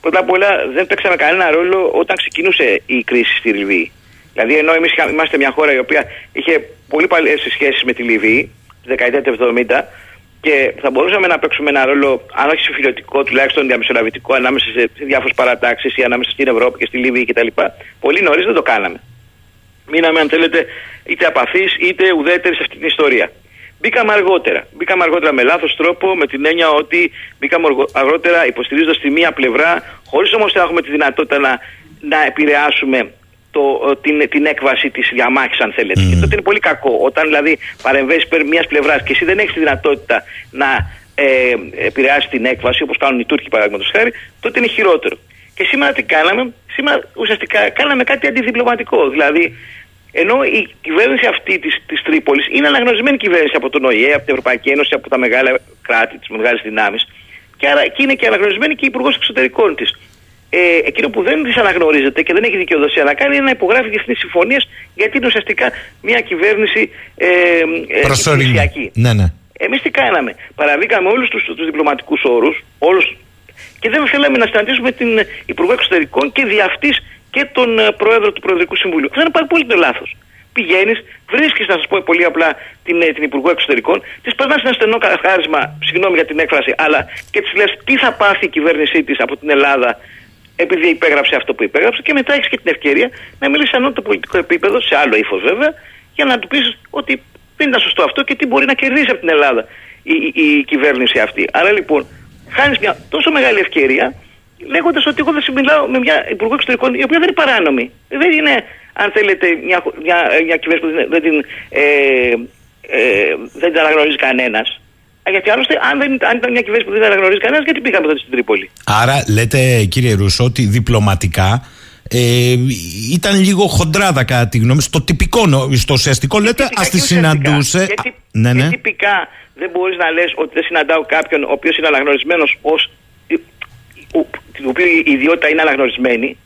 πρώτα απ' όλα δεν παίξαμε κανένα ρόλο όταν ξεκινούσε η κρίση στη Λιβύη. Δηλαδή, ενώ εμείς είμαστε μια χώρα η οποία είχε πολύ παλιές σχέσεις με τη Λιβύη, τη δεκαετία του 70, και θα μπορούσαμε να παίξουμε ένα ρόλο, αν όχι συμφιλωτικό, τουλάχιστον διαμεσολαβητικό, ανάμεσα σε, σε διάφορες παρατάξεις ή ανάμεσα στην Ευρώπη και στη Λιβύη κτλ. Πολύ νωρίς δεν το κάναμε. Μείναμε, αν θέλετε, είτε απαθείς είτε ουδέτεροι σε αυτή την ιστορία. Μπήκαμε αργότερα. Μπήκαμε αργότερα με λάθος τρόπο, με την έννοια ότι μπήκαμε αργότερα υποστηρίζοντας τη μία πλευρά, χωρίς όμως να έχουμε τη δυνατότητα να, να επηρεάσουμε το, την, την έκβαση της διαμάχης, αν θέλετε. Mm. Και τότε είναι πολύ κακό. Όταν δηλαδή παρεμβαίνεις υπέρ μιας πλευράς και εσύ δεν έχεις τη δυνατότητα να ε, επηρεάσεις την έκβαση, όπως κάνουν οι Τούρκοι παραδείγματος χάρη, τότε είναι χειρότερο. Και σήμερα τι κάναμε, σήμερα ουσιαστικά κάναμε κάτι αντιδιπλωματικό. Δηλαδή, ενώ η κυβέρνηση αυτή της της Τρίπολης είναι αναγνωρισμένη κυβέρνηση από τον ΟΗΕ, από την Ευρωπαϊκή Ένωση, από τα μεγάλα κράτη, τις μεγάλες δυνάμεις, και άρα και είναι και αναγνωρισμένη και η Υπουργός Εξωτερικών της. Ε, εκείνο που δεν της αναγνωρίζεται και δεν έχει δικαιοδοσία να κάνει είναι να υπογράφει διεθνεί συμφωνίες, γιατί είναι ουσιαστικά μια κυβέρνηση ε, ε, Ναι, ναι. Εμείς τι κάναμε; Παραβήκαμε όλους τους διπλωματικούς όρους, όλους και δεν θέλαμε να συναντήσουμε την Υπουργό Εξωτερικών και δι' αυτής και τον ε, Πρόεδρο του Προεδρικού Συμβουλίου. Αυτό είναι πάρα πολύ το λάθος. Πηγαίνεις, βρίσκεις, να σα πω πολύ απλά, την, ε, την Υπουργό Εξωτερικών, της περνάς ένα στενό καθάρισμα, συγγνώμη για την έκφραση, αλλά και της λες τι θα πάθει η κυβέρνησή της από την Ελλάδα επειδή υπέγραψε αυτό που υπέγραψε και μετά έχεις και την ευκαιρία να μιλήσεις σε ανώτατο πολιτικό επίπεδο, σε άλλο ύφος βέβαια, για να του πεις ότι δεν ήταν σωστό αυτό και τι μπορεί να κερδίσει από την Ελλάδα η, η, η κυβέρνηση αυτή. Άρα λοιπόν, χάνεις μια τόσο μεγάλη ευκαιρία λέγοντας ότι εγώ δεν συμμιλάω με μια υπουργό εξωτερικών η οποία δεν είναι παράνομη. Δεν είναι, αν θέλετε, μια, μια, μια κυβέρνηση που δεν, την, ε, ε, δεν την αναγνωρίζει κανένας. Γιατί άλλωστε, αν, δεν, αν ήταν μια κυβέρνηση που δεν την αναγνωρίζει κανένας, γιατί πήγαμε τότε στην Τρίπολη; Άρα, λέτε, κύριε Ρούσο, ότι διπλωματικά ε, ήταν λίγο χοντράδα κατά τη γνώμη Στο τυπικό, στο ουσιαστικό λέτε, ας τη συναντούσε. Και, ναι, ναι. και τυπικά δεν μπορείς να λες ότι δεν συναντάω κάποιον ο οποίος είναι αναγνωρισμένος ως την οποία η ιδιότητα είναι αναγνωρισμένη.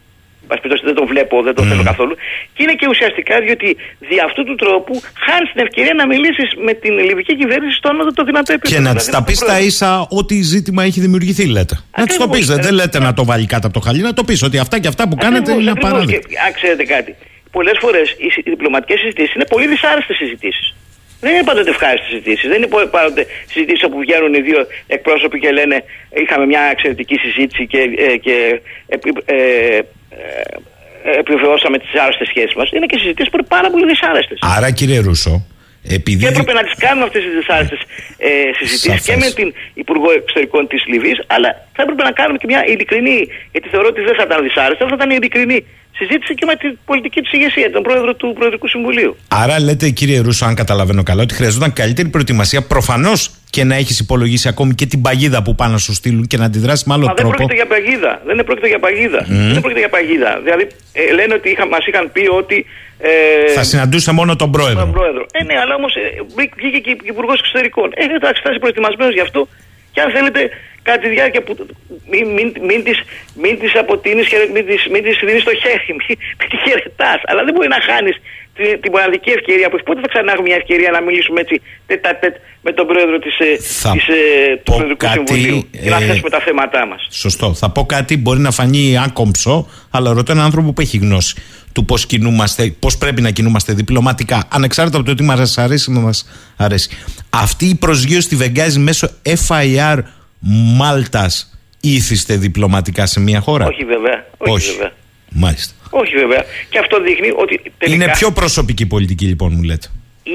δεν τον βλέπω, δεν τον mm. θέλω καθόλου. Και είναι και ουσιαστικά διότι δι' αυτού του τρόπου χάνει την ευκαιρία να μιλήσεις με την λιβική κυβέρνηση στο όνομα το δυνατό επίπεδο. Και να της τα πεις στα ίσα ό,τι ζήτημα έχει δημιουργηθεί, λέτε. Να της το πεις. Δεν λέτε να το βάλει κάτω από το χαλί, να το πεις ότι αυτά και αυτά που κάνετε είναι απαράδεκτα. Αν ξέρετε κάτι. Πολλές φορές οι διπλωματικές συζητήσεις είναι πολύ δυσάρεστες συζητήσεις. Δεν είναι πάντοτε ευχάριστες συζητήσεις. Δεν είναι πάντοτε συζητήσεις όπου βγαίνουν οι δύο εκπρόσωποι και λένε Είχαμε μια εξαιρετική συζήτηση και, ε, και ε, ε, επιβεβαιώσαμε τις άρρωστες σχέσεις μας. Είναι και συζητήσεις που είναι πάρα πολύ δυσάρεστες. Άρα, κύριε Ρούσο, επειδή... Και έπρεπε να τις κάνουμε αυτές τι δυσάρεστες ε, συζητήσεις και με την Υπουργό Εξωτερικών της Λιβύης, αλλά θα έπρεπε να κάνουμε και μια ειλικρινή, γιατί θεωρώ ότι δεν θα ήταν δυσάρεστα, θα ήταν ειλικρινή συζήτηση και με την πολιτική της ηγεσία, τον πρόεδρο του Προεδρικού Συμβουλίου. Άρα, λέτε, κύριε Ρούσο, αν καταλαβαίνω καλά, ότι χρειαζόταν καλύτερη προετοιμασία προφανώς και να έχεις υπολογίσει ακόμη και την παγίδα που πάνε να σου στείλουν και να αντιδράσεις με άλλο Μα τρόπο. Δεν πρόκειται για παγίδα. Δεν πρόκειται για παγίδα. Mm. Δεν πρόκειται για παγίδα. Δηλαδή, ε, λένε ότι είχα, μας είχαν πει ότι Ε, Θα συναντούσε μόνο τον πρόεδρο. τον πρόεδρο. Ε, ναι, αλλά όμως βγήκε και υπουργός εξωτερικών. Ε, εντάξει, θα είσαι προετοιμασμένος γι' αυτό. Και αν θέλετε, κατά τη διάρκεια που. Μην, μην, μην της μην τις αποτείνεις και μην της μην τις δίνεις στο χέρι. Μην, μην τη χαιρετάς. Αλλά δεν μπορεί να χάνεις την, την μοναδική ευκαιρία που έχεις. Πότε θα ξανά έχουμε μια ευκαιρία να μιλήσουμε έτσι τέτα τέτ με τον πρόεδρο της, ε, Θα της, ε, του Προεδρικού κάτι, Συμβουλίου και να ε, θέσουμε τα θέματά μας. Σωστό. Θα πω κάτι, μπορεί να φανεί άκομψο, αλλά ρωτώ έναν άνθρωπο που έχει γνώση του πώς κινούμαστε, πώς πρέπει να κινούμαστε διπλωματικά, ανεξάρτητα από το τι μας αρέσει ή δεν μας αρέσει. Αυτή η προσγείωση στη Βεγγάζη μέσω FIR Μάλτας ήθιστε διπλωματικά σε μια χώρα; Όχι βέβαια. Όχι, Όχι. βέβαια. Μάλιστα. Όχι βέβαια. Και αυτό δείχνει ότι τελικά. Είναι πιο προσωπική πολιτική λοιπόν μου λέτε.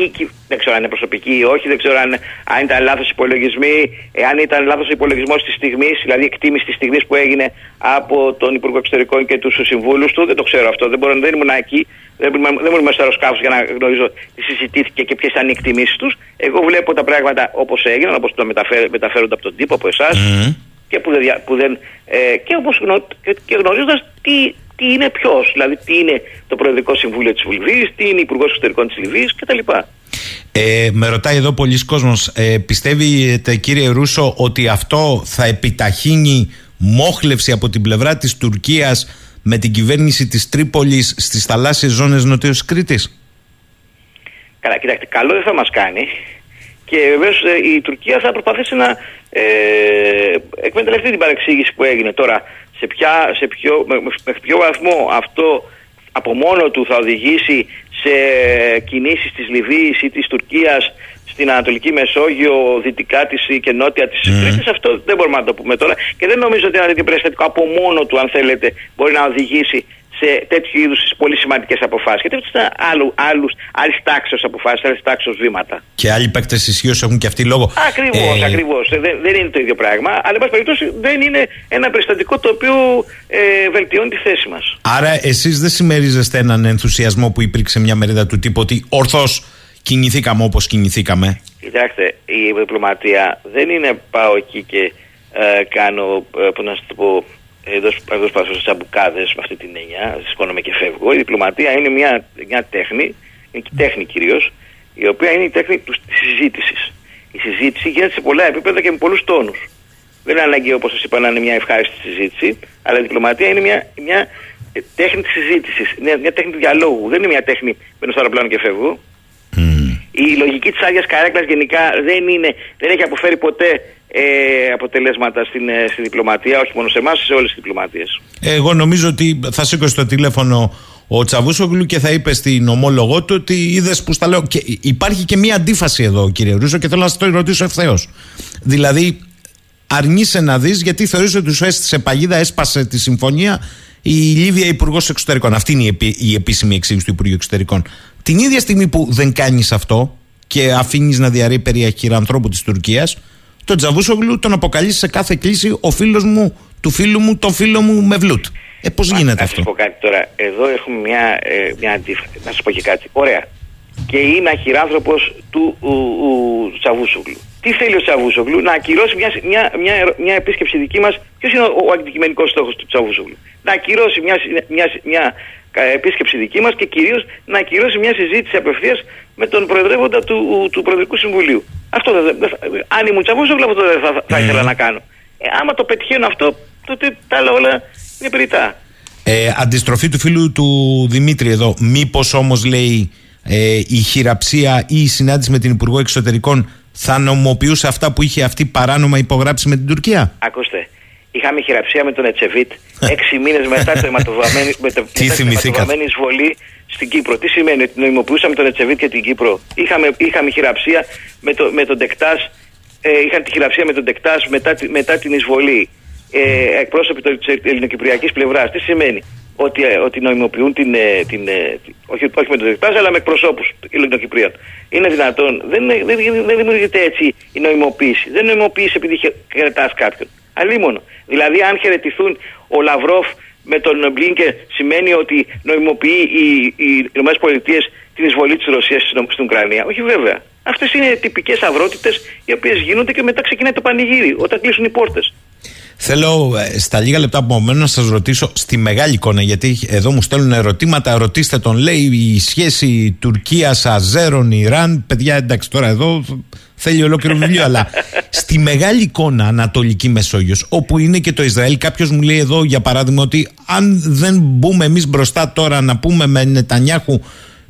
Ή κυ- δεν ξέρω αν είναι προσωπική ή όχι, δεν ξέρω αν, αν ήταν λάθος υπολογισμοί, αν ήταν λάθος υπολογισμός της στιγμής, δηλαδή εκτίμηση της στιγμής που έγινε από τον Υπουργό Εξωτερικών και τους συμβούλους του. Δεν το ξέρω αυτό. Δεν, μπορώ, δεν ήμουν εκεί, δεν ήμουν, δεν ήμουν μέσα στο αεροσκάφο για να γνωρίζω τι συζητήθηκε και ποιες ήταν οι εκτιμήσεις τους. Εγώ βλέπω τα πράγματα όπως έγιναν, όπως το μεταφέρ- μεταφέρονται από τον τύπο, από εσάς και που δεν, δια- που δεν ε, και, όπως γνω, και, και γνωρίζοντας τι, τι είναι ποιος, δηλαδή τι είναι το Προεδρικό Συμβούλιο της Λιβύης, τι είναι Υπουργός Εξωτερικών της Λιβύης κτλ. Ε, με ρωτάει εδώ πολλοί κόσμος, ε, πιστεύετε κύριε Ρούσο ότι αυτό θα επιταχύνει μόχλευση από την πλευρά της Τουρκίας με την κυβέρνηση της Τρίπολης στις θαλάσσιες ζώνες νοτίως Κρήτης; Καλά, κοιτάξτε, καλό δεν θα μας κάνει και βεβαίως η Τουρκία θα προσπαθήσει να ε, εκμεταλλευτεί την παρεξήγηση που έγινε τώρα. Σε, ποια, σε ποιο, με- με- μέχρι ποιο βαθμό αυτό από μόνο του θα οδηγήσει σε κινήσεις της Λιβύης ή της Τουρκίας στην Ανατολική Μεσόγειο, δυτικά της και νότια της Κρήτης, αυτό δεν μπορούμε να το πούμε τώρα και δεν νομίζω ότι ένα τέτοιο περιστατικό από μόνο του, αν θέλετε, μπορεί να οδηγήσει σε τέτοιου είδους πολύ σημαντικές αποφάσεις. Γιατί αυτό είναι άλλου, άλλους, άλλης τάξεω αποφάσεις, άλλης τάξεω βήματα. Και άλλοι παίκτες ισχύως έχουν και αυτοί λόγο. Ακριβώς, Ε, ακριβώς. Δεν, δεν είναι το ίδιο πράγμα. Αλλά, εν πάση περιπτώσει, δεν είναι ένα περιστατικό το οποίο ε, βελτιώνει τη θέση μας. Άρα εσείς δεν συμμερίζεστε έναν ενθουσιασμό που υπήρξε μια μερίδα του τύπου ότι ορθώς κινηθήκαμε όπως κινηθήκαμε; Κοιτάξτε, η διπλωματία δεν είναι πάω εκεί και ε, κάνω, ε, πώς να σας το πω, εδώ εδώ πάω σε αμπουκάδες με αυτή την έννοια, σηκώνομαι και φεύγω. Η διπλωματία είναι μια, μια τέχνη, είναι και τέχνη κυρίως, η οποία είναι η τέχνη του- της συζήτησης. Η συζήτηση γίνεται σε πολλά επίπεδα και με πολλούς τόνους. Δεν είναι ανάγκη, όπως σας είπα, να είναι μια ευχάριστη συζήτηση, αλλά η διπλωματία είναι μια, μια ε, τέχνη της συζήτησης, είναι μια τέχνη του διαλόγου. Δεν είναι μια τέχνη μπαίνω στο αεροπλάνο και φεύγω. Η λογική της άδειας καρέκλας γενικά δεν, είναι, δεν έχει αποφέρει ποτέ ε, αποτελέσματα στην, ε, στη διπλωματία, όχι μόνο σε εμάς, σε όλες τις διπλωματίες. Εγώ νομίζω ότι θα σήκωσε το τηλέφωνο ο Τσαβούσογλου και θα είπε στην ομόλογό του ότι είδες που στα λέω. Και υπάρχει και μία αντίφαση εδώ, κύριε Ρούσο, και θέλω να σα το ρωτήσω ευθέως. Δηλαδή, αρνείσαι να δεις γιατί θεωρείς ότι σου έστησε παγίδα, έσπασε τη συμφωνία η Λίβια Υπουργός Εξωτερικών. Αυτή είναι η, επί- η επίσημη εξήγηση του Υπουργείου Εξωτερικών. Την ίδια στιγμή που δεν κάνεις αυτό και αφήνεις να διαρρεί περί αχυρανθρώπου της Τουρκίας, τον Τζαβούσογλου τον αποκαλείς σε κάθε κλίση ο φίλος μου, του φίλου μου, τον φίλο μου Μευλούτ. Ε, πώς γίνεται Να αυτό; σα πω κάτι τώρα. Εδώ έχουμε μια, ε, μια αντίφαση. Να σα πω και κάτι. Ωραία. Και είναι αχυράνθρωπος του ου, ου, Τσαβούσογλου. Τι θέλει ο Τσαβούσογλου, να ακυρώσει μια, μια, μια, ερω- μια επίσκεψη δική μας. Ποιος είναι ο, ο αντικειμενικός στόχος του Τσαβούσογλου. Να ακυρώσει μια, μια, μια, κα- επίσκεψη δική μας και κυρίως να ακυρώσει μια συζήτηση απευθείας με τον Προεδρεύοντα του, του Προεδρικού Συμβουλίου. Αυτό δεν, δεν θα- αν ήμουν Τσαβούσογλου, αυτό δεν θα, θα ήθελα να κάνω. Ε, άμα το πετυχαίνω αυτό, τότε τα άλλα όλα είναι περιτά. Ε, αντιστροφή του φίλου του Δημήτρη εδώ. Μήπως όμως λέει ε, η χειραψία ή η συνάντηση με την Υπουργό Εξωτερικών θα νομοποιούσε αυτά που είχε αυτή παράνομα υπογράψει με την Τουρκία; Ακούστε, είχαμε χειραψία με τον Ετσεβίτ έξι μήνες μετά το αιματοβαμμένη, με το, Τι μετά την θυμηθήκατε; αιματοβαμμένη εισβολή στην Κύπρο. Τι σημαίνει ότι νοημοποιούσαμε τον Ετσεβίτ και την Κύπρο. Είχαμε, είχαμε χειραψία με, το, με τον Τεκτάς, ε, είχαν τη χειραψία με τον Τεκτάς μετά, τη- μετά την εισβολή. Ε, εκπρόσωποι τη ελληνοκυπριακής πλευράς. Τι σημαίνει, ότι, ε, ότι νοημοποιούν την. ε, την ε, τη- όχι, όχι με τον Τεκτάς, αλλά με εκπροσώπους Ελληνοκυπρίων. Είναι δυνατόν; Δεν, είναι- δεν, δεν δημιουργείται έτσι η νοημοποίηση. Δεν νοημοποίηση επειδή χαιρετά κάποιον. Αλλήμον. Δηλαδή, αν χαιρετηθούν ο Λαυρόφ με τον Μπλίνκερ, σημαίνει ότι νοημοποιεί οι, οι ΗΠΑ την εισβολή της Ρωσίας στην, στην Ουκρανία. Όχι βέβαια. Αυτές είναι τυπικές αυρότητες οι οποίες γίνονται και μετά ξεκινάει το πανηγύρι όταν κλείσουν οι πόρτες. Θέλω ε, στα λίγα λεπτά που μένουν να σας ρωτήσω στη μεγάλη εικόνα, γιατί εδώ μου στέλνουν ερωτήματα. Ρωτήστε τον, λέει, η σχέση Τουρκία-Αζέρων, Ιράν. Παιδιά, εντάξει, τώρα εδώ θέλει ολόκληρο βιβλίο, αλλά στη μεγάλη εικόνα Ανατολική Μεσόγειος, όπου είναι και το Ισραήλ, κάποιος μου λέει εδώ για παράδειγμα ότι αν δεν μπούμε εμείς μπροστά τώρα να πούμε με Νετανιάχου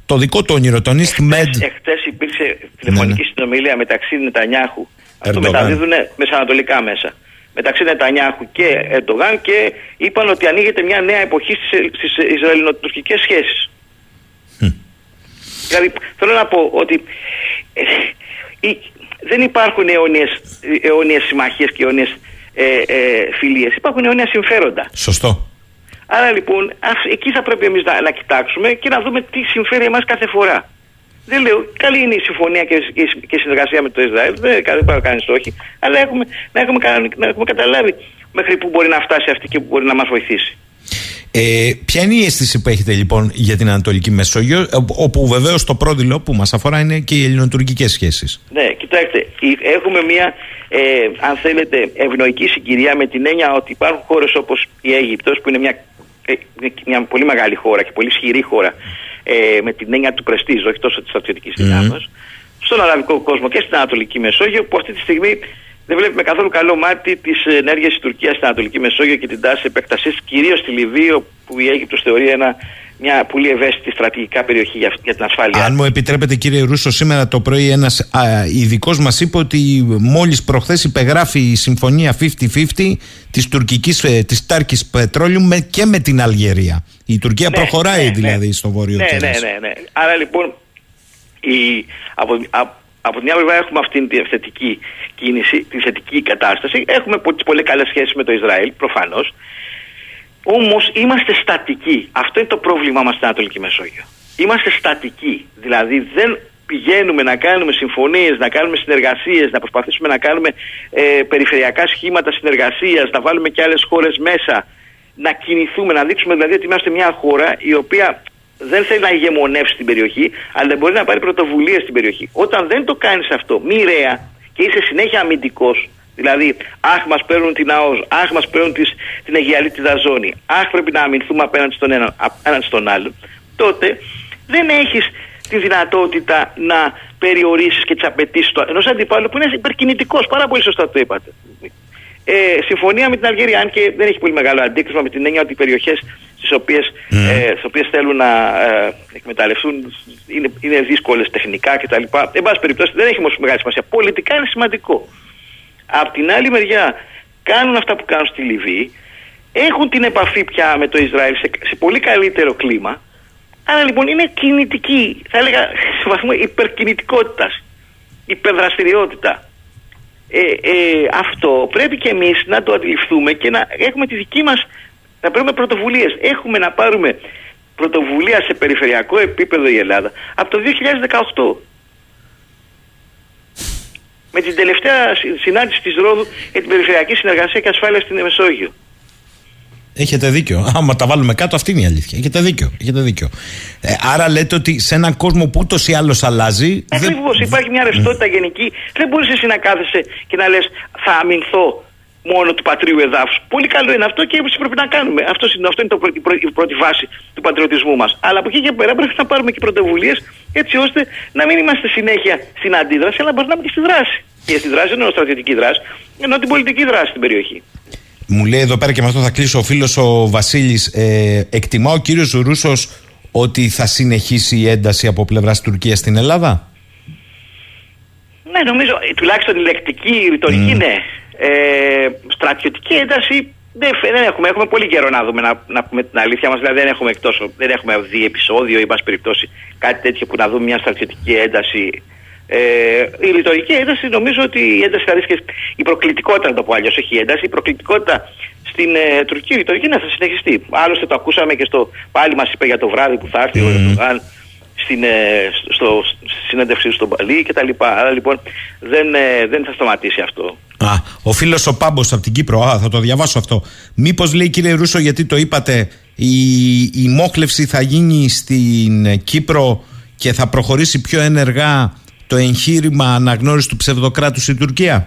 το δικό του όνειρο, τον East Med. Εχθές υπήρξε τηλεφωνική Ναι, ναι. συνομιλία μεταξύ Νετανιάχου. Αυτό Ερντογάν. μεταδίδουν μεσανατολικά μέσα. Μεταξύ Νετανιάχου και Ερντογάν και είπαν ότι ανοίγεται μια νέα εποχή στις Ισραηλινοτουρκικές σχέσεις. Δηλαδή θέλω να πω ότι ε, ε, δεν υπάρχουν αιώνιες, αιώνιες συμμαχίες και αιώνιες ε, ε, φιλίες. Υπάρχουν αιώνια συμφέροντα. Σωστό. Άρα λοιπόν ας- εκεί θα πρέπει εμείς να, να κοιτάξουμε και να δούμε τι συμφέρει εμάς κάθε φορά. Δεν λέω, καλή είναι η συμφωνία και, και, και η συνεργασία με το Ισραήλ, δεν δεν πάω κανείς όχι, αλλά έχουμε, να, έχουμε, κανονι- να έχουμε καταλάβει μέχρι πού μπορεί να φτάσει αυτή και πού μπορεί να μας βοηθήσει. Ε, ποια είναι η αίσθηση που έχετε λοιπόν για την Ανατολική Μεσόγειο, ε, όπου βεβαίως το πρόδειλο που μας αφορά είναι και οι ελληνοτουρκικές σχέσεις; Ναι, κοιτάξτε, η- έχουμε μια, ε, αν θέλετε, ευνοϊκή συγκυρία με την έννοια ότι υπάρχουν χώρες όπως η Αίγυπτος που είναι μια, ε, μια πολύ μεγάλη χώρα και πολύ ισχυρή χώρα ε, με την έννοια του πρεστίζ, όχι τόσο της στρατιωτικής δυνάμεως, στον αραβικό κόσμο και στην Ανατολική Μεσόγειο, που αυτή τη στιγμή δεν βλέπει με καθόλου καλό μάτι τι ενέργειε της Τουρκίας στην Ανατολική Μεσόγειο και την τάση επέκτασή κυρίως στη Λιβύη, όπου η Αίγυπτος θεωρεί ένα, μια πολύ ευαίσθητη στρατηγικά περιοχή για, για την ασφάλεια. Αν μου επιτρέπετε, κύριε Ρούσο, σήμερα το πρωί ένας ειδικός μας είπε ότι μόλις προχθές υπεγράφει η συμφωνία 50-50 της τουρκικής, ε, της Τάρκης Πετρόλιου με, και με την Αλγερία. Η Τουρκία Ναι, προχωράει ναι, δηλαδή ναι. στο βόρειο ναι, ναι, κέρας. ναι, ναι. Άρα λοιπόν η, από, α- από την μια πλευρά έχουμε αυτή τη θετική κίνηση, τη θετική κατάσταση. Έχουμε τις πολύ καλές σχέσεις με το Ισραήλ, προφανώς. Όμως είμαστε στατικοί. Αυτό είναι το πρόβλημά μας στην Ανατολική Μεσόγειο. Είμαστε στατικοί. Δηλαδή δεν πηγαίνουμε να κάνουμε συμφωνίες, να κάνουμε συνεργασίες, να προσπαθήσουμε να κάνουμε ε, περιφερειακά σχήματα συνεργασίας, να βάλουμε και άλλες χώρες μέσα, να κινηθούμε, να δείξουμε δηλαδή ότι είμαστε μια χώρα η οποία δεν θέλει να ηγεμονεύσει την περιοχή, αλλά μπορεί να πάρει πρωτοβουλία στην περιοχή. Όταν δεν το κάνεις αυτό μοιραία και είσαι συνέχεια αμυντικός, δηλαδή, αχ, μας παίρνουν την ΑΟΣ, αχ, μας παίρνουν τις, την Αιγιαλίτιδα ζώνη, αχ, πρέπει να αμυνθούμε απέναντι στον έναν, απέναντι στον άλλον, τότε δεν έχεις τη δυνατότητα να περιορίσεις και τις απαιτήσεις ενός αντιπάλου που είναι υπερκινητικός. Πάρα πολύ σωστά το είπατε. Ε, συμφωνία με την Αλγερία, αν και δεν έχει πολύ μεγάλο αντίκρισμα με την έννοια ότι οι περιοχές στις οποίες ε, στις οποίες θέλουν να ε, εκμεταλλευτούν είναι, είναι δύσκολες τεχνικά κτλ. Εν πάση περιπτώσει δεν έχει όμως μεγάλη σημασία. Πολιτικά είναι σημαντικό. Απ' την άλλη μεριά κάνουν αυτά που κάνουν στη Λιβύη, έχουν την επαφή πια με το Ισραήλ σε, σε πολύ καλύτερο κλίμα. Άρα λοιπόν είναι κινητική, θα έλεγα σε βαθμό υπερκινητικότητας, υπερδραστηριότητα. Ε, ε, αυτό πρέπει και εμείς να το αντιληφθούμε και να έχουμε τη δική μας, να παίρνουμε πρωτοβουλίες. Έχουμε να πάρουμε πρωτοβουλία σε περιφερειακό επίπεδο η Ελλάδα από το 2018. Με την τελευταία συ- συνάντηση της Ρόδου για την περιφερειακή συνεργασία και ασφάλεια στην Μεσόγειο. Έχετε δίκιο. Άμα τα βάλουμε κάτω, αυτή είναι η αλήθεια. Έχετε δίκιο. Έχετε δίκιο. Ε, άρα λέτε ότι σε έναν κόσμο που ούτως ή άλλως αλλάζει. δεν- Ακριβώς υπάρχει μια ρευστότητα γενική. Δεν μπορείς εσύ να κάθεσαι και να λες θα αμυνθώ μόνο του πατρίου εδάφους. Πολύ καλό είναι αυτό και έτσι πρέπει να κάνουμε. Αυτό είναι, αυτό είναι το, πρω- η, πρω- η πρώτη βάση του πατριωτισμού μας. Αλλά από εκεί και πέρα πρέπει να πάρουμε και πρωτοβουλίες έτσι ώστε να μην είμαστε συνέχεια στην αντίδραση, αλλά μπορεί να είμαι και στη δράση. Και στη δράση δεν εννοώ στρατιωτική δράση, εννοώ την πολιτική δράση στην περιοχή. Μου λέει εδώ πέρα και με αυτό θα κλείσω ο φίλος ο Βασίλης. Ε, εκτιμά ο κύριος Ρούσος ότι θα συνεχίσει η ένταση από πλευράς Τουρκίας στην Ελλάδα; Ναι, νομίζω ε, τουλάχιστον η λεκτική, η ρητορική, ναι. Ε, στρατιωτική ένταση δεν, φε- δεν έχουμε. Έχουμε πολύ καιρό να δούμε, να, να πούμε την αλήθεια μας. Δηλαδή δεν έχουμε, εκτός, δεν έχουμε δει επεισόδιο ή, εν πάση περιπτώσει, κάτι τέτοιο που να δούμε μια στρατιωτική ένταση. Ε, η ρητορική ένταση νομίζω ότι η ένταση θα και η προκλητικότητα, να το πω αλλιώς, όχι η ένταση, η προκλητικότητα στην ε, τουρκική ρητορική ναι, θα συνεχιστεί. Άλλωστε το ακούσαμε και στο. Πάλι μας είπε για το βράδυ που θα έρθει ο Ερντογάν στην, ε, στο, στη συνέντευξή του στον Παλί κτλ. Άρα λοιπόν δεν, ε, δεν θα σταματήσει αυτό. Α, ο φίλος ο Πάμπος από την Κύπρο. Α, θα το διαβάσω αυτό. Μήπως λέει κύριε Ρούσο, γιατί το είπατε, η, η μόχλευση θα γίνει στην Κύπρο και θα προχωρήσει πιο ενεργά το εγχείρημα αναγνώρισης του ψευδοκράτους στην Τουρκία;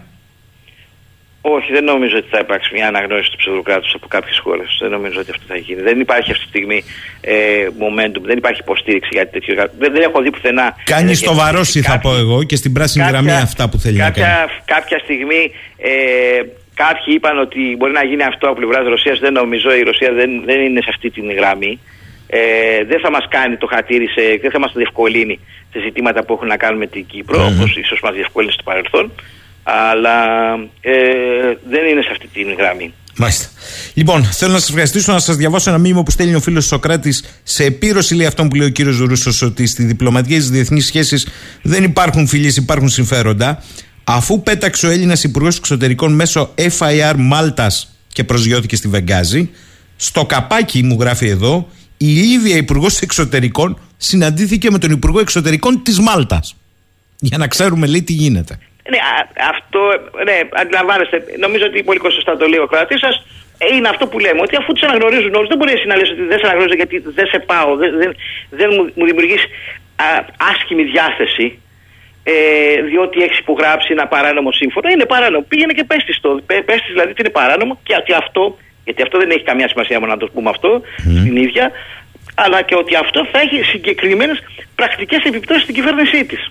Όχι, δεν νομίζω ότι θα υπάρξει μια αναγνώριση του ψευδοκράτους από κάποιες χώρες. Δεν νομίζω ότι αυτό θα γίνει. Δεν υπάρχει αυτή τη στιγμή ε, momentum, δεν υπάρχει υποστήριξη για τέτοιο. Δεν, δεν έχω δει πουθενά. Κάνει ε, στο βαρόσι, θα πω εγώ, και στην πράσινη κάποια- γραμμή αυτά που θέλει να κάνει. κάποια, κάποια στιγμή ε, κάποιοι είπαν ότι μπορεί να γίνει αυτό από πλευράς Ρωσίας. Δεν νομίζω. Η Ρωσία δεν, δεν είναι σε αυτή την γραμμή. Ε, δεν θα μας κάνει το χατήρι, σε, δεν θα μας διευκολύνει σε ζητήματα που έχουν να κάνουν με την Κύπρο, Μμμ. όπως ίσως μας διευκόλυνε στο παρελθόν. Αλλά ε, δεν είναι σε αυτή την γραμμή. Μάλιστα. Λοιπόν, θέλω να σας ευχαριστήσω να σας διαβάσω ένα μήνυμα που στέλνει ο φίλος Σοκράτης σε επίρρωση λέει αυτόν που λέει ο κύριος Ρούσος ότι στη διπλωματία και στι διεθνεί σχέσει δεν υπάρχουν φιλίες, υπάρχουν συμφέροντα. Αφού πέταξε ο Έλληνας Υπουργός Εξωτερικών μέσω FIR Μάλτα και προσγειώθηκε στη Βεγγάζη, στο καπάκι μου γράφει εδώ, η Λίβια Υπουργός Εξωτερικών συναντήθηκε με τον Υπουργό Εξωτερικών της Μάλτας. Για να ξέρουμε, λέει, τι γίνεται. Ναι, α- αυτό, ναι, αντιλαμβάνεστε. Νομίζω ότι πολύ σωστά το λέει ο κράτη σας. Είναι αυτό που λέμε, ότι αφού τους αναγνωρίζουν όλους, δεν μπορεί εσύ να λες ότι δεν σε αναγνωρίζω γιατί δεν σε πάω, δεν, δεν, δεν μου, μου δημιουργείς άσχημη διάθεση, ε, διότι έχεις υπογράψει ένα παράνομο σύμφωνο. Είναι παράνομο. Πήγαινε και πες της το. Πε- Πες της δηλαδή ότι είναι παράνομο και ότι αυτό, γιατί αυτό δεν έχει καμιά σημασία μόνο να το πούμε αυτό στην ίδια, αλλά και ότι αυτό θα έχει συγκεκριμένες πρακτικές επιπτώσεις στην κυβέρνησή της.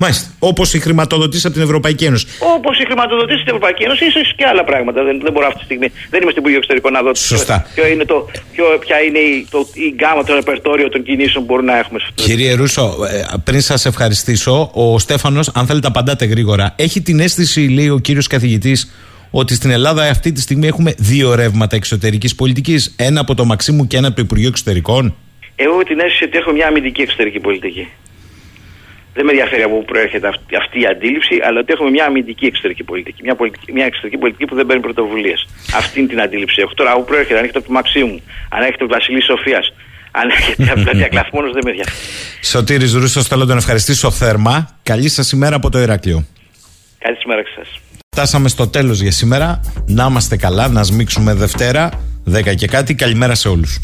Μάλιστα. Όπως η χρηματοδοτήση από την Ευρωπαϊκή Ένωση. Όπως η χρηματοδοτήση στην Ευρωπαϊκή Ένωση, ίσως και άλλα πράγματα. Δεν, δεν μπορώ αυτή τη στιγμή. Δεν είμαι στην Υπουργείο Εξωτερικών να δω Σωστά. ποιο είναι το, ποιο, ποια είναι η, το, η γκάμα, το ρεπερτόριο των κινήσεων που μπορούμε να έχουμε σε αυτό. Κύριε Ρούσο, ε, πριν σας ευχαριστήσω, ο Στέφανος, αν θέλετε, απαντάτε γρήγορα. Έχει την αίσθηση, λέει ο κύριος καθηγητής, ότι στην Ελλάδα αυτή τη στιγμή έχουμε δύο ρεύματα εξωτερικής πολιτικής. Ένα από το Μαξίμου και ένα από το Υπουργείο Εξωτερικών. Εγώ έχω την αίσθηση ότι έχω μια αμυντική εξωτερική πολιτική. Δεν με ενδιαφέρει από πού προέρχεται αυτή, αυτή η αντίληψη, αλλά ότι έχουμε μια αμυντική εξωτερική πολιτική. Μια, πολιτική, μια εξωτερική πολιτική που δεν παίρνει πρωτοβουλίες. Αυτή είναι την αντίληψη έχω. Τώρα, από πού προέρχεται, αν έρχεται από το Μαξίμου, αν έρχεται από τη Βασιλή Σοφίας, αν έρχεται από την Διακλαθμόνο, δεν με ενδιαφέρει. Σωτήρης Ρούσος, θέλω να τον ευχαριστήσω θερμά. Καλή σας ημέρα από το Ηράκλειο. Καλή σήμερα και σας. Φτάσαμε στο τέλος για σήμερα. Να είμαστε καλά, να σμίξουμε Δευτέρα, 10 και κάτι. Καλημέρα σε όλους.